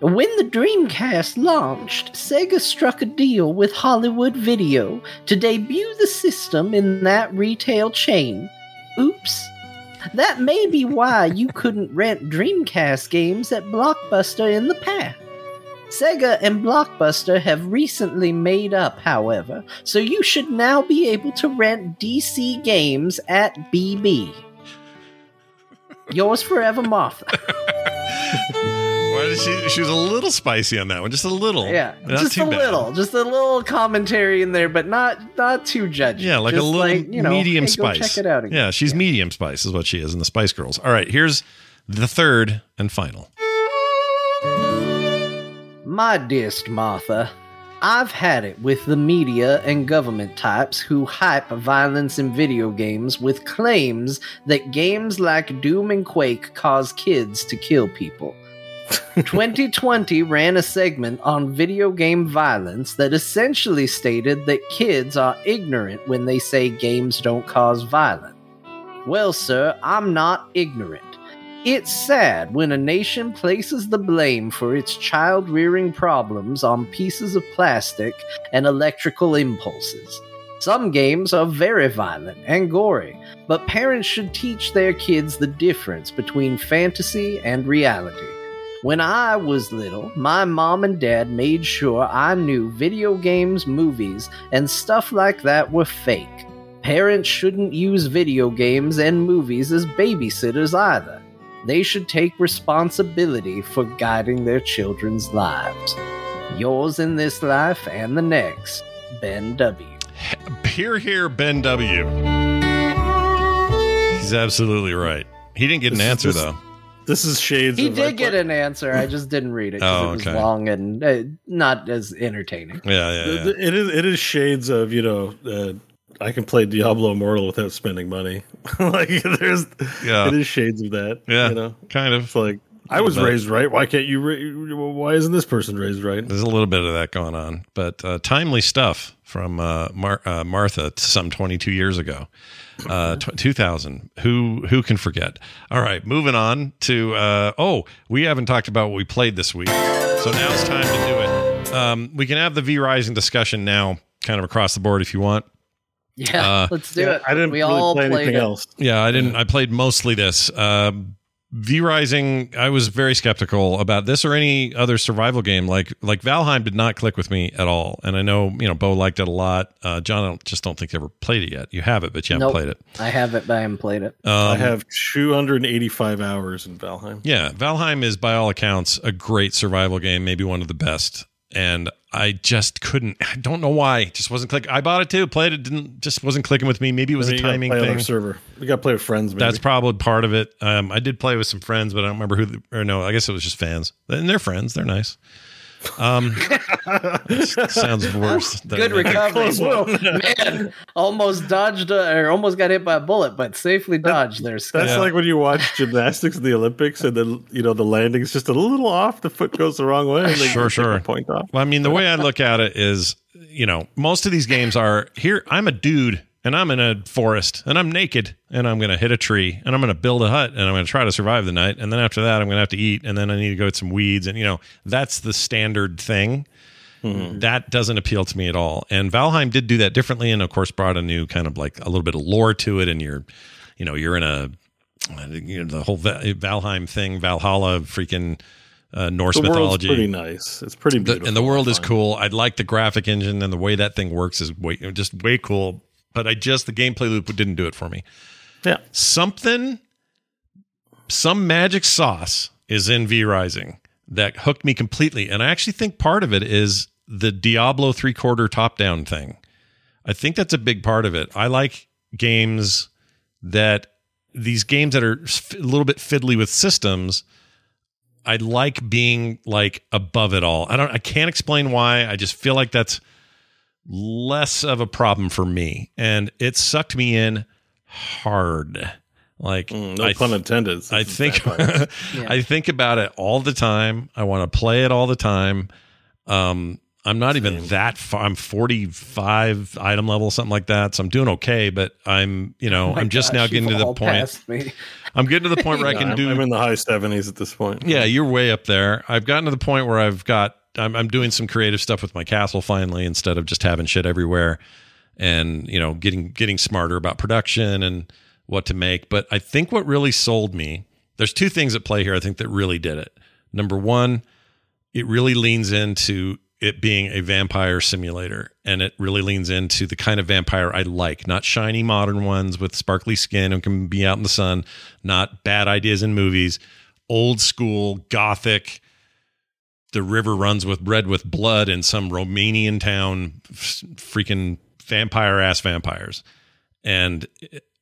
When the Dreamcast launched, Sega struck a deal with Hollywood Video to debut the system in that retail chain. Oops. That may be why you couldn't rent Dreamcast games at Blockbuster in the past. Sega and Blockbuster have recently made up, however, so you should now be able to rent DC games at BB. Yours forever, Martha. Why she? She was a little spicy on that one, just a little. Yeah, not just a bad. little, just a little commentary in there, but not not too judgy. Yeah, like a Just little you know, medium hey, spice. check it out again. Yeah, she's medium spice, is what she is in the Spice Girls. All right, here's the third and final. My dearest Martha, I've had it with the media and government types who hype violence in video games with claims that games like Doom and Quake cause kids to kill people. 2020 ran a segment on video game violence that essentially stated that kids are ignorant when they say games don't cause violence. Well, sir, I'm not ignorant. It's sad when a nation places the blame for its child rearing problems on pieces of plastic and electrical impulses. Some games are very violent and gory, but parents should teach their kids the difference between fantasy and reality. When I was little, my mom and dad made sure I knew video games, movies, and stuff like that were fake. Parents shouldn't use video games and movies as babysitters either. They should take responsibility for guiding their children's lives. Yours in this life and the next, Ben W. Here, here, Ben W. He's absolutely right. He didn't get an This is- answer this- though. This is shades. He of did like, get an answer. I just didn't read it because Oh, it was okay. long and uh, not as entertaining. Yeah, yeah, yeah. th- It is. It is shades of you know. Uh, I can play Diablo Immortal without spending money. like there's. Yeah. It is shades of that. Yeah, You know. kind of. It's like I was But- raised right. Why can't you? Ra- why isn't this person raised right? There's a little bit of that going on, but uh, timely stuff from uh, Mar- uh, Martha some 22 years ago, uh, tw 2000. Who who can forget? All right, moving on to uh, oh, we haven't talked about what we played this week, so now it's time to do it. Um, we can have the V Rising discussion now, kind of across the board if you want. Yeah, Uh, let's do Yeah, it. I didn't we really all play played anything it. else. Yeah, I didn't. I played mostly this. Um, V Rising, I was very skeptical about this or any other survival game. Like like Valheim did not click with me at all. And I know you know Beau liked it a lot. Uh, Jon, I don't, just don't think you ever played it yet. You have it, but you haven't Nope. played it. I have it, but I haven't played it. Um, I have 285 hours in Valheim. Yeah, Valheim is by all accounts a great survival game, maybe one of the best. And I just couldn't. I don't know why. It just wasn't clicking. I bought it too, played it, didn't just wasn't clicking with me. Maybe it was Maybe a timing play thing. server. We got to play with friends. Maybe. That's probably part of it. Um, I did play with some friends, but I don't remember who. The, or no, I guess it was just fans, and they're friends. They're nice. Um, sounds worse. than- Good recovery. Close one. Man, almost dodged a, or almost got hit by a bullet, but safely dodged there. Scott. That's like when you watch gymnastics in the Olympics, and then you know the landing's just a little off. The foot goes the wrong way. And they Sure, sure. Point off. Well, I mean, the way I look at it is, you know, most of these games are here. I'm a dude and I'm in a forest and I'm naked and I'm going to hit a tree and I'm going to build a hut and I'm going to try to survive the night. And then after that, I'm going to have to eat and then I need to go get some weeds. And, you know, that's the standard thing. That doesn't appeal to me at all. And Valheim did do that differently and, of course, brought a new kind of like a little bit of lore to it. And you're, you know, you're in a, you know, the whole Valheim thing, Valhalla, freaking uh, Norse The mythology pretty nice. It's pretty the, and the world is cool. I'd like the graphic engine and the way that thing works is way just way cool. But I just the gameplay loop didn't do it for me. Yeah. Something, some magic sauce is in V Rising that hooked me completely, and I actually think part of it is the Diablo three quarter top down thing. I think that's a big part of it. I like games that these games that are a little bit fiddly with systems. I like being like above it all. I don't I can't explain why. I just feel like that's less of a problem for me. And it sucked me in hard. Like Mm, no I pun intended. I This is think vampires. I think about it all the time. I want to play it all the time. Um, I'm not even that far. I'm 45 item level, something like that. So I'm doing okay, but I'm, you know, Oh I'm just gosh, now getting to the point. me. I'm getting to the point where I can I'm, do. I'm in the high seventies at this point. Yeah, you're way up there. I've gotten to the point where I've got I'm, I'm doing some creative stuff with my castle finally instead of just having shit everywhere, and you know getting getting smarter about production and what to make. But I think what really sold me there's two things at play here. I think that really did it. Number one, it really leans into it being a vampire simulator and it really leans into the kind of vampire I like, not shiny modern ones with sparkly skin and can be out in the sun, not bad ideas in movies, old school gothic the river runs with red with blood in some Romanian town freaking vampire ass vampires. And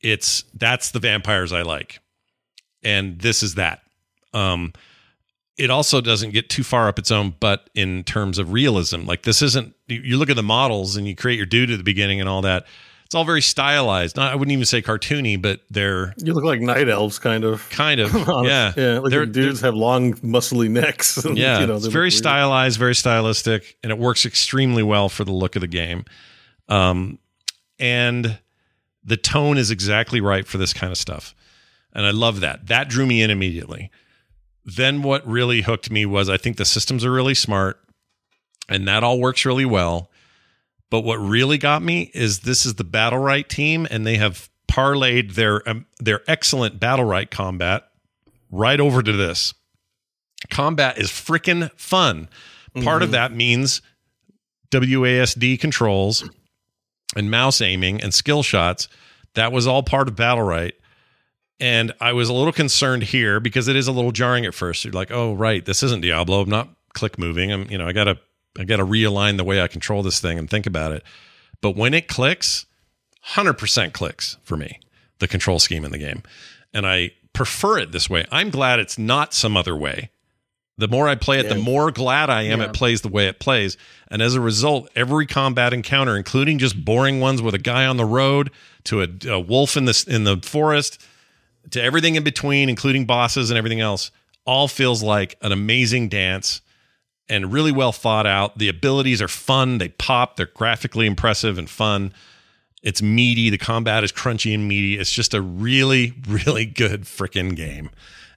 it's that's the vampires I like. And this is that. Um it also doesn't get too far up its own butt in terms of realism. Like this isn't you look at the models and you create your dude at the beginning and all that. It's all very stylized. Not I wouldn't even say cartoony, but they're You look like night elves, kind of. kind of yeah. yeah. Like They're- the dudes have long, muscly necks. and, yeah, you know, it's very stylized, very stylistic, and it works extremely well for the look of the game. Um, and the tone is exactly right for this kind of stuff, and I love that. That drew me in immediately. Then what really hooked me was I think the systems are really smart, and that all works really well. But what really got me is this is the Battlerite team, and they have parlayed their um, their excellent Battlerite combat right over to this combat is freaking fun. Part of that means WASD controls and mouse aiming and skill shots. That was all part of Battlerite. And I was a little concerned here because it is a little jarring at first. You're like, oh right, this isn't Diablo. I'm not click moving. I'm, you know, I gotta I gotta realign the way I control this thing and think about it. But when it clicks, 100% clicks for me, the control scheme in the game. And I prefer it this way. I'm glad it's not some other way. The more I play it, the more glad I am it plays the way it plays. And as a result, every combat encounter, including just boring ones with a guy on the road, to a, a wolf in the in the forest, to everything in between, including bosses and everything else, all feels like an amazing dance and really well thought out. The abilities are fun, they pop, they're graphically impressive and fun. It's meaty, the combat is crunchy and meaty. It's just a really, really good freaking game.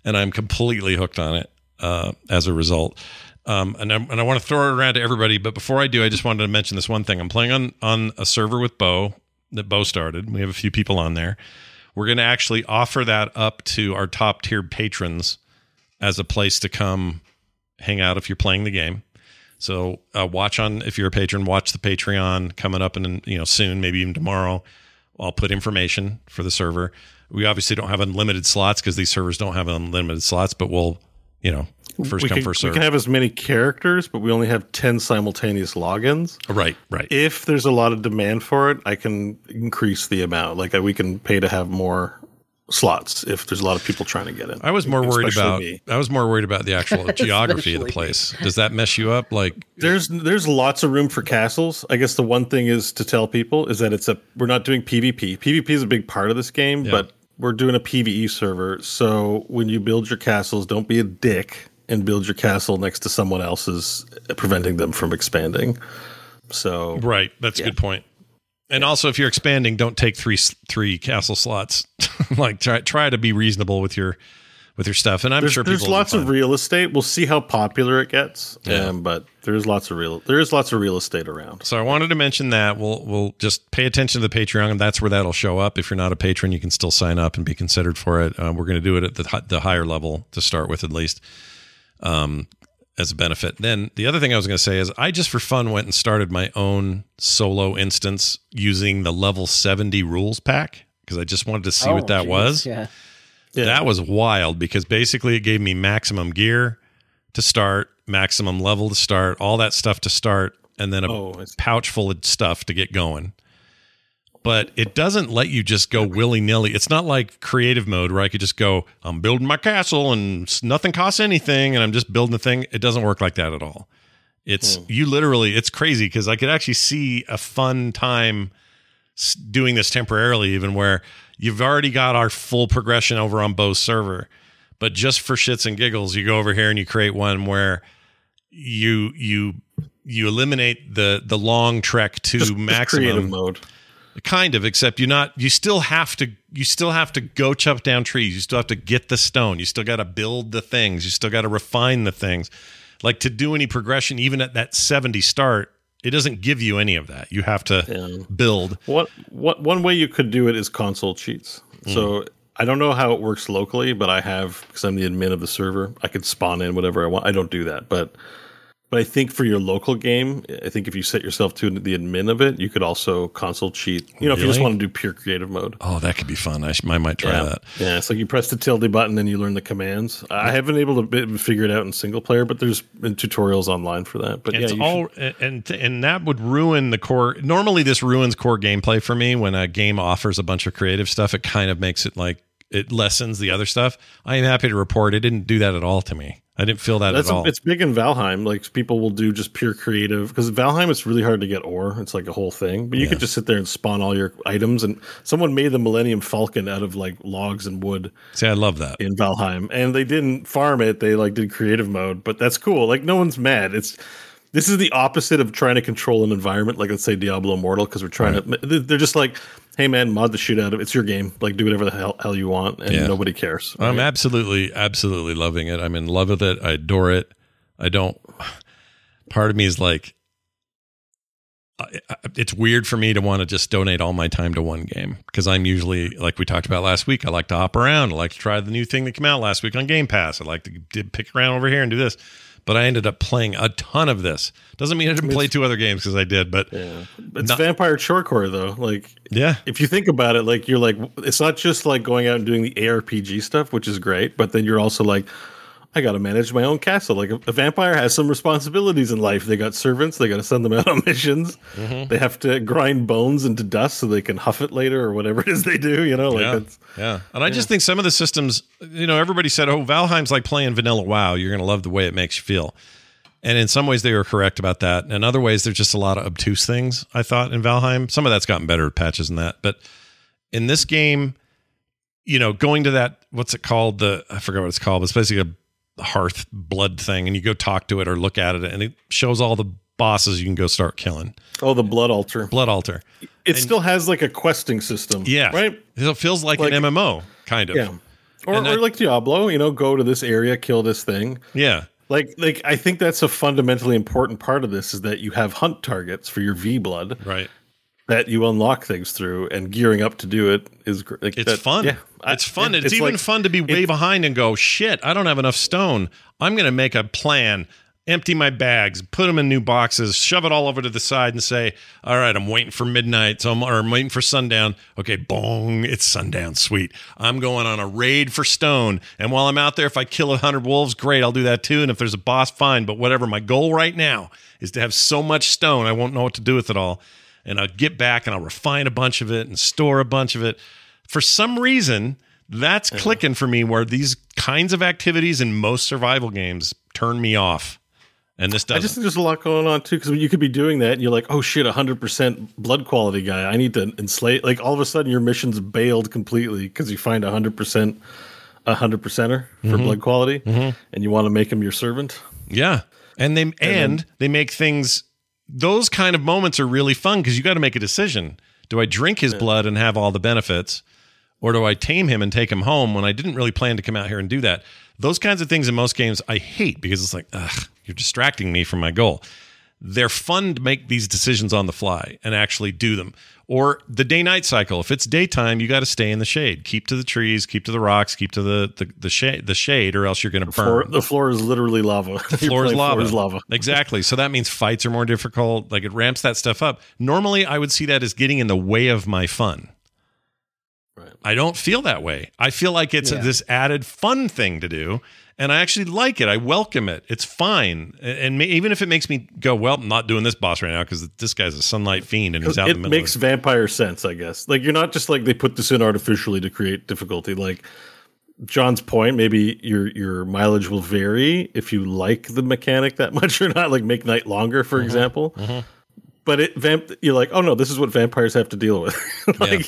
And I'm completely hooked on it uh, as a result. Um, and, and I want to throw it around to everybody, but before I do, I just wanted to mention this one thing. I'm playing on on a server with Beau that Beau started. We have a few people on there. We're going to actually offer that up to our top tiered patrons as a place to come hang out if you're playing the game. So uh, watch on if you're a patron, watch the Patreon coming up and you know soon, maybe even tomorrow. I'll put information for the server. We obviously don't have unlimited slots because these servers don't have unlimited slots, but we'll you know first we come can, first we can have as many characters, but we only have 10 simultaneous logins. right, right. If there's a lot of demand for it, I can increase the amount. Like uh, we can pay to have more slots if there's a lot of people trying to get in. I was more worried about me. I was more worried about the actual geography of the place. Does that mess you up? Like There's there's lots of room for castles. I guess the one thing is to tell people is that it's a we're not doing PvP. PvP is a big part of this game, Yeah. but we're doing a PvE server. So when you build your castles, don't be a dick and build your castle next to someone else's, preventing them from expanding. So right, that's a good point. And also, if you're expanding, don't take three three castle slots. like try try to be reasonable with your with your stuff. And I'm there's, sure there's people lots of real estate. We'll see how popular it gets. Yeah. Um, but there's lots of real there is lots of real estate around. So I wanted to mention that we'll we'll just pay attention to the Patreon, and that's where that'll show up. If you're not a patron, you can still sign up and be considered for it. Uh, we're going to do it at the the higher level to start with, at least, um, as a benefit. Then the other thing I was going to say is I just for fun went and started my own solo instance using the level 70 rules pack because I just wanted to see Oh, what that geez, was. Yeah. That was wild because basically it gave me maximum gear to start, maximum level to start, all that stuff to start, and then a Oh, pouch full of stuff to get going. But it doesn't let you just go willy nilly. It's not like creative mode where I could just go, I'm building my castle and nothing costs anything and I'm just building the thing. It doesn't work like that at all. It's hmm. you literally, it's crazy because I could actually see a fun time doing this temporarily, even where you've already got our full progression over on Beau's server. But just for shits and giggles, you go over here and you create one where you you you eliminate the the long trek to Just- just maximum creative mode. Kind of except you're not you still have to you still have to go chop down trees. You still have to get the stone. You still got to build the things. You still got to refine the things. Like to do any progression even at that 70 start it doesn't give you any of that. You have to build. What what one way you could do it is console cheats. Hmm. So I don't know how it works locally, but I have because I'm the admin of the server. I could spawn in whatever I want. I don't do that, but but I think for your local game, I think if you set yourself to the admin of it, you could also console cheat. Oh, you know, if you just want to do pure creative mode. oh that could be fun i, sh- I might try yeah. that Yeah, it's like you press the tilde button and you learn the commands. I haven't been able to figure it out in single player, but there's been tutorials online for that. But it's yeah, all and and that would ruin the core normally this ruins core gameplay for me when a game offers a bunch of creative stuff it kind of makes it like it lessens the other stuff i am happy to report it didn't do that at all to me i didn't feel that That's at a, all it's big in Valheim. Like people will do just pure creative because Valheim it's really hard to get ore. It's like a whole thing. But you could just sit there and spawn all your items. And someone made the Millennium Falcon out of like logs and wood see i love that in Valheim, and they didn't farm it. They like did creative mode. But that's cool. Like no one's mad. It's this is the opposite of trying to control an environment. Like let's say Diablo Immortal because we're trying to. They're just like, hey man, mod the shit out of it. It's your game. Like do whatever the hell, hell you want, and Yeah. nobody cares. I'm absolutely, absolutely loving it. I'm in love with it. I adore it. I don't. Part of me is like, it's weird for me to want to just donate all my time to one game because I'm usually like we talked about last week. I like to hop around. I like to try the new thing that came out last week on Game Pass. I like to pick around over here and do this. But I ended up playing a ton of this. Doesn't mean I didn't play two other games because I did. But yeah. It's Not- Vampire Chorecore though. Like yeah, if you think about it, like you're like it's not just like going out and doing the ARPG stuff, which is great, but then you're also like, I got to manage my own castle. Like a, a vampire has some responsibilities in life. They got servants. They got to send them out on missions. Mm-hmm. They have to grind bones into dust so they can huff it later or whatever it is they do. You know, like yeah, yeah. And I just think some of the systems, you know, everybody said, "Oh, Valheim's like playing vanilla WoW. You're going to love the way it makes you feel." And in some ways, they were correct about that. In other ways, there's just a lot of obtuse things. I thought in Valheim, some of that's gotten better patches and that. But in this game, you know, going to that, what's it called? The I forgot what it's called. But it's basically a hearth blood thing, and you go talk to it or look at it, and it shows all the bosses you can go start killing. oh the blood altar. Blood altar. It still has like a questing system. Yeah, right. It feels like, Like- an MMO, kind of. Yeah. Or, or I- like Diablo, you know, go to this area, kill this thing. Yeah. Like, like I think that's a fundamentally important part of this is that you have hunt targets for your V blood, Right. That you unlock things through, and gearing up to do it is like It's that- fun. Yeah, it's fun. yeah, it's, even like- fun to be way behind and go, shit, I don't have enough stone. I'm going to make a plan, empty my bags, put them in new boxes, shove it all over to the side and say, all right, I'm waiting for midnight. So I'm, or I'm waiting for sundown. Okay, bong, it's sundown. Sweet. I'm going on a raid for stone. And while I'm out there, if I kill a hundred wolves, great, I'll do that too. And if there's a boss, fine. But whatever, my goal right now is to have so much stone, I won't know what to do with it all. And I'll get back and I'll refine a bunch of it and store a bunch of it. For some reason, That's clicking for me where these kinds of activities in most survival games turn me off. And this I doesn't. just think there's a lot going on too because you could be doing that and you're like, oh shit, 100% blood quality guy. I need to enslave. Like all of a sudden your mission's bailed completely because you find 100% a 100 percenter for Mhm. blood quality Mhm. and you want to make him your servant. Yeah. And they and, they make things those kind of moments are really fun because you got to make a decision. Do I drink his blood and have all the benefits? Or do I tame him and take him home when I didn't really plan to come out here and do that? Those kinds of things in most games I hate because it's like, ugh, you're distracting me from my goal. They're fun to make these decisions on the fly and actually do them. Or the day night cycle. If it's daytime, you got to stay in the shade. Keep to the trees, keep to the rocks, keep to the the, the shade the shade, or else you're going to burn. Floor, the floor is literally lava. The floor is lava. Floor is lava. exactly. So that means fights are more difficult. Like it ramps that stuff up. Normally, I would see that as getting in the way of my fun. Right. I don't feel that way. I feel like it's Yeah. this added fun thing to do, and I actually like it. I welcome it. It's fine, and, and even if it makes me go, "Well, I'm not doing this boss right now because this guy's a sunlight fiend and he's out in it the middle." makes vampire sense, I guess. Like you're not just like they put this in artificially to create difficulty. Like Jon's point, maybe your your mileage will vary if you like the mechanic that much or not. Like make night longer, for Mm-hmm. example. But it vamp, you're like, oh no, this is what vampires have to deal with. like,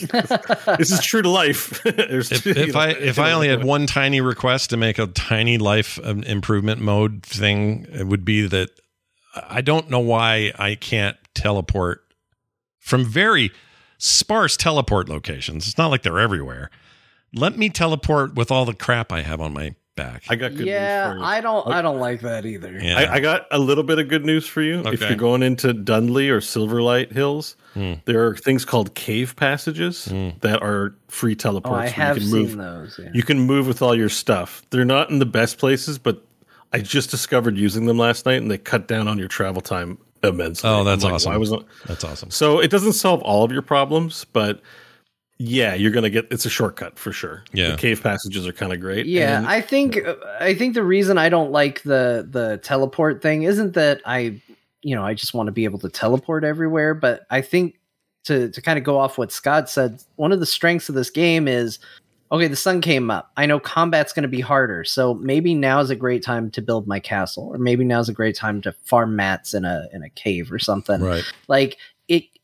this is true to life. There's if, you if know, I if I only had one tiny request to make a tiny life um, improvement mode thing, it would be that I don't know why I can't teleport from very sparse teleport locations. It's not like they're everywhere. Let me teleport with all the crap I have on my back. I got good yeah, news for you. I don't. I don't like that either. Yeah. I, I got a little bit of good news for you. If you're going into Dunley or Silverlight Hills, Hmm. there are things called cave passages that are free teleports. Oh, I have you can seen move. those. Yeah. You can move with all your stuff. They're not in the best places, but I just discovered using them last night, and they cut down on your travel time immensely. Oh, that's like, awesome. Why was? That's awesome. So it doesn't solve all of your problems, but yeah, you're gonna get. It's a shortcut for sure. Yeah. the cave passages are kind of great. Yeah, And- I think I think the reason I don't like the the teleport thing isn't that I you know I just want to be able to teleport everywhere, but I think to to kind of go off what Scott said, one of the strengths of this game is okay, the sun came up. I know combat's going to be harder, so maybe now is a great time to build my castle, or maybe now is a great time to farm mats in a in a cave or something. Right. Like it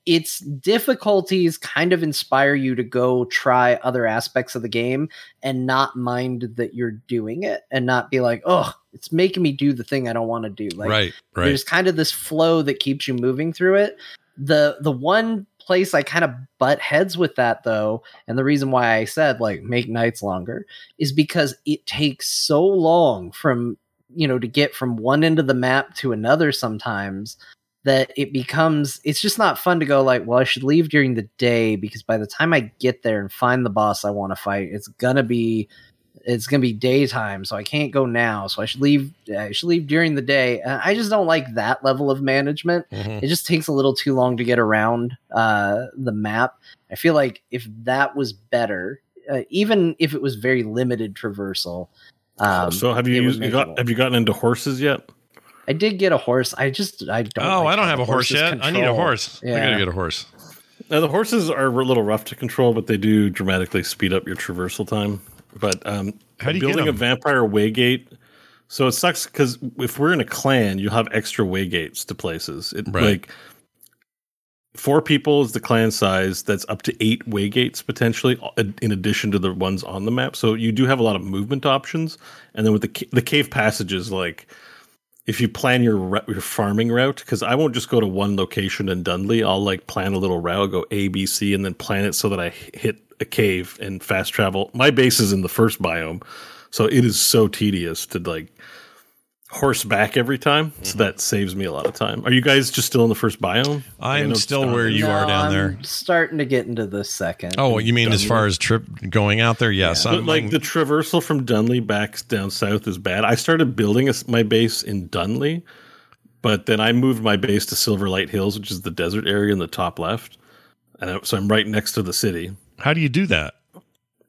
its difficulties kind of inspire you to go try other aspects of the game and not mind that you're doing it and not be like, oh, it's making me do the thing I don't want to do. Like right. Right. there's kind of this flow that keeps you moving through it. The the one place I kind of butt heads with that though, and the reason why I said like make nights longer is because it takes so long from you know to get from one end of the map to another sometimes that it becomes it's just not fun to go like well i should leave during the day because by the time i get there and find the boss i want to fight it's gonna be it's gonna be daytime so i can't go now so i should leave i should leave during the day and i just don't like that level of management Mhm. it just takes a little too long to get around uh, the map i feel like if that was better uh, even if it was very limited traversal um, so have you used, you got have you gotten into horses yet? I did get a horse. I just I don't. oh, like I don't have a horse horses yet. I need a control. horse. I gotta get a horse. Now the horses are a little rough to control, but they do dramatically speed up your traversal time. But um, How do you get building a 'em? vampire waygate? So it sucks because if we're in a clan, you'll have extra waygates to places. It Right. like four people is the clan size. That's up to eight waygates potentially, uh, in addition to the ones on the map. So you do have a lot of movement options. And then with the the cave passages, like if you plan your your farming route, because I won't just go to one location in Dunley. I'll like plan a little route, I'll go A, B, C, and then plan it so that i hit a cave and fast travel. My base is in the first biome, so it is so tedious to like horseback every time. Mm-hmm. So that saves me a lot of time. Are you guys just still in the first biome? I I'm still where where is. you are down I'm there. Starting to get into the second. Oh, you mean as far as trip going out there? Yes. But I'm like the traversal from Dunley back down south is bad. I started building a s my base in Dunley, but then I moved my base to Silverlight Hills, which is the desert area in the top left, and I, so I'm right next to the city. How do you do that?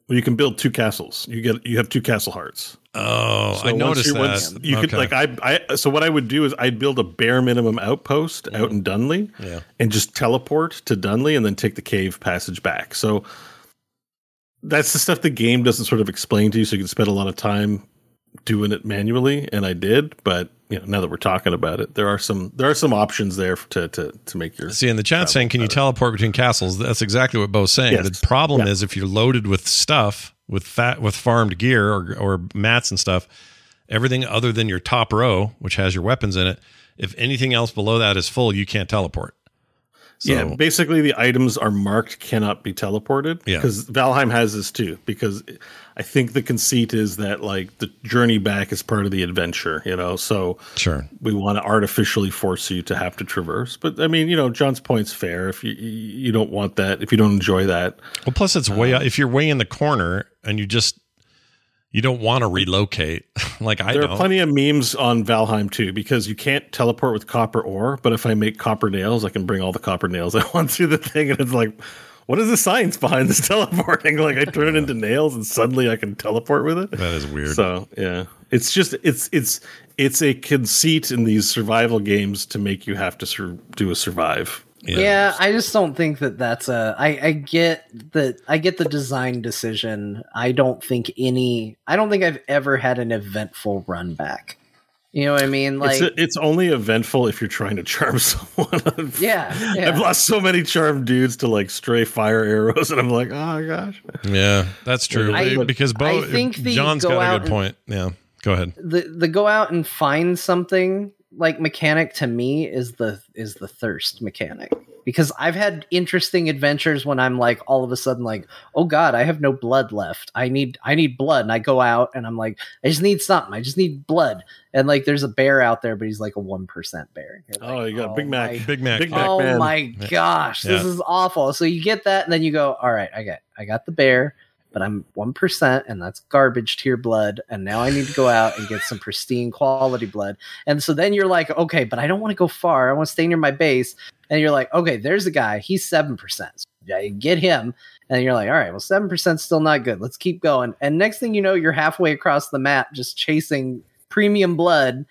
Well, you can build two castles. You get you have two castle hearts. Oh, So I noticed that. once You could like I I so what I would do is I'd build a bare minimum outpost out in Dunley, Yeah. and just teleport to Dunley and then take the cave passage back. So that's the stuff the game doesn't sort of explain to you, so you can spend a lot of time doing it manually, and I did. But you know, now that we're talking about it, there are some there are some options there to to to make your See in the chat saying, "Can you teleport between castles?" That's exactly what Beau's saying. Yes. The problem Yeah. is if you're loaded with stuff, with fat, with farmed gear or or mats and stuff, everything other than your top row, which has your weapons in it, if anything else below that is full, you can't teleport. So, yeah, basically the items are marked cannot be teleported. Yeah. Because Valheim has this too. Because I think the conceit is that like the journey back is part of the adventure, you know. So sure, we want to artificially force you to have to traverse. But I mean, you know, Jon's point's fair. If you you don't want that, if you don't enjoy that, Well, plus it's way uh, if you're way in the corner and you just you don't want to relocate. like I there don't. are plenty of memes on Valheim too, because you can't teleport with copper ore. But if I make copper nails, I can bring all the copper nails I want to the thing, and it's like. What is the science behind this teleporting? Like I turn it into nails and suddenly I can teleport with it. That is weird. So yeah, it's just it's it's it's a conceit in these survival games to make you have to sur- do a survive. Yeah. I just don't think that that's a. I, I get the I get the design decision. I don't think any. I don't think I've ever had an eventful run back. You know what I mean? Like, it's, it's only eventful if you're trying to charm someone. yeah, yeah. I've lost so many charmed dudes to like stray fire arrows, and I'm like, oh gosh. Yeah, that's true. I- because Beau, I think the Jon's go got a out good and- point. Yeah, go ahead. the the go out and find something like mechanic to me is the is the thirst mechanic because I've had interesting adventures when I'm like all of a sudden like oh god I have no blood left. I need I need blood. And I go out and I'm like I just need something. I just need blood. And like there's a bear out there but he's like a one percent bear. Oh, like, Oh, you got oh Big Mac, my- Big Mac. Big Mac oh man. my gosh this Yeah. is awful. So you get that and then you go all right I got I got the bear but I'm 1% and that's garbage to your blood. And now I need to go out and get some pristine quality blood. And so then you're like, okay, but I don't want to go far. I want to stay near my base. And you're like, okay, there's a guy. He's 7%. So yeah, you get him. And you're like, all right, well, 7% still not good. Let's keep going. And next thing you know, you're halfway across the map just chasing premium blood.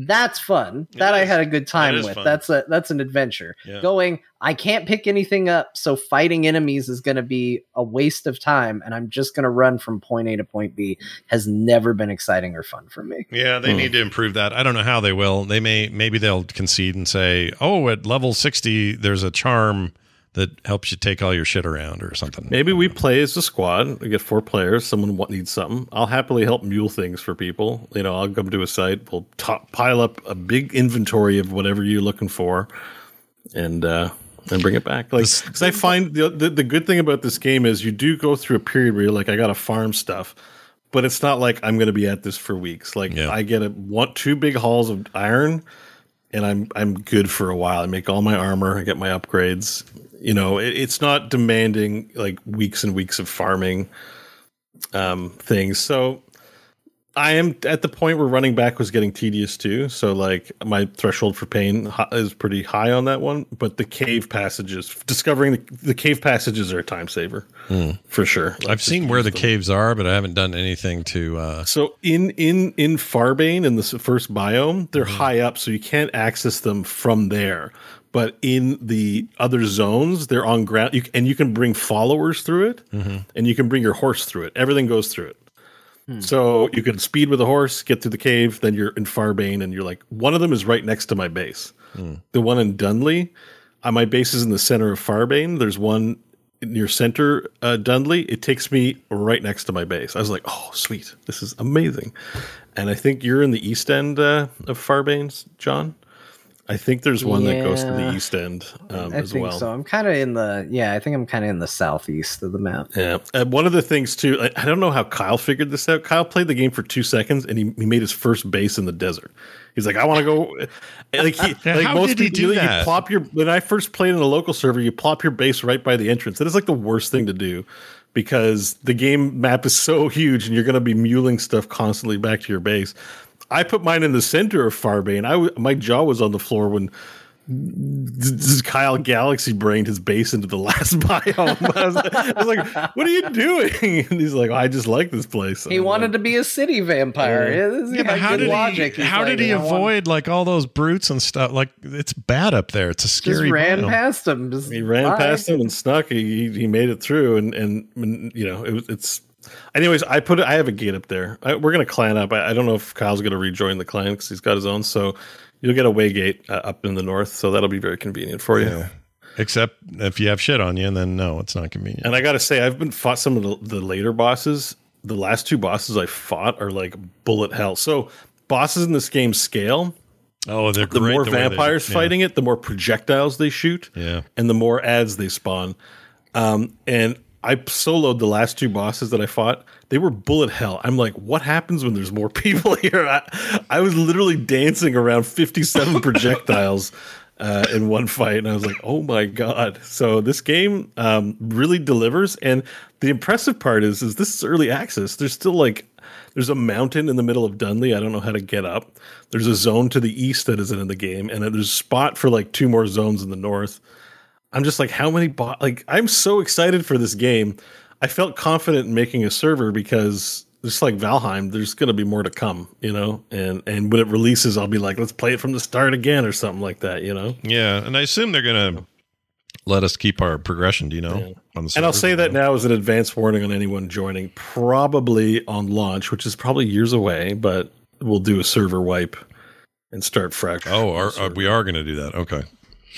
That's fun. That I had a good time is with. fun. That's a that's an adventure. Yeah. Going, I can't pick anything up, so fighting enemies is going to be a waste of time, and I'm just going to run from point A to point B. Has never been exciting or fun for me. Yeah, they hmm. need to improve that. I don't know how they will. They may maybe they'll concede and say, "Oh, at level 60 there's a charm that helps you take all your shit around or something." Maybe we play as a squad. We get four players. Someone needs something. I'll happily help mule things for people. You know, I'll come to a site. We'll top, pile up a big inventory of whatever you're looking for, and uh, and bring it back. Like, because I find the, the the good thing about this game is you do go through a period where you're like, I got to farm stuff, but it's not like I'm going to be at this for weeks. Like, Yeah. I get a one two big hauls of iron and I'm I'm good for a while. I make all my armor, I get my upgrades. You know, it, it's not demanding like weeks and weeks of farming um, things. So I am at the point where running back was getting tedious too. So like my threshold for pain is pretty high on that one. But the cave passages, discovering the, the cave passages are a time saver for sure. Like, I've seen where the caves are, but I haven't done anything to uh so in in in Farbane in the first biome, they're Mm-hmm. high up, so you can't access them from there. But in the other zones, they're on ground, you, and you can bring followers through it, Mm-hmm. and you can bring your horse through it. Everything goes through it. So you can speed with a horse, get through the cave, then you're in Farbane, and you're like, one of them is right next to my base. The one in Dunley, uh, my base is in the center of Farbane. There's one near center uh, Dunley. It takes me right next to my base. I was like, oh, sweet, this is amazing. And I think you're in the east end uh, of Farbanes, Jon. I think there's one that goes to the east end um, I as think well. so. I'm kind of in the yeah. I think I'm kind of in the southeast of the map. Yeah. And one of the things too, I, I don't know how Kyle figured this out. Kyle played the game for two seconds and he, he made his first base in the desert. He's like, I want to go. Like, he, Yeah, like how most did he people, do you, you that? plop your. When I first played in a local server, you plop your base right by the entrance. That is like the worst thing to do because the game map is so huge and you're going to be muling stuff constantly back to your base. I put mine in the center of Farbane. I w- my jaw was on the floor when d- d- Kyle Galaxy brained his base into the last biome. I was, I was like, "What are you doing?" And he's like, "I just like this place." He wanted to be a city vampire. Yeah. This is Yeah, but how did logic. he? He's How like, did he "I want-" avoid like all those brutes and stuff? Like it's bad up there. It's a scary. Just scary. ran biome. past him. Just He ran bye. past him and snuck. He he made it through, and and, and you know it was it's. Anyways, I put it. I have a gate up there. I, we're gonna clan up. I, I don't know if Kyle's gonna rejoin the clan because he's got his own. So you'll get a way gate uh, up in the north. So that'll be very convenient for you. Yeah. Except if you have shit on you, then no, it's not convenient. And I got to say, I've been fought some of the, the later bosses. The last two bosses I fought are like bullet hell. So bosses in this game scale. Oh, they're the great more the way they- vampires yeah. fighting it, the more projectiles they shoot, Yeah. and the more ads they spawn. Um, and I soloed the last two bosses that I fought. They were bullet hell. I'm like, what happens when there's more people here? I, I was literally dancing around 57 projectiles uh, in one fight, and I was like, oh my god! So this game um, really delivers. And the impressive part is, is this is early access. There's still like there's a mountain in the middle of Dunley. I don't know how to get up. There's a zone to the east that isn't in the game, and there's a spot for like two more zones in the north. I'm just like, how many bot? Like, I'm so excited for this game. I felt confident in making a server because just like Valheim, there's going to be more to come, you know. And and when it releases, I'll be like, let's play it from the start again or something like that, you know. Yeah, and I assume they're gonna let us keep our progression. Do you know? On the And I'll say that now as an advance warning on anyone joining, probably on launch, which is probably years away, but we'll do a server wipe and start fresh. Oh, are, are- uh, we are going to do that. Okay.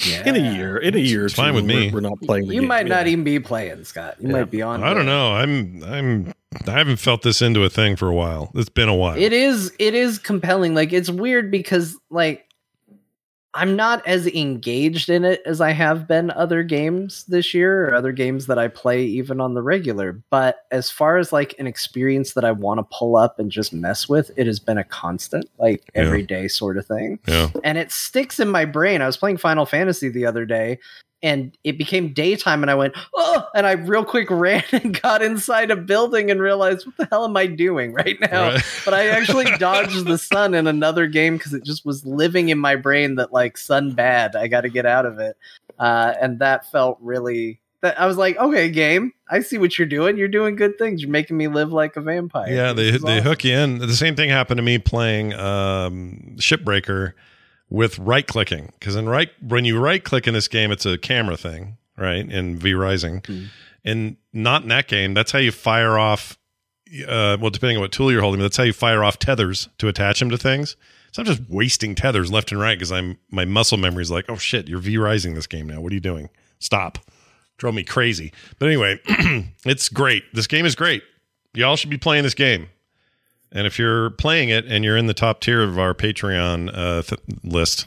In a year, in a year, or It's fine two, with me. We're, we're not playing. The You game. might Yeah. not even be playing, Scott. You might be on. I don't know. I'm I'm I haven't felt this into a thing for a while. It's been a while. It is it is compelling. Like it's weird because like I'm not as engaged in it as I have been other games this year or other games that I play even on the regular. But as far as like an experience that I want to pull up and just mess with, it has been a constant, like Yeah. everyday sort of thing. yeah. and it sticks in my brain. I was playing Final Fantasy the other day and it became daytime and I went, oh, and I real quick ran and got inside a building and realized, what the hell am I doing right now? Right. But I actually dodged the sun in another game because it just was living in my brain that like sun bad. I got to get out of it. Uh, and that felt really. That I was like, okay, game. I see what you're doing. You're doing good things. You're making me live like a vampire. Yeah, they they awesome. hook you in. The same thing happened to me playing um, Shipbreaker with right clicking because in right when you right click in this game, it's a camera thing, right? In V Rising, Hmm. and not in that game. That's how you fire off. Uh, well, depending on what tool you're holding, that's how you fire off tethers to attach them to things. So I'm just wasting tethers left and right because I'm my muscle memory is like, oh shit, you're V Rising this game now. What are you doing? Stop. Drove me crazy. But anyway, it's great. This game is great. Y'all should be playing this game. And if you're playing it and you're in the top tier of our Patreon uh, th- list,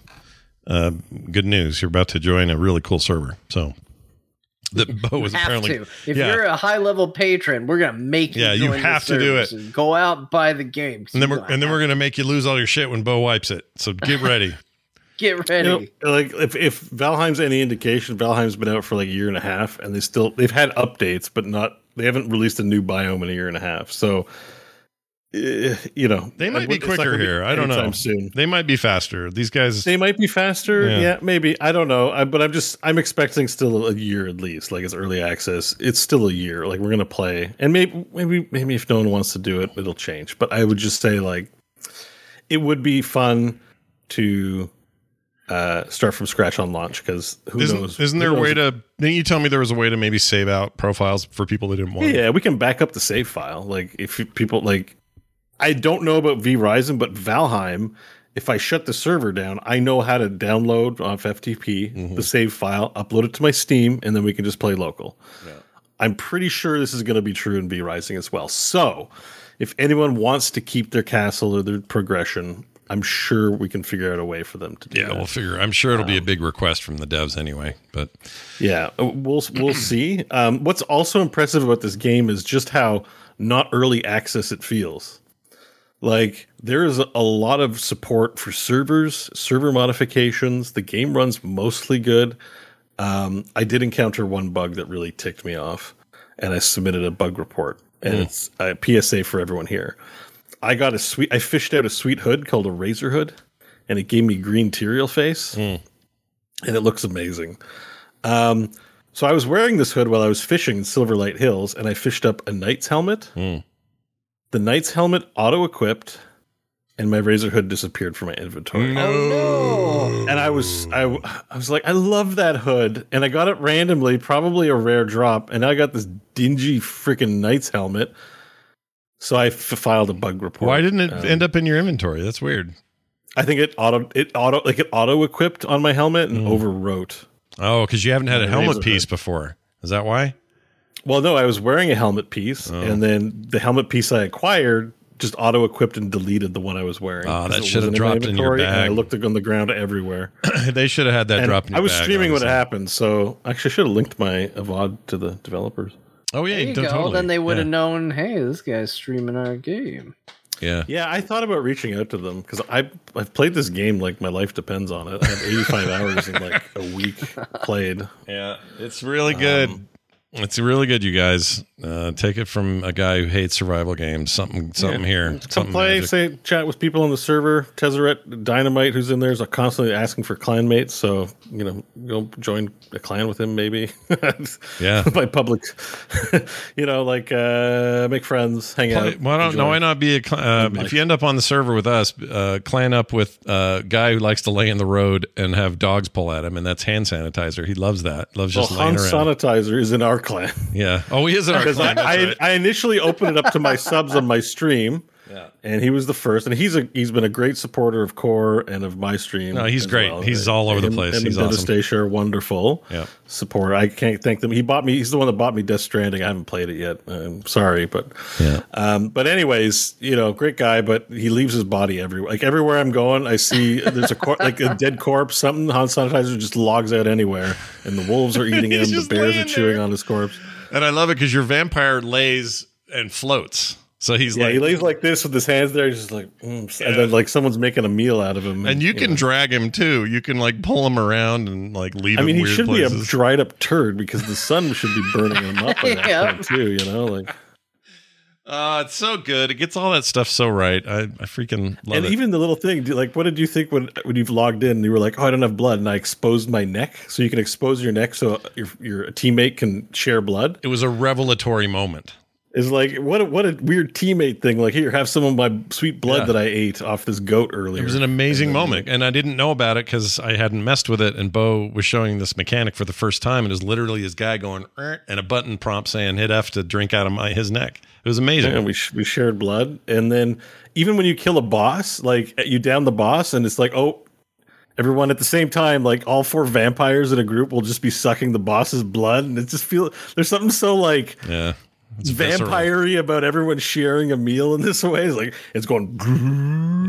uh, good news. You're about to join a really cool server. So that Beau was have apparently. to. If yeah. you're a high level patron, we're gonna make you. Yeah, you have to do it. Go out and buy the game. and then we're and then we're gonna make you lose all your shit when Beau wipes it. So get ready. get ready. You know, like if if Valheim's any indication, Valheim's been out for like a year and a half, and they still they've had updates, but not they haven't released a new biome in a year and a half. So, you know, They might be quicker be here. I don't know. Soon. They might be faster. These guys. They might be faster. Yeah. Yeah, maybe. I don't know. I, but I'm just I'm expecting still a year at least. Like it's early access. It's still a year. Like we're gonna play, and maybe maybe maybe if no one wants to do it, it'll change. But I would just say like it would be fun to uh start from scratch on launch because who isn't, knows? Isn't there a way to? Didn't you tell me there was a way to maybe save out profiles for people that didn't want? Yeah, we can back up the save file. Like if people like, I don't know about V Rising, but Valheim. If I shut the server down, I know how to download off FTP Mm-hmm. the save file, upload it to my Steam, and then we can just play local. I'm pretty sure this is going to be true in V Rising as well. So, if anyone wants to keep their castle or their progression, I'm sure we can figure out a way for them to do Yeah, that. we'll figure. I'm sure it'll be a big request from the devs anyway. But Yeah, uh, we'll we'll see. Um, what's also impressive about this game is just how not early access it feels. Like there is a lot of support for servers, server modifications. The game runs mostly good. Um, I did encounter one bug that really ticked me off, and I submitted a bug report. And Hmm. it's a PSA for everyone here. I got a sweet. I fished out a sweet hood called a razor hood, and it gave me green Tyrael face. and it looks amazing. Um, so I was wearing this hood while I was fishing in Silverlight Hills, and I fished up a knight's helmet. Mm. The knight's helmet auto equipped, and my razor hood disappeared from my inventory. Oh no. And I was I, I was like, I love that hood, and I got it randomly, probably a rare drop, and I got this dingy freaking knight's helmet. So I f- filed a bug report. Why didn't it Um, end up in your inventory? That's weird. I think it auto it auto like it auto equipped on my helmet and Mm. overwrote. Oh, because you haven't had a helmet piece hood. before. Is that why? Well, no, I was wearing a helmet piece, Oh. and then the helmet piece I acquired just auto equipped and deleted the one I was wearing. Oh, that should have dropped in your inventory, and I looked on the ground everywhere. they should have had that And drop in your I was bag, streaming what honestly. happened, so actually I should have linked my avod to the developers. Oh yeah, There you d- go. totally. Then they would have Yeah. known. Hey, this guy's streaming our game. Yeah. Yeah, I thought about reaching out to them because I I've played this game like my life depends on it. I have 85 hours in like a week played. Yeah, it's really good. Um, it's really good, you guys. Uh, take it from a guy who hates survival games. Something, something Yeah. here. Come Something play, magic. say chat with people on the server. Tezzeret Dynamite, who's in there, is constantly asking for clan mates. So you know, go join a clan with him, maybe. Yeah. by public. you know, like uh, make friends, hang Play- out. why don't? No, why not be a? Cl- uh, if you end up on the server with us, uh, clan up with a guy who likes to lay in the road and have dogs pull at him, and that's hand sanitizer. He loves that. Loves Well, just laying Han around. Sanitizer is in our clan. yeah. Oh, he is in our clan. I, I, right. I initially opened it up to my subs on my stream. Yeah. And he was the first, and he's a he's been a great supporter of Core and of my stream. No, he's great. well. He's all over the place. Him He's and awesome. Devastation are wonderful. Yeah. supporter. I can't thank them. He bought me. He's the one that bought me Death Stranding. I haven't played it yet. I'm sorry, but Yeah. um, but anyways, you know, great guy. But he leaves his body everywhere. Like everywhere I'm going, I see there's a cor- like a dead corpse. Something Han Sanitizer just logs out anywhere, and the wolves are eating him. The bears are chewing there. on his corpse. And I love it because your vampire lays and floats. So he's Yeah, like, he lays like this with his hands there. He's just like, mm, and then like someone's making a meal out of him. and you can know. drag him too. You can like pull him around and like leave. I mean, him he weird should places. be a dried up turd because the sun should be burning him up by that Yep. point too. You know, like Uh, it's so good. It gets all that stuff so right. I, I freaking love and it. And even the little thing, like, what did you think when when you've logged in? and You were like, "Oh, I don't have blood," and I exposed my neck, so you can expose your neck so your your teammate can share blood. it was a revelatory moment. Is like what a, what a weird teammate thing. Like, here, have some of my sweet blood Yeah. that I ate off this goat earlier. It was an amazing And moment, and I didn't know about it because I hadn't messed with it. And Beau was showing this mechanic for the first time, and it was literally his guy going and a button prompt saying "hit F to drink out of my his neck." It was amazing. Yeah, we sh- we shared blood, and then even when you kill a boss, like eh, you down the boss, and it's like, oh, everyone at the same time, like all four vampires in a group will just be sucking the boss's blood, and it just feel there's something so like yeah, it's visceral. vampire about everyone sharing a meal in this way. It's like it's going.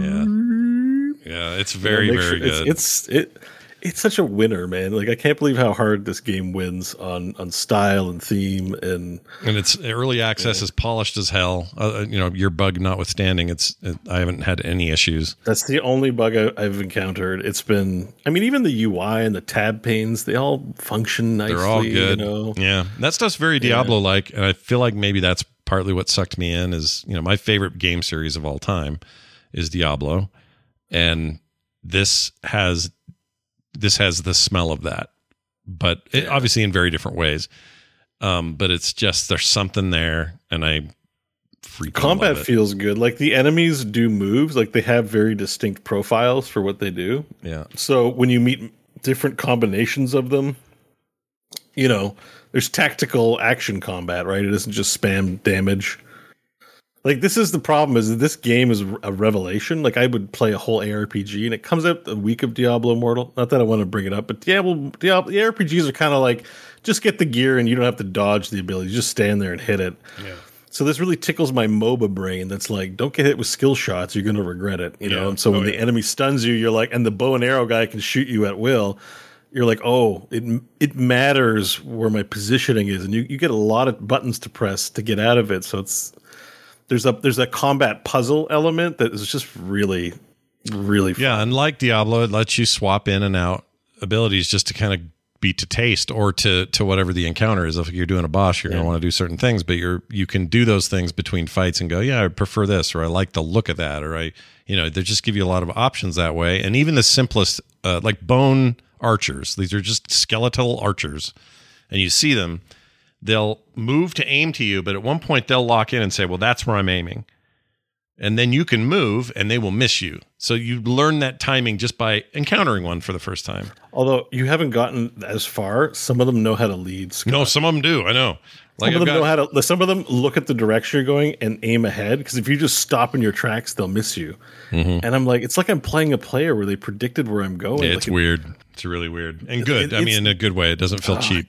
Yeah, yeah, it's very very sure- it's- good. It's, it. It's such a winner, man. Like I can't believe how hard this game wins on on style and theme and and it's early access is polished as hell. Uh, you know, your bug notwithstanding, it's it, I haven't had any issues. That's the only bug I, I've encountered. It's been, I mean, even the UI and the tab panes, they all function nicely. They're all good. You know? Yeah, that stuff's very Diablo like, and I feel like maybe that's partly what sucked me in. Is you know my favorite game series of all time is Diablo, and this has this has the smell of that, but it, obviously in very different ways. Um, but it's just there's something there, and I Combat feels good. Like the enemies do moves, like they have very distinct profiles for what they do. Yeah, So when you meet different combinations of them, you know, there's tactical action combat, right? It isn't just spam damage. Like this is the problem is that this game is a revelation. Like I would play a whole ARPG and it comes out the week of Diablo Immortal. Not that I want to bring it up, but Diablo, Diablo the ARPGs are kind of like just get the gear and you don't have to dodge the ability. You just stand there and hit it. Yeah. So this really tickles my MOBA brain. That's like, don't get hit with skill shots. You're going to regret it. You know. And so when Oh, the enemy stuns you, you're like, and the bow and arrow guy can shoot you at will. You're like, oh, it it matters where my positioning is, and you, you get a lot of buttons to press to get out of it. So it's there's a there's a combat puzzle element that is just really really fun. Yeah, and like Diablo, it lets you swap in and out abilities just to kind of be to taste or to to whatever the encounter is. If you're doing a boss, you're going to want to do certain things, but you're you can do those things between fights and go, yeah, I prefer this, or I like the look of that, or I, you know, they just give you a lot of options that way. And even the simplest, uh, like bone archers. These are just skeletal archers, and you see them. They'll move to aim to you, but at one point they'll lock in and say, "Well, that's where I'm aiming." And then you can move and they will miss you. So you learn that timing just by encountering one for the first time. Although you haven't gotten as far, some of them know how to lead. Scott. No, some of them do. I know. Like some of them got, know how to. Some of them look at the direction you're going and aim ahead. Because if you just stop in your tracks, they'll miss you. Mm-hmm. And I'm like, it's like I'm playing a player where they predicted where I'm going. Yeah, it's like weird. it's really weird and good. It, I mean, in a good way. It doesn't feel uh, cheap.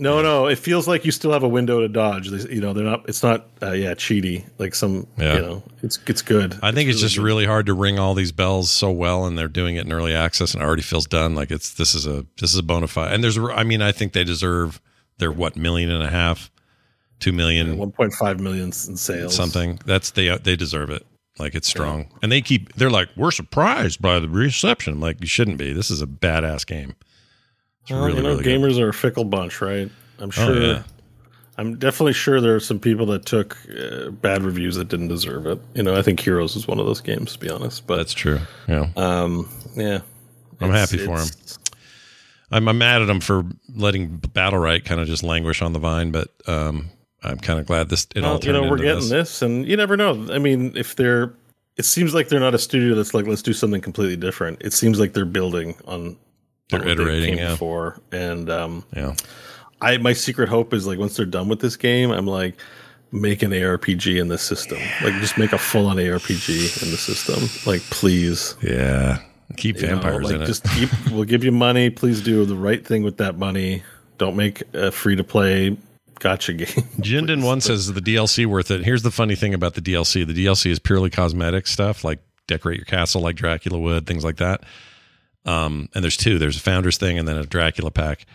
No, no, it feels like you still have a window to dodge. You know, they're not. It's not. Uh, yeah, cheaty. Like some. Yeah. You know, it's it's good. I think it's, it's really just good. really hard to ring all these bells so well, and they're doing it in early access, and it already feels done. Like it's this is a this is a bona fide. And there's. I mean, I think they deserve their what million and a half, two million, yeah, one point five million in sales, something. That's they they deserve it. Like it's strong, yeah. and they keep. They're like, we're surprised by the reception. Like you shouldn't be. This is a badass game. Well, really, you know, really gamers good. are a fickle bunch, right? I'm oh, sure. Oh, yeah. I'm definitely sure there are some people that took uh, bad reviews that didn't deserve it. You know, I think Heroes is one of those games, to be honest. But that's true. Yeah. Um. Yeah. I'm happy for him. I'm, I'm mad at him for letting Battlerite kind of just languish on the vine, but um, I'm kind of glad this. It well, all you know, we're getting this. this, and you never know. I mean, if they're, it seems like they're not a studio that's like, let's do something completely different. It seems like they're building on. They're iterating, yeah. Before and um, yeah I my secret hope is like once they're done with this game, I'm like make an ARPG in the system. Like just make a full on ARPG in the system. Like please. Yeah. Keep you vampires know, like, in just keep we'll give you money. Please do the right thing with that money. Don't make a free to play gotcha game. Jinden one says the DLC worth it. Here's the funny thing about the DLC. The DLC is purely cosmetic stuff, like decorate your castle like Dracula would, things like that. Um, and there's two. There's a founder's thing and then a Dracula pack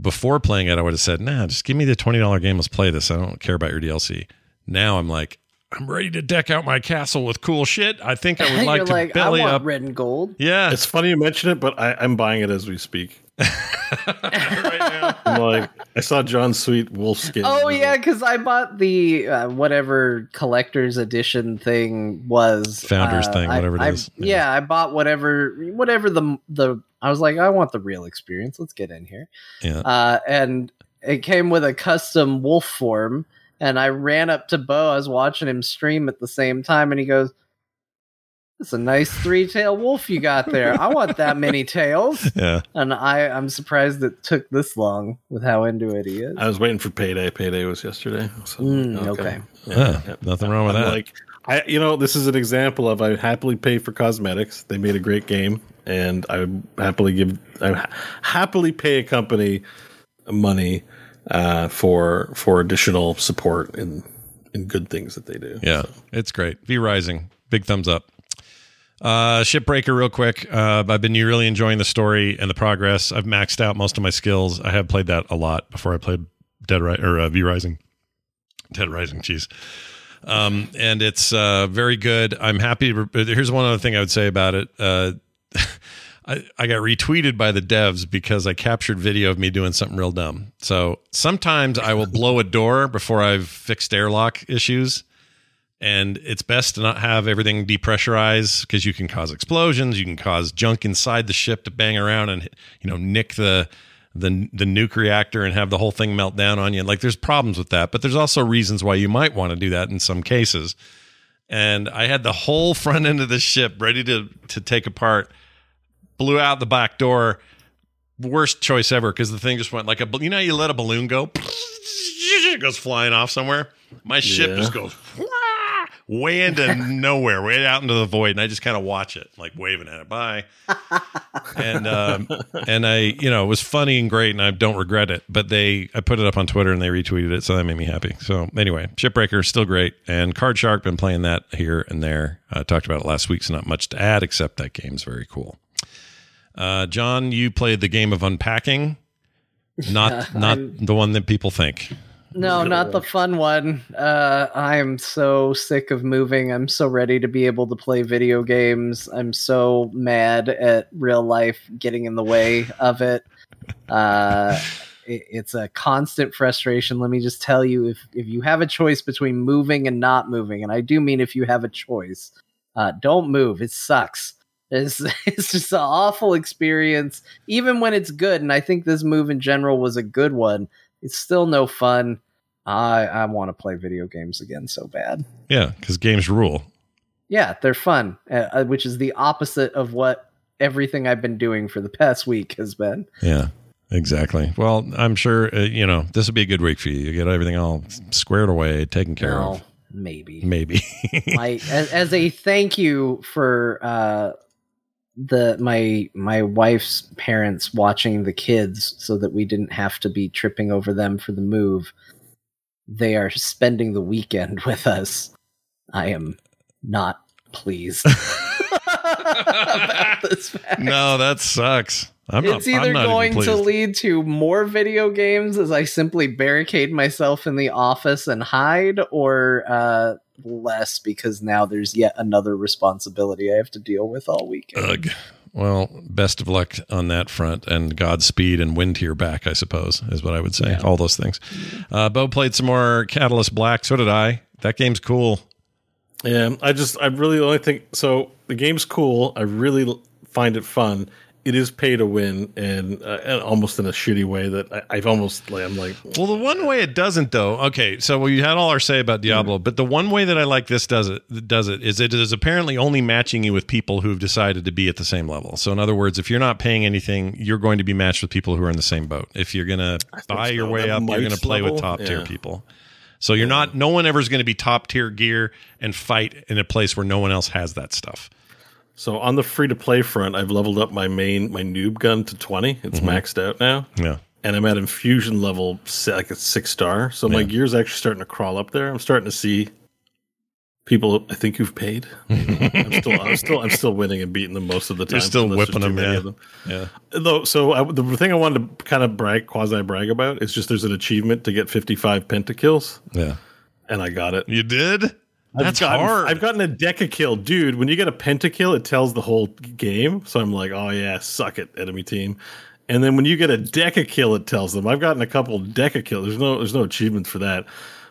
before playing it, I would have said, nah, just give me the $20 game. Let's play this. I don't care about your DLC. Now I'm like, I'm ready to deck out my castle with cool shit. I think I would like to like, belly up red and gold. Yeah, it's funny you mention it, but I, am buying it as we speak. Right I'm like, I saw Jon Sweet wolf skin. Oh yeah, because I bought the uh, whatever collector's edition thing was founders uh, thing, whatever I, it is. Yeah. yeah, I bought whatever whatever the the. I was like, I want the real experience. Let's get in here. Yeah, uh, and it came with a custom wolf form and I ran up to Beau. I was watching him stream at the same time, and he goes, "It's a nice three tail wolf you got there. I want that many tails." Yeah, and I I'm surprised it took this long with how into it he is. I was waiting for payday. Payday was yesterday. So, mm, okay, okay. Yeah, yeah, nothing wrong with I'm that. Like I, you know, this is an example of I happily pay for cosmetics. They made a great game, and I happily give I happily pay a company money uh, for for additional support in in good things that they do. Yeah, so. it's great. V Rising, big thumbs up. Uh, Shipbreaker, real quick. Uh, I've been really enjoying the story and the progress. I've maxed out most of my skills. I have played that a lot before I played Dead Ri- or uh, V Rising. Dead Rising, jeez. Um, and it's uh, very good. I'm happy. To, here's one other thing I would say about it. Uh, I, I got retweeted by the devs because I captured video of me doing something real dumb. So sometimes I will blow a door before I've fixed airlock issues. And it's best to not have everything depressurized because you can cause explosions. You can cause junk inside the ship to bang around and you know nick the the the nuke reactor and have the whole thing melt down on you. Like there's problems with that, but there's also reasons why you might want to do that in some cases. And I had the whole front end of the ship ready to to take apart blew out the back door. Worst choice ever because the thing just went like a you know you let a balloon go, it goes flying off somewhere. My ship yeah. just goes way into nowhere, way out into the void, and I just kind of watch it, like waving at it. Bye. and um, and I, you know, it was funny and great, and I don't regret it. But they, I put it up on Twitter, and they retweeted it, so that made me happy. So anyway, Shipbreaker is still great, and Card Shark been playing that here and there. I talked about it last week, so not much to add, except that game's very cool. Uh, Jon, you played the game of unpacking, not not the one that people think. No, not the fun one. Uh, I'm so sick of moving. I'm so ready to be able to play video games. I'm so mad at real life getting in the way of it. Uh, it it's a constant frustration. Let me just tell you, if if you have a choice between moving and not moving, and I do mean if you have a choice, uh, don't move. It sucks It's it's just an awful experience, even when it's good. And I think this move in general was a good one. It's still no fun. I I want to play video games again so bad. Yeah, because games rule. Yeah, they're fun, uh, which is the opposite of what everything I've been doing for the past week has been. Yeah, exactly. Well, I'm sure uh, you know this will be a good week for you. You get everything all squared away, taken care Well, of. maybe. Maybe. my as, as a thank you for uh the my my wife's parents watching the kids so that we didn't have to be tripping over them for the move they are spending the weekend with us i am not pleased about this fact. no, that sucks. I'm it's not, either I'm not going to lead to more video games as I simply barricade myself in the office and hide, or uh, less because now there's yet another responsibility I have to deal with all weekend. Ugh. Well, best of luck on that front, and Godspeed and wind to your back. I suppose is what I would say. All those things. Uh, Beau played some more Catalyst Black. So did I. That game's cool. Yeah, I just I really only think so. The game's cool. I really find it fun. It is pay to win, and, uh, and almost in a shitty way that I, I've almost like I'm like Well, the one way it doesn't, though. Okay, so we had all our say about Diablo, but the one way that I like this does it does it is it is apparently only matching you with people who've decided to be at the same level. So, in other words, if you're not paying anything, you're going to be matched with people who are in the same boat. If you're gonna buy your way That up, you're going to might play with top tier Yeah. people. So you're not. No one ever is going to be top tier gear and fight in a place where no one else has that stuff. So on the free to play front. I've leveled up my main my noob gun to twenty. It's mm-hmm. maxed out now. Yeah. and I'm at infusion level like a six star. So my Yeah. gear's actually starting to crawl up there. I'm starting to see people I think who've paid. I'm still I'm still I'm still winning and beating them most of the time. You're still so whipping them, yeah. them. Yeah. Though, so I, the thing I wanted to kind of brag, quasi brag about, is just there's an achievement to get 55 pentakills, Yeah. and I got it. You did. I've That's gotten- hard. I've gotten a decakill, dude. When you get a pentakill, it tells the whole game. So I'm like, oh yeah, suck it, enemy team. And then when you get a decakill, it tells them. I've gotten a couple decakill. There's no there's no achievement for that.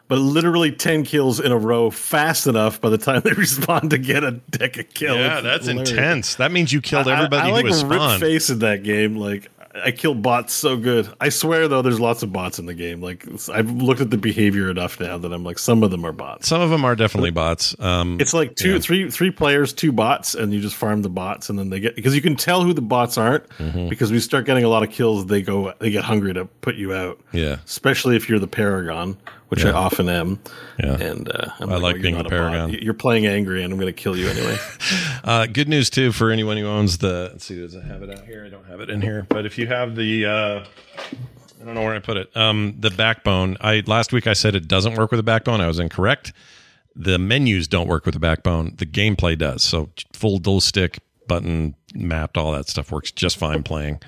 But literally ten kills in a row, fast enough by the time they respond to get a decakill. yeah, It's that's hilarious. intense. That means you killed everybody I, I like who was rip spawned. face in that game. Like I kill bots so good. I swear though, there's lots of bots in the game. Like I've looked at the behavior enough now that I'm like, some of them are bots. Some of them are definitely bots. Um, It's like two, Yeah. three, three players, two bots, and you just farm the bots, and then they get because you can tell who the bots aren't Mm-hmm. because we start getting a lot of kills, they go, they get hungry to put you out. Yeah. especially if you're the Paragon, which I often am. Yeah. and uh, I like "Oh, being the a. Paragon." You're playing angry, and I'm going to kill you anyway. Uh, good news too for anyone who owns the. Let's see, does it have it out here? I don't have it in here. But if you have the, uh, I don't know where I put it. Um, the backbone. I last week I said it doesn't work with a backbone. I was incorrect. The menus don't work with the backbone. The gameplay does. So full dual stick button mapped, all that stuff works just fine playing.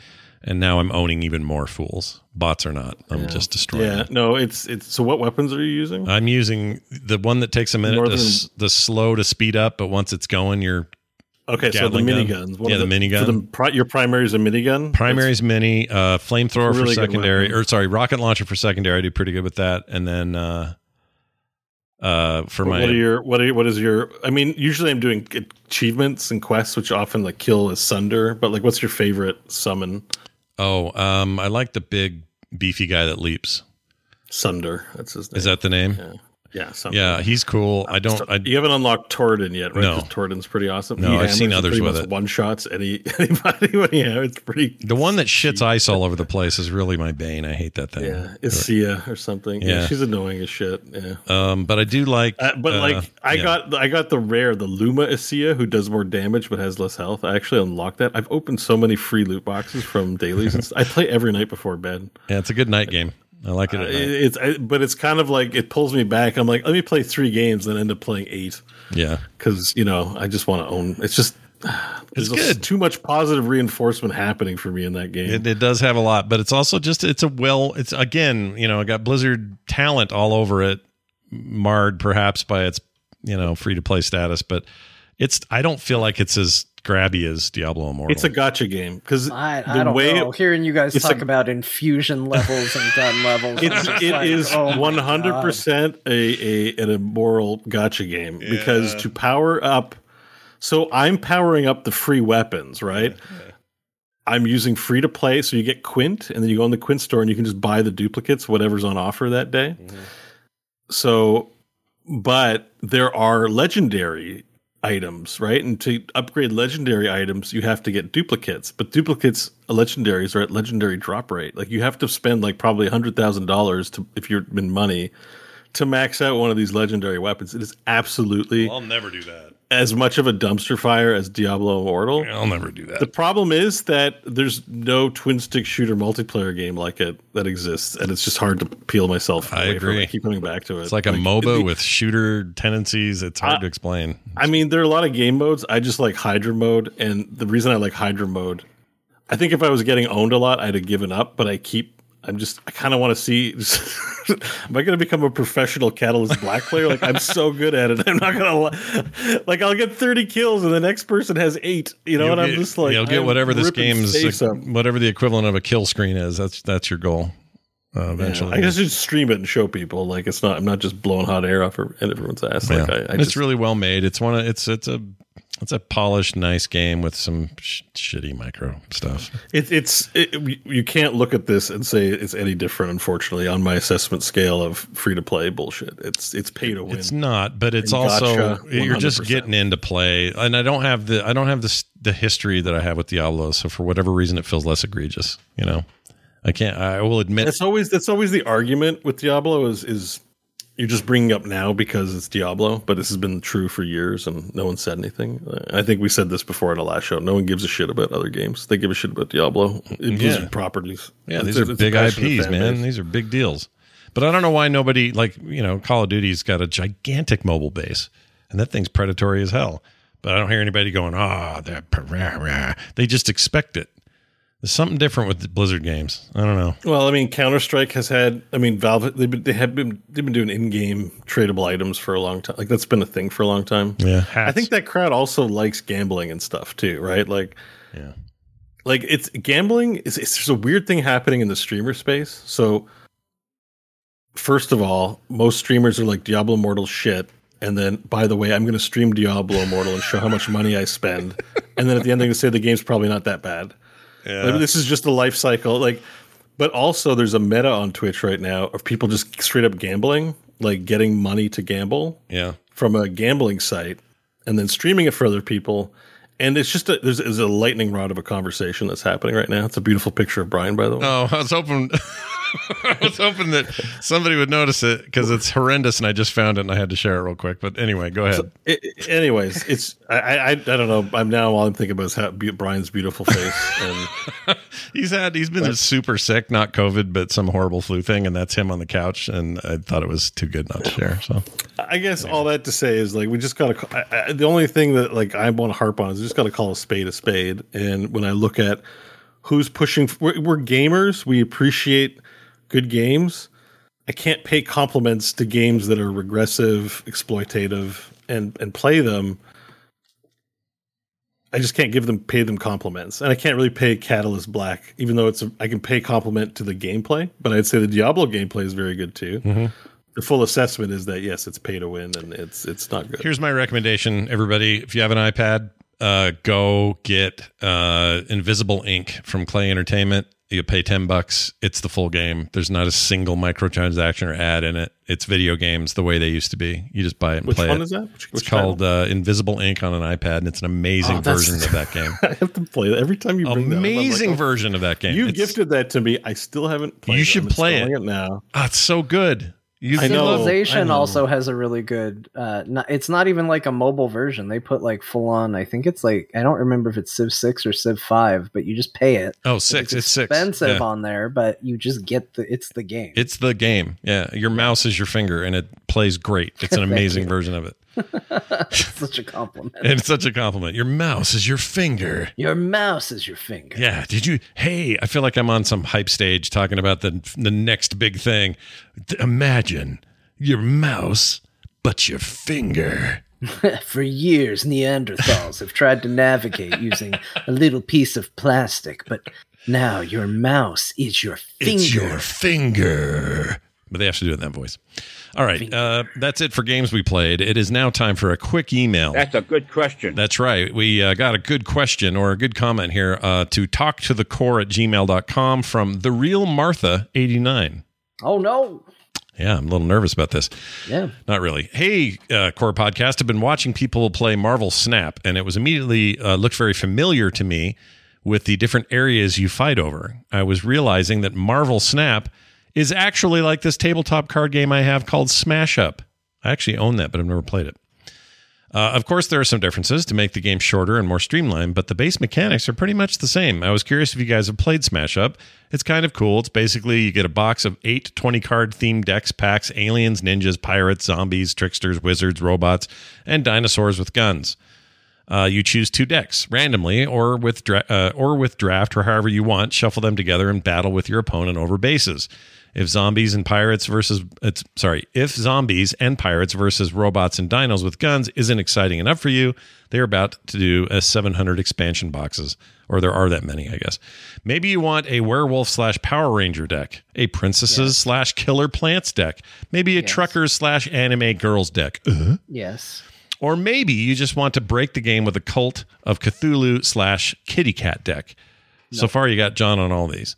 And now I'm owning even more fools. Bots are not. I'm just destroying. yeah, them. no, it's it's. So, what weapons are you using? I'm using the one that takes a minute to Northern- s the slow to speed up, but once it's going, you're Okay, so the Gatling gun? miniguns. Yeah, are the minigun. so the pri- your primary is a minigun. Primary's mini, uh, flamethrower Really for secondary, or sorry, rocket launcher for secondary. I do pretty good with that, and then uh, uh, for What my what are your what are what is your? I mean, usually I'm doing achievements and quests, which often like kill asunder. But like, what's your favorite summon? Oh, um, I like the big beefy guy that leaps. Sunder. That's his name. Is that the name? Yeah, yeah. Sunder. Yeah, he's cool. I don't. I, you haven't unlocked Torridon yet, right? No. Torridon's pretty awesome. No, He I've seen others with it. One shots any anybody when you have it's pretty. the one that shits ice all over the place is really my bane. I hate that thing. Yeah, Isia or something. Yeah. Yeah. she's annoying as shit. Yeah. Um, but I do like. Uh, but uh, like I yeah. got I got the rare the Luma Isia who does more damage but has less health. I actually unlocked that. I've opened so many free loot boxes from dailies. It's- I play every night before bed. Yeah, it's a good night game. I like it. Uh, it's I, but it's kind of like it pulls me back. I'm like, let me play three games, then end up playing eight Yeah, because you know I just want to own. It's just It's there's good. Too much positive reinforcement happening for me in that game. It, it does have a lot, but it's also just it's a well. It's again, you know, got Blizzard talent all over it, marred perhaps by its you know free to play status, but it's I don't feel like it's as grabby as Diablo Immortal. it's a gotcha game because I, the I don't way know. Hearing you guys talk a- about infusion levels and gun levels, It's just it like, is oh my one hundred God. percent a a an immoral gotcha game because to power up So I'm powering up the free weapons, right? I'm using free to play, so you get Quint, and then you go in the Quint store and you can just buy the duplicates, whatever's on offer that day. Mm-hmm. So, but there are legendary items, right? And to upgrade legendary items, you have to get duplicates. But duplicates, uh, legendaries are at legendary drop rate. Like you have to spend like probably hundred thousand dollars to, if you're in money, to max out one of these legendary weapons. It is absolutely I'll never do that. As much of a dumpster fire as Diablo Immortal. I'll never do that. The problem is that there's no twin stick shooter multiplayer game like it that exists, and it's just hard to peel myself. I away from it. agree. I keep coming back to it. It's like a MOBA with shooter tendencies. It's hard to explain. I mean, there are a lot of game modes. I just like Hydra mode, and the reason I like Hydra mode, I think if I was getting owned a lot, I'd have given up. But I keep, I'm just, I kind of want to see. am I going to become a professional Catalyst Black player? Like I'm so good at it, I'm not going to. Like I'll get 30 kills, and the next person has eight. You know, You'll and I'm just like, you'll get I'm whatever this game's whatever the equivalent of a kill screen is. That's that's your goal. Uh, Yeah, eventually, I guess just stream it and show people. Like it's not. I'm not just blowing hot air off of everyone's ass. Like Yeah. I, I it's just, really well made. It's one of it's it's a it's a polished, nice game with some sh- shitty micro stuff. It, it's it, you can't look at this and say it's any different. Unfortunately, on my assessment scale of free to play bullshit, it's it's pay to win. It's not, but it's And also gotcha, you're just getting into play, and I don't have the I don't have the the history that I have with Diablo. So for whatever reason, it feels less egregious. You know, I can't. I will admit That's always that's always the argument with Diablo is is you're just bringing up now because it's Diablo, but this has been true for years and no one said anything. I think we said this before in the last show. No one gives a shit about other games. They give a shit about Diablo, Blizzard properties. Yeah, It's these a- are big IPs, man. base. These are big deals. But I don't know why nobody like you know Call of Duty's got a gigantic mobile base, and that thing's predatory as hell. But I don't hear anybody going, "Ah, rah." they just expect it." There's something different with the Blizzard games. I don't know. Well, I mean, Counter Strike has had. I mean, Valve they've been, they have been they've been doing in-game tradable items for a long time. Like that's been a thing for a long time. Yeah, I think that crowd also likes gambling and stuff too, right? Like, yeah, like it's gambling. Is it's, there's a weird thing happening in the streamer space. So, first of all, most streamers are like Diablo Immortal shit. And then, by the way, I'm going to stream Diablo Immortal and show how much money I spend. And then at the end, they're going to say the game's probably not that bad. Yeah. This is just a life cycle. Like, but also there's a meta on Twitch right now of people just straight up gambling, like getting money to gamble Yeah. from a gambling site and then streaming it for other people. And it's just a, there's, there's a lightning rod of a conversation that's happening right now. It's a beautiful picture of Brian, by the way. Oh, I was hoping. I was hoping that somebody would notice it because it's horrendous, and I just found it and I had to share it real quick. But anyway, go ahead. It, it- anyways, it's I, I I don't know. I'm now all I'm thinking about is how, be- Brian's beautiful face, and he's had he's been super sick, not COVID, but some horrible flu thing, and that's him on the couch. And I thought it was too good not to share. So I guess all that to say is like we just got to. I, I, the only thing that like I want to harp on is we just got to call a spade a spade. And when I look at who's pushing, we're, we're gamers. We appreciate good games. I can't pay compliments to games that are regressive, exploitative, and and play them. I just can't give them pay them compliments, and I can't really pay Catalyst Black, even though it's a, I can pay compliment to the gameplay. But I'd say the Diablo gameplay is very good too. The full assessment is that yes, it's pay to win, and it's it's not good. here's my recommendation, everybody. If you have an iPad, uh, go get uh, Invisible Inc from Klei Entertainment. You pay ten bucks. It's the full game. There's not a single microtransaction or ad in it. It's video games the way they used to be. You just buy it and Which play one it. is that? Which- it's which called uh, Invisible Inc on an iPad, and it's an amazing Oh, version of that game. I have to play that every time you bring that up, like, Amazing oh, version of that game. You It's- gifted that to me. I still haven't. played You it. should I'm play it. installing now. Ah, it's so good. You I know. Civilization I know. also has a really good. Uh, not, it's not even like a mobile version. They put like full on. I think it's like I don't remember if it's Civ six or Civ five, but you just pay it. Oh, six. It's six. expensive Yeah. on there, but you just get the. It's the game. It's the game. Yeah, your mouse is your finger, and it plays great. It's an amazing version of it. Such a compliment. It's such a compliment. Your mouse is your finger. Your mouse is your finger. Yeah. Did you? Hey, I feel like I'm on some hype stage talking about the the next big thing. Th- Imagine your mouse, but your finger. For years, Neanderthals have tried to navigate using a little piece of plastic, but now your mouse is your finger. It's your finger. but they have to do it in that voice. All right, uh, that's it for games we played. It is now time for a quick email. That's a good question. That's right. We uh, got a good question or a good comment here uh, to talk to the core at gmail.com from the real Martha 89. Oh no. Yeah, I'm a little nervous about this. Yeah. Not really. Hey, uh, Core Podcast, I've been watching people play Marvel Snap, and it was immediately uh, looked very familiar to me with the different areas you fight over. I was realizing that Marvel Snap is actually like this tabletop card game I have called Smash Up. I actually own that, but I've never played it. Uh, of course, there are some differences to make the game shorter and more streamlined, but the base mechanics are pretty much the same. I was curious if you guys have played Smash Up. It's kind of cool. It's basically you get a box of eight 20 card themed decks packs aliens, ninjas, pirates, zombies, tricksters, wizards, robots, and dinosaurs with guns. Uh, you choose two decks randomly or with dra- uh, or with draft or however you want. Shuffle them together and battle with your opponent over bases. If zombies and pirates versus it's sorry, if zombies and pirates versus robots and dinos with guns isn't exciting enough for you, they're about to do a 700 expansion boxes, or there are that many, I guess. Maybe you want a werewolf slash Power Ranger deck, a princesses slash killer plants deck, maybe a truckers slash anime girls deck. Uh-huh. Yes. Or maybe you just want to break the game with a cult of Cthulhu slash kitty cat deck. So far, you got Jon on all these.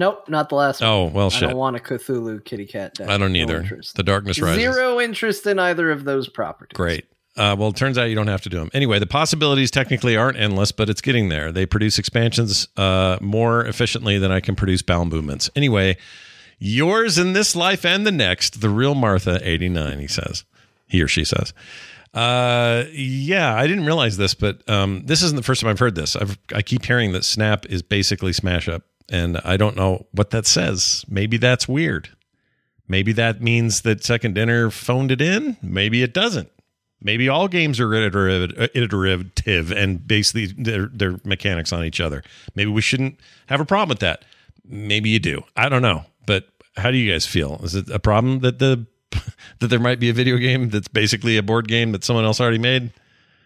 Nope, not the last one. Oh, well, I shit. I don't want a Cthulhu kitty cat deck. I don't No either. interest. the Darkness Rises. Zero interest in either of those properties. Great. Uh, well, it turns out you don't have to do them. Anyway, the possibilities technically aren't endless, but it's getting there. They produce expansions uh, more efficiently than I can produce bowel movements. Anyway, yours in this life and the next, the real Martha, 89, he says. He or she says. Uh, yeah, I didn't realize this, but um, this isn't the first time I've heard this. I've, I keep hearing that Snap is basically Smash Up, and I don't know what that says. Maybe that's weird. Maybe that means that Second Dinner phoned it in. Maybe it doesn't. Maybe all games are iterative, uh, iterative and basically their, their mechanics on each other. Maybe we shouldn't have a problem with that. Maybe you do. I don't know. But how do you guys feel? Is it a problem that the that there might be a video game that's basically a board game that someone else already made?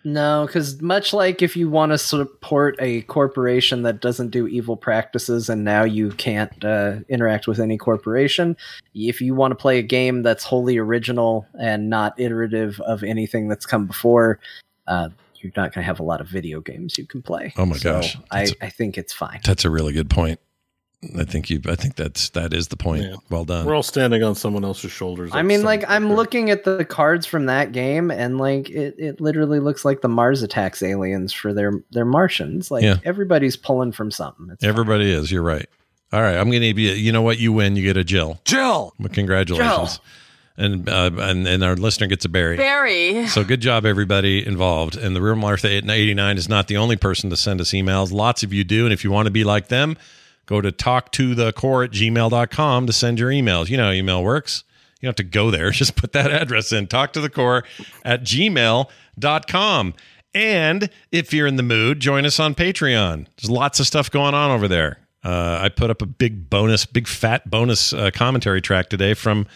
No, because much like if you want to support a corporation that doesn't do evil practices and now you can't uh, interact with any corporation, if you want to play a game that's wholly original and not iterative of anything that's come before, uh, you're not going to have a lot of video games you can play. Oh my So gosh. I, That's I think it's fine. That's a really good point. I think you. I think that's that is the point. Yeah. Well done. We're all standing on someone else's shoulders. I mean, like I'm there. looking at the cards from that game, and like it, it literally looks like the Mars attacks aliens for their their Martians. Like Yeah. everybody's pulling from something. It's Everybody is. You're right. All right. I'm going to be. You know what? You win. You get a Jill. Jill! Well, congratulations. And uh, and and our listener gets a Barry. Barry. So good job, everybody involved. And the Real Martha 89 is not the only person to send us emails. Lots of you do. And if you want to be like them, go to talktothecore at gmail.com to send your emails. You know how email works. You don't have to go there. Just put that address in. Talk to the core at gmail.com. And if you're in the mood, join us on Patreon. There's lots of stuff going on over there. Uh, I put up a big bonus, big fat bonus uh, commentary track today from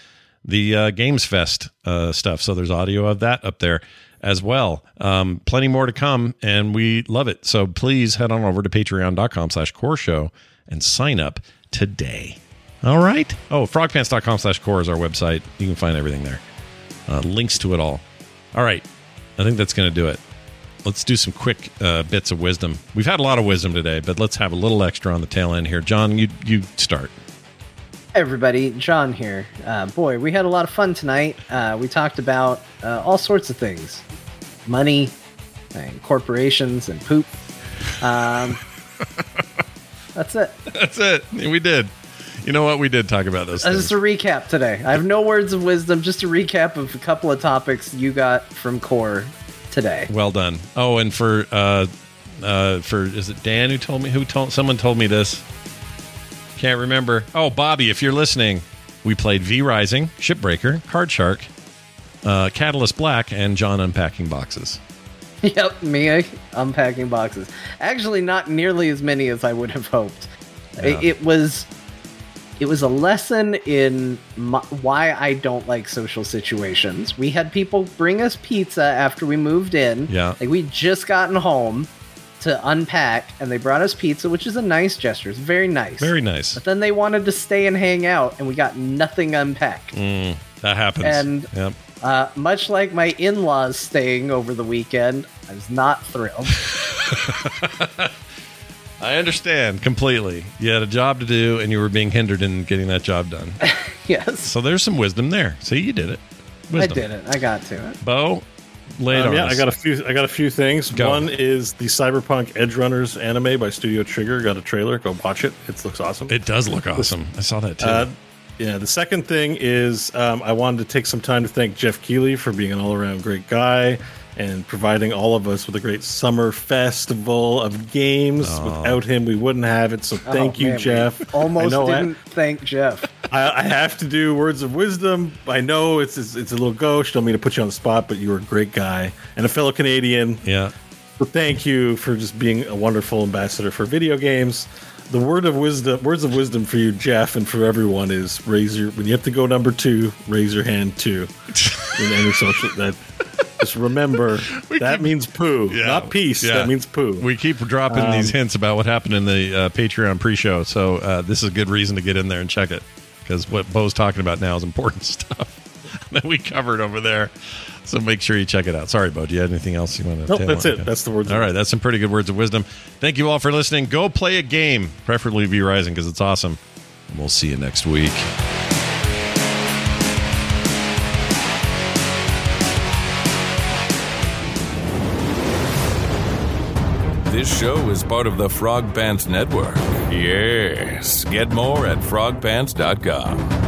the uh, Games Fest uh, stuff. So there's audio of that up there as well. Um, plenty more to come, and we love it. So please head on over to patreon.com slash core show and sign up today. All right. Oh, frogpants.com slash core is our website. You can find everything there. Uh, links to it all. All right. I think that's going to do it. Let's do some quick uh, bits of wisdom. We've had a lot of wisdom today, but let's have a little extra on the tail end here. Jon, you you start. everybody, Jon here. Uh, boy, we had a lot of fun tonight. Uh, we talked about uh, all sorts of things money, and corporations, and poop. Um, that's it. That's it. We did. You know what? We did talk about those Uh, just a recap today. I have no words of wisdom, just a recap of a couple of topics you got from Core today. Well done. Oh, and for uh, uh, for is it Dan who told me? Who told someone told me this? Can't remember. Oh, Bobby, if you're listening, we played V Rising, Shipbreaker, Card Shark, uh, Catalyst Black, and Jon unpacking boxes. Yep, me unpacking boxes. Actually, not nearly as many as I would have hoped. It, Yeah. it was, it was a lesson in my, why I don't like social situations. We had people bring us pizza after we moved in. Yeah. like we just gotten home, to unpack, and they brought us pizza, which is a nice gesture. It's very nice. Very nice. But then they wanted to stay and hang out, and we got nothing unpacked. Mm, that happens. And- yep. Uh, much like my in laws staying over the weekend, I was not thrilled. I understand completely. You had a job to do, and you were being hindered in getting that job done. yes. So there's some wisdom there. See, you did it. Wisdom. I did it. I got to it. Beau, lay it Um, yeah, us. I got a few. I got a few things. Go. One is the Cyberpunk Edgerunners anime by Studio Trigger. Got a trailer. Go watch it. It looks awesome. It does look awesome. I saw that too. Uh, yeah. The second thing is um, I wanted to take some time to thank Jeff Keighley for being an all-around great guy and providing all of us with a great summer festival of games. Oh. Without him, we wouldn't have it. So thank Oh, you, man, Jeff. Almost I know I- didn't thank Jeff. I, I have to do words of wisdom. I know it's, it's it's a little gauche. Don't mean to put you on the spot, but you were a great guy and a fellow Canadian. yeah. So thank you for just being a wonderful ambassador for video games. The word of wisdom, words of wisdom for you, Jeff, and for everyone is raise your when you have to go number two, raise your hand two in any social that. Just remember that means poo, Yeah. not peace. Yeah. That means poo. We keep dropping Um, these hints about what happened in the uh, Patreon pre-show, so uh, this is a good reason to get in there and check it because what Beau's talking about now is important stuff that we covered over there. So make sure you check it out. Sorry, Beau. Do you have anything else you want to? Nope, that's it. That's the words All right, that's some pretty good words of wisdom. Thank you all for listening. Go play a game, preferably V Rising because it's awesome. And we'll see you next week. This show is part of the Frog Pants Network. Yes. Get more at frogpants.com.